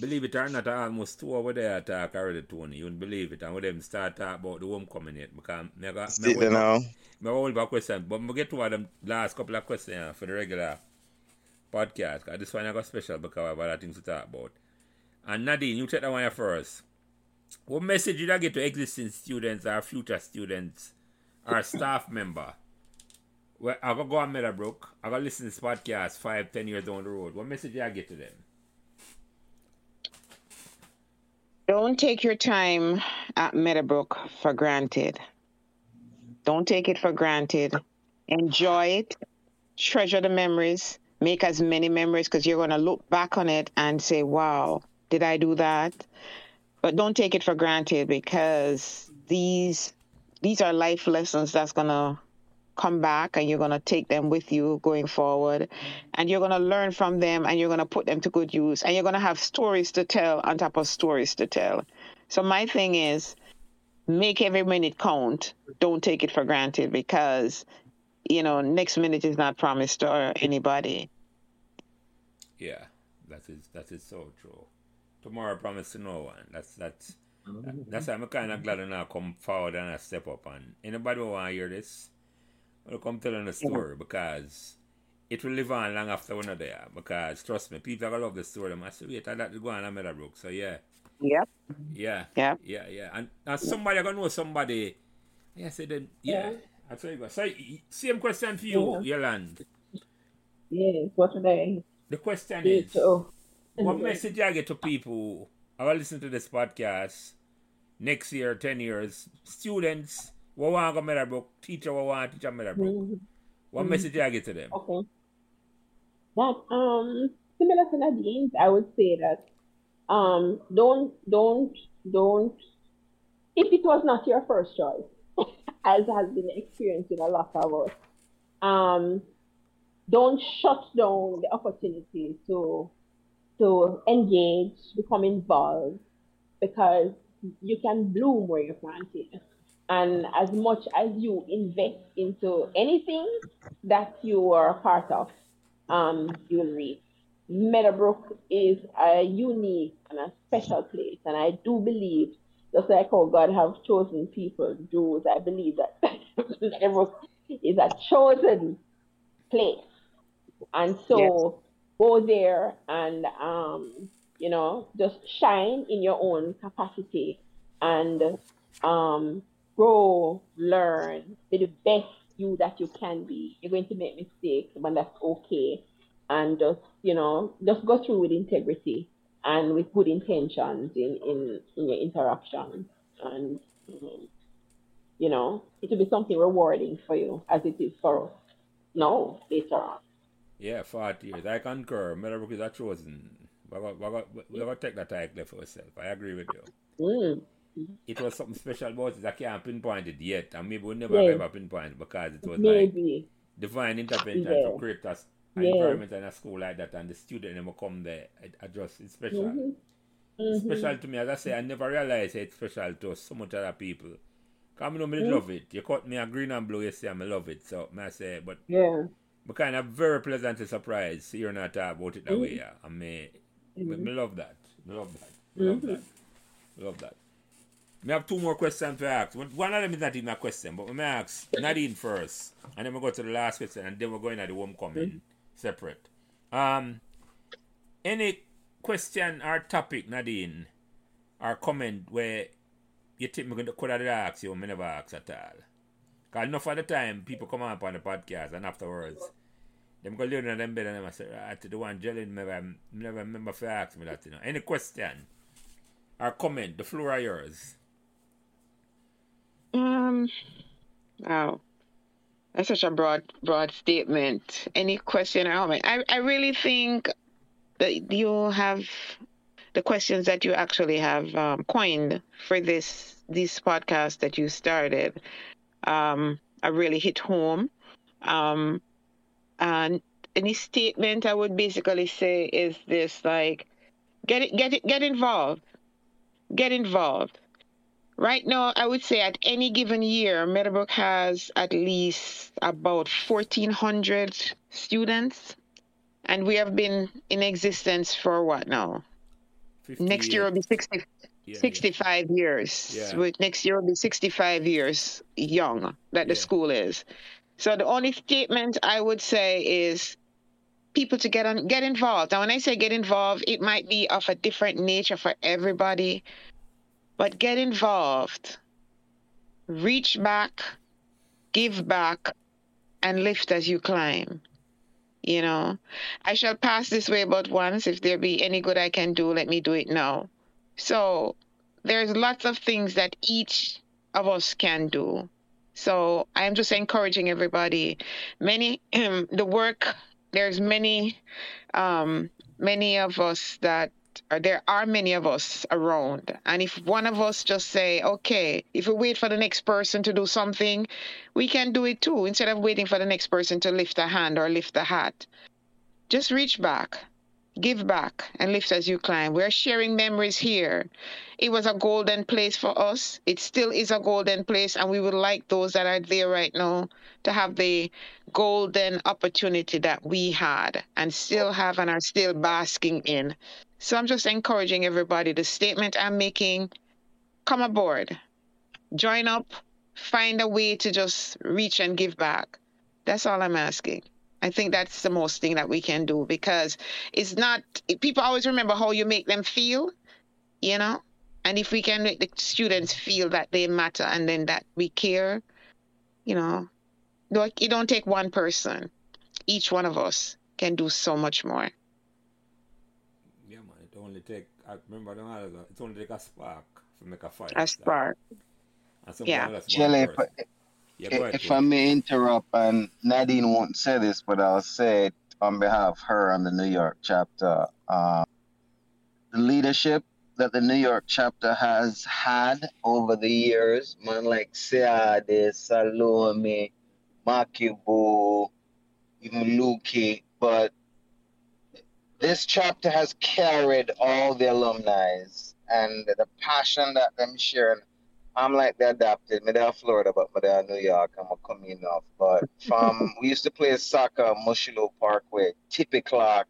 believe it or not, I almost two over there I talk already, Tony. You wouldn't believe it. And with them start talk about the homecoming yet because me got me Still back- now. me hold back question, but we get to one of them last couple of questions for the regular podcast. 'cause this one I got special because I have other things to talk about. And Nadine, you take that one first. What message did I get to existing students or future students or staff member? Well, I gotta go on Meadowbrook. I gotta listen to this podcast five, ten years down the road. What message did I get to them? Don't take your time at Meadowbrook for granted. Don't take it for granted. Enjoy it. Treasure the memories. Make as many memories because you're going to look back on it and say, wow, did I do that? But don't take it for granted because these these are life lessons that's going to come back and you're going to take them with you going forward. And you're going to learn from them and you're going to put them to good use. And you're going to have stories to tell on top of stories to tell. So my thing is make every minute count. Don't take it for granted because you know next minute is not promised to anybody. Yeah, that is that is so true. Tomorrow promise to no one. That's that's mm-hmm. that's why I'm kind of glad to now come forward and I step up. And anybody who want to hear this, will come telling a story because it will live on long after we're not there. Because trust me, people are gonna love the story. I say, wait, I got to go on a Meadowbrook. So yeah, yep yeah, Yep. yeah, yeah. And, and somebody gonna know somebody. Yeah, say then yeah. Yeah. That's how you go. So same question for you, Yeah. Yolande. Yes, what would I The question is. What message I get to people who will listen to this podcast next year, 10 years, students who want to go Meadowbrook, teacher who want teach at Meadowbrook? Mhm. What message I get to them? Okay. That um similar to Nadine's, I would say that um don't don't don't if it was not your first choice, (laughs) as has been experienced with a lot of us, um don't shut down the opportunity to to engage, become involved, because you can bloom where you're planted. And as much as you invest into anything that you are a part of, um, you'll reap. Meadowbrook is a unique and a special place, and I do believe, just like how God have chosen people, Jews, I believe that (laughs) Meadowbrook is a chosen place, and so go there and um, you know just shine in your own capacity. And um, grow, learn, be the best you that you can be. You're going to make mistakes, but that's okay. And just, you know, just go through with integrity and with good intentions in, in, in your interactions. And, you know, it will be something rewarding for you as it is for us. No, later on. Yeah, 40 years. I concur. Meadowbrook is a chosen. We're going to take that title for ourselves. I agree with you. Mm. It was something special about it. I can't pinpoint it yet. And maybe we'll never Yeah. ever pinpoint it because it was like divine intervention Yeah. to create a, s- an Yeah. environment in a school like that and the student never come there. It, it just, it's special. Mhm. It's Mhm. special to me. As I say, I never realized it's special to so much other people. Come know me Mm. love it. You cut me a green and blue, you say I love it. So I say, but Yeah. me kind of very pleasant pleasantly surprised hearing her talk about it that Mm. way. Yeah. And me, me, Mhm. me love that. Me love that. Me love Mhm. that. Me love that. Me have two more questions to ask. One of them is not even a question, but me ask Nadine first, and then we'll go to the last question, and then we're going at the homecoming separate. Um, any question or topic, Nadine, or comment where you think we're me could have asked you, me never ask at all? Because enough of the time, people come up on the podcast, and afterwards, them go learn in them bed, and them say, right, the one me never, never remember if ask me that, you know. Any question or comment, the floor is yours. Um wow that's such a broad broad statement any question or comment i, I really think that you have the questions that you actually have um, coined for this this podcast that you started um, I really hit home. Um, and any statement I would basically say is this: like, get it, get it, get involved, get involved. Right now, I would say at any given year, Meadowbrook has at least about 1,400 students, and we have been in existence for what now? 50 Next year will be 60, yeah, yeah. 65 years. Yeah. Next year will be 65 years young that the Yeah. school is. So the only statement I would say is people to get on get involved. And when I say get involved, it might be of a different nature for everybody, but get involved. Reach back, give back, and lift as you climb. You know, I shall pass this way but once. If there be any good I can do, let me do it now. So there's lots of things that each of us can do. So I'm just encouraging everybody. Many (clears throat) the work there's many um, many of us that or there are many of us around. And if one of us just say okay if we wait for the next person to do something we can do it too instead of waiting for the next person to lift a hand or lift a hat. Just reach back give back and lift as you climb. We're sharing memories here. It was a golden place for us. It still is a golden place and we would like those that are there right now to have the golden opportunity that we had and still have and are still basking in. So i'm just encouraging everybody the statement i'm making come aboard. Join up. Find a way to just reach and give back. That's all i'm asking I think that's the most thing that we can do because it's not people always remember how you make them feel, you know? And if we can make the students feel that they matter and then that we care, you know, like it don't take one person. Each one of us can do so much more. Yeah, man. It only take. I remember the other. ago. It only take a spark to make a fire. A start. spark. And Yeah. Jelly, if, person. Yeah, if. I may interrupt, and Nadine won't say this, but I'll say it on behalf of her and the New York chapter. Uh, the leadership that the New York chapter has had over the years, man like Seade, Salome, Makibu, even Luki, but this chapter has carried all the alumni and the passion that them share. I'm like the adopted. Me there Florida, but me there New York. I'm a coming off. But from (laughs) we used to play soccer, Mosholu Parkway, Tippy Clark.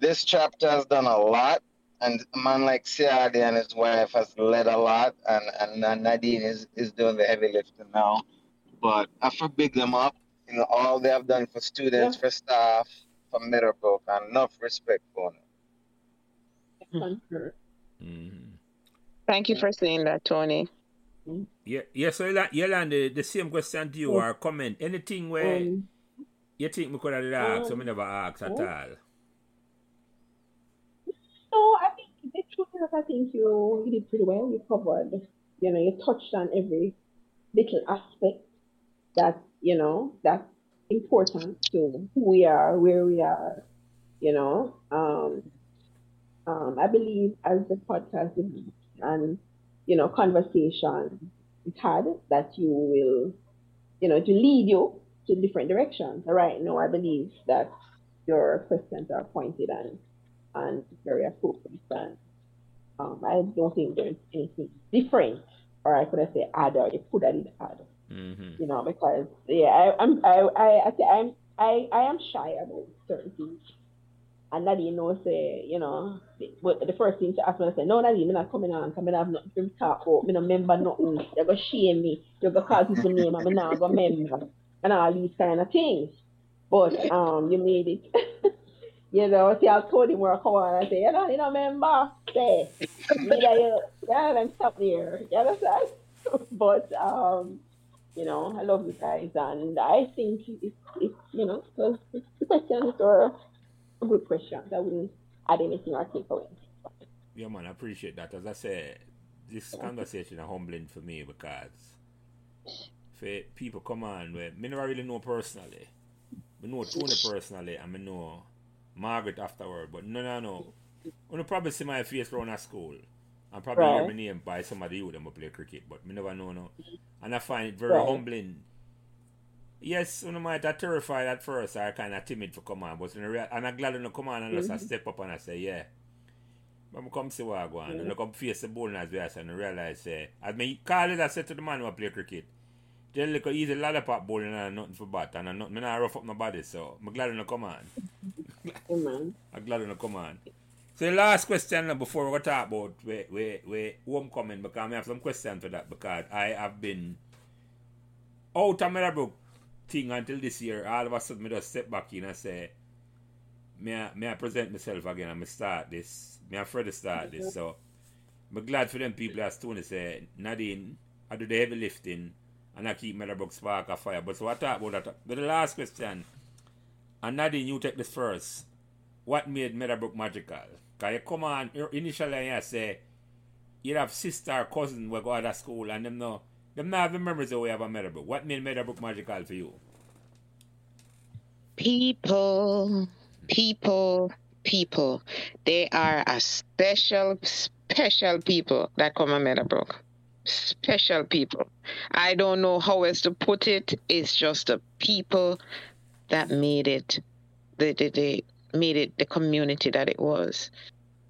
This chapter has done a lot, and a man like Siadi and his wife has led a lot, and and uh, Nadine is is doing the heavy lifting now. But I for big them up. You know all they have done for students, for staff, for Meadowbrook, and enough respect for them. Concur. Mhm. Thank you for saying that, Tony. Yeah, yeah. So Yola- Yolanda, the same question to you or comment. Anything where Um, you think we could have asked, so um, me never asked at um, all. No, I think the truth is, I think you, you did pretty well. You covered, you know, you touched on every little aspect that, you know, that's important to who we are, where we are, you know. Um, um, I believe as the podcast and, you know, conversation is had, that you will, you know, to lead you to different directions. Right no, I believe that your questions are pointed and and very appropriate. And um, I don't think there's anything different, or I could have said add, or you could have add, Mm-hmm. you know, because yeah, I, I'm I I I I'm I I am shy about certain things. And Nadine knows, say, you know, the, but the first thing to ask me, I say, no, Nadine, I'm not coming on, because I have nothing to talk about. I don't remember nothing. You're going to shame me. You're going to call people name, I'm not going to remember. And all these kind of things. But um, you made it. (laughs) you know, see, I told him where I come on I say, you know, you know, remember, say, that you, yeah, then stop there. You understand? (laughs) but, um, you know, I love you guys, and I think it's, it's you know, because the questions are a good question. I wouldn't add anything or take away. Yeah, man, I appreciate that. As I said, this conversation is humbling for me because for people come on where me never really know personally. Me know Tony personally and me know Margaret afterward, but no no no. You probably see my face around at school. And probably hear Right. my name by somebody who them play cricket, but me never know no. And I find it very Right. humbling. Yes, you know, might have terrified at first or kind of timid for come on, but in real, and I'm glad when you come on and just a mm-hmm. step up and I say, yeah. But I come see what I go on, and I come face the bowling as we are and I realize, say, as me call it, I said to the man who play cricket, just look easy lollipop bowling and nothing for bat, and I'm not, me not rough up my body, so I'm glad when (laughs) (laughs) I come on. Amen. I'm glad when I come on. So the last question before we go talk about where, where, where homecoming, because I have some questions for that, because I have been out of Meadowbrook thing until this year. All of a sudden, me just step back in and say, may I, may I present myself again and me start this. Me afraid to start this. So, I'm glad for them people as Tony say, Nadine, I do the heavy lifting and I keep Meadowbrook spark of fire. But so I talk about that. But the last question, and Nadine, you take this first. What made Meadowbrook magical? Because you come on, initially I say, you have sister or cousin who go out of school and them know, them not have the that we have at Meadowbrook. What made Meadowbrook magical for you? People, people, people. They are a special, special people that come to Meadowbrook. Special people. I don't know how else to put it. It's just the people that made it, they, they, they made it the community that it was.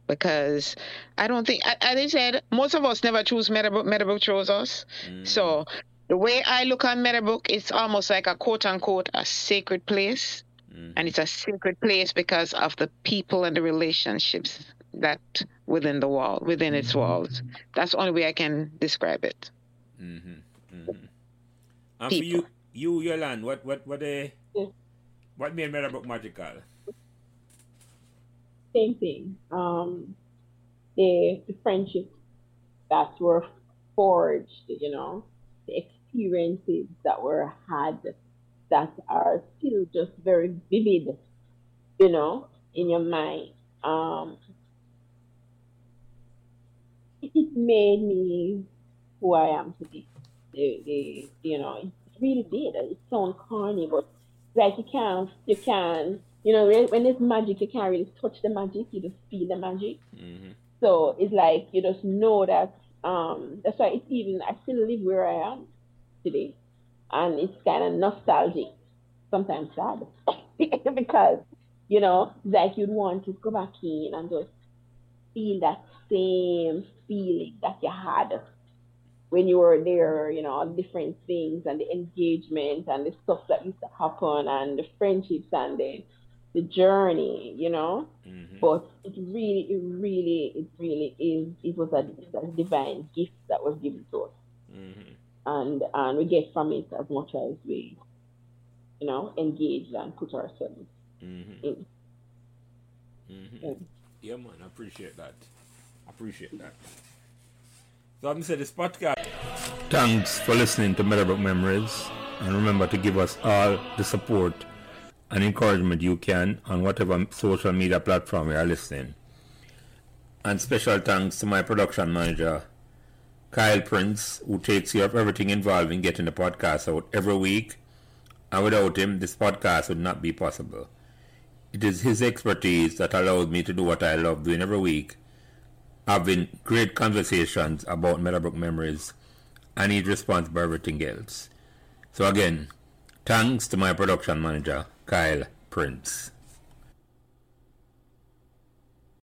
Because I don't think, as I said, most of us never choose Meadowbrook. Meadowbrook chose us. Mm. So the way I look on Meadowbrook, it's almost like a quote unquote a sacred place. Mm-hmm. And it's a sacred place because of the people and the relationships that within the wall, within its mm-hmm. walls. That's the only way I can describe it. Mm-hmm. And for People. you, you, Yolan, what, what, what, uh, Yeah. what made Meadowbrook magical? Same thing. Um, the the friendships that were forged, you know, the experiences that were had that are still just very vivid, you know, in your mind. Um, it made me who I am today. The, the, you know, it really did. It sounds corny, but like you can't, you can, you know, when when it's magic, you can't really touch the magic. You just feel the magic. Mm-hmm. So it's like you just know that. Um, that's why it's even I still live where I am today, and it's kind of nostalgic, sometimes sad, (laughs) because you know, like you'd want to go back in and just feel that same feeling that you had when you were there, you know, different things and the engagement and the stuff that used to happen and the friendships and the the journey, you know. Mm-hmm. But it really, it really, it really is. It was a, a divine gift that was given to us, Mm-hmm. and and we get from it as much as we, you know, engage and put ourselves Mm-hmm. in. Mm-hmm. Yeah. Yeah, man, I appreciate that. I appreciate that. So I'm saying this podcast. Thanks for listening to Meadowbrook Memories, and remember to give us all the support and encouragement you can on whatever social media platform you are listening. And special thanks to my production manager, Kyle Prince, who takes care of everything involved in getting the podcast out every week. And without him, this podcast would not be possible. It is his expertise that allows me to do what I love doing every week, having great conversations about Meadowbrook memories, and he's responsible for everything else. So again, thanks to my production manager, Kyle Prince.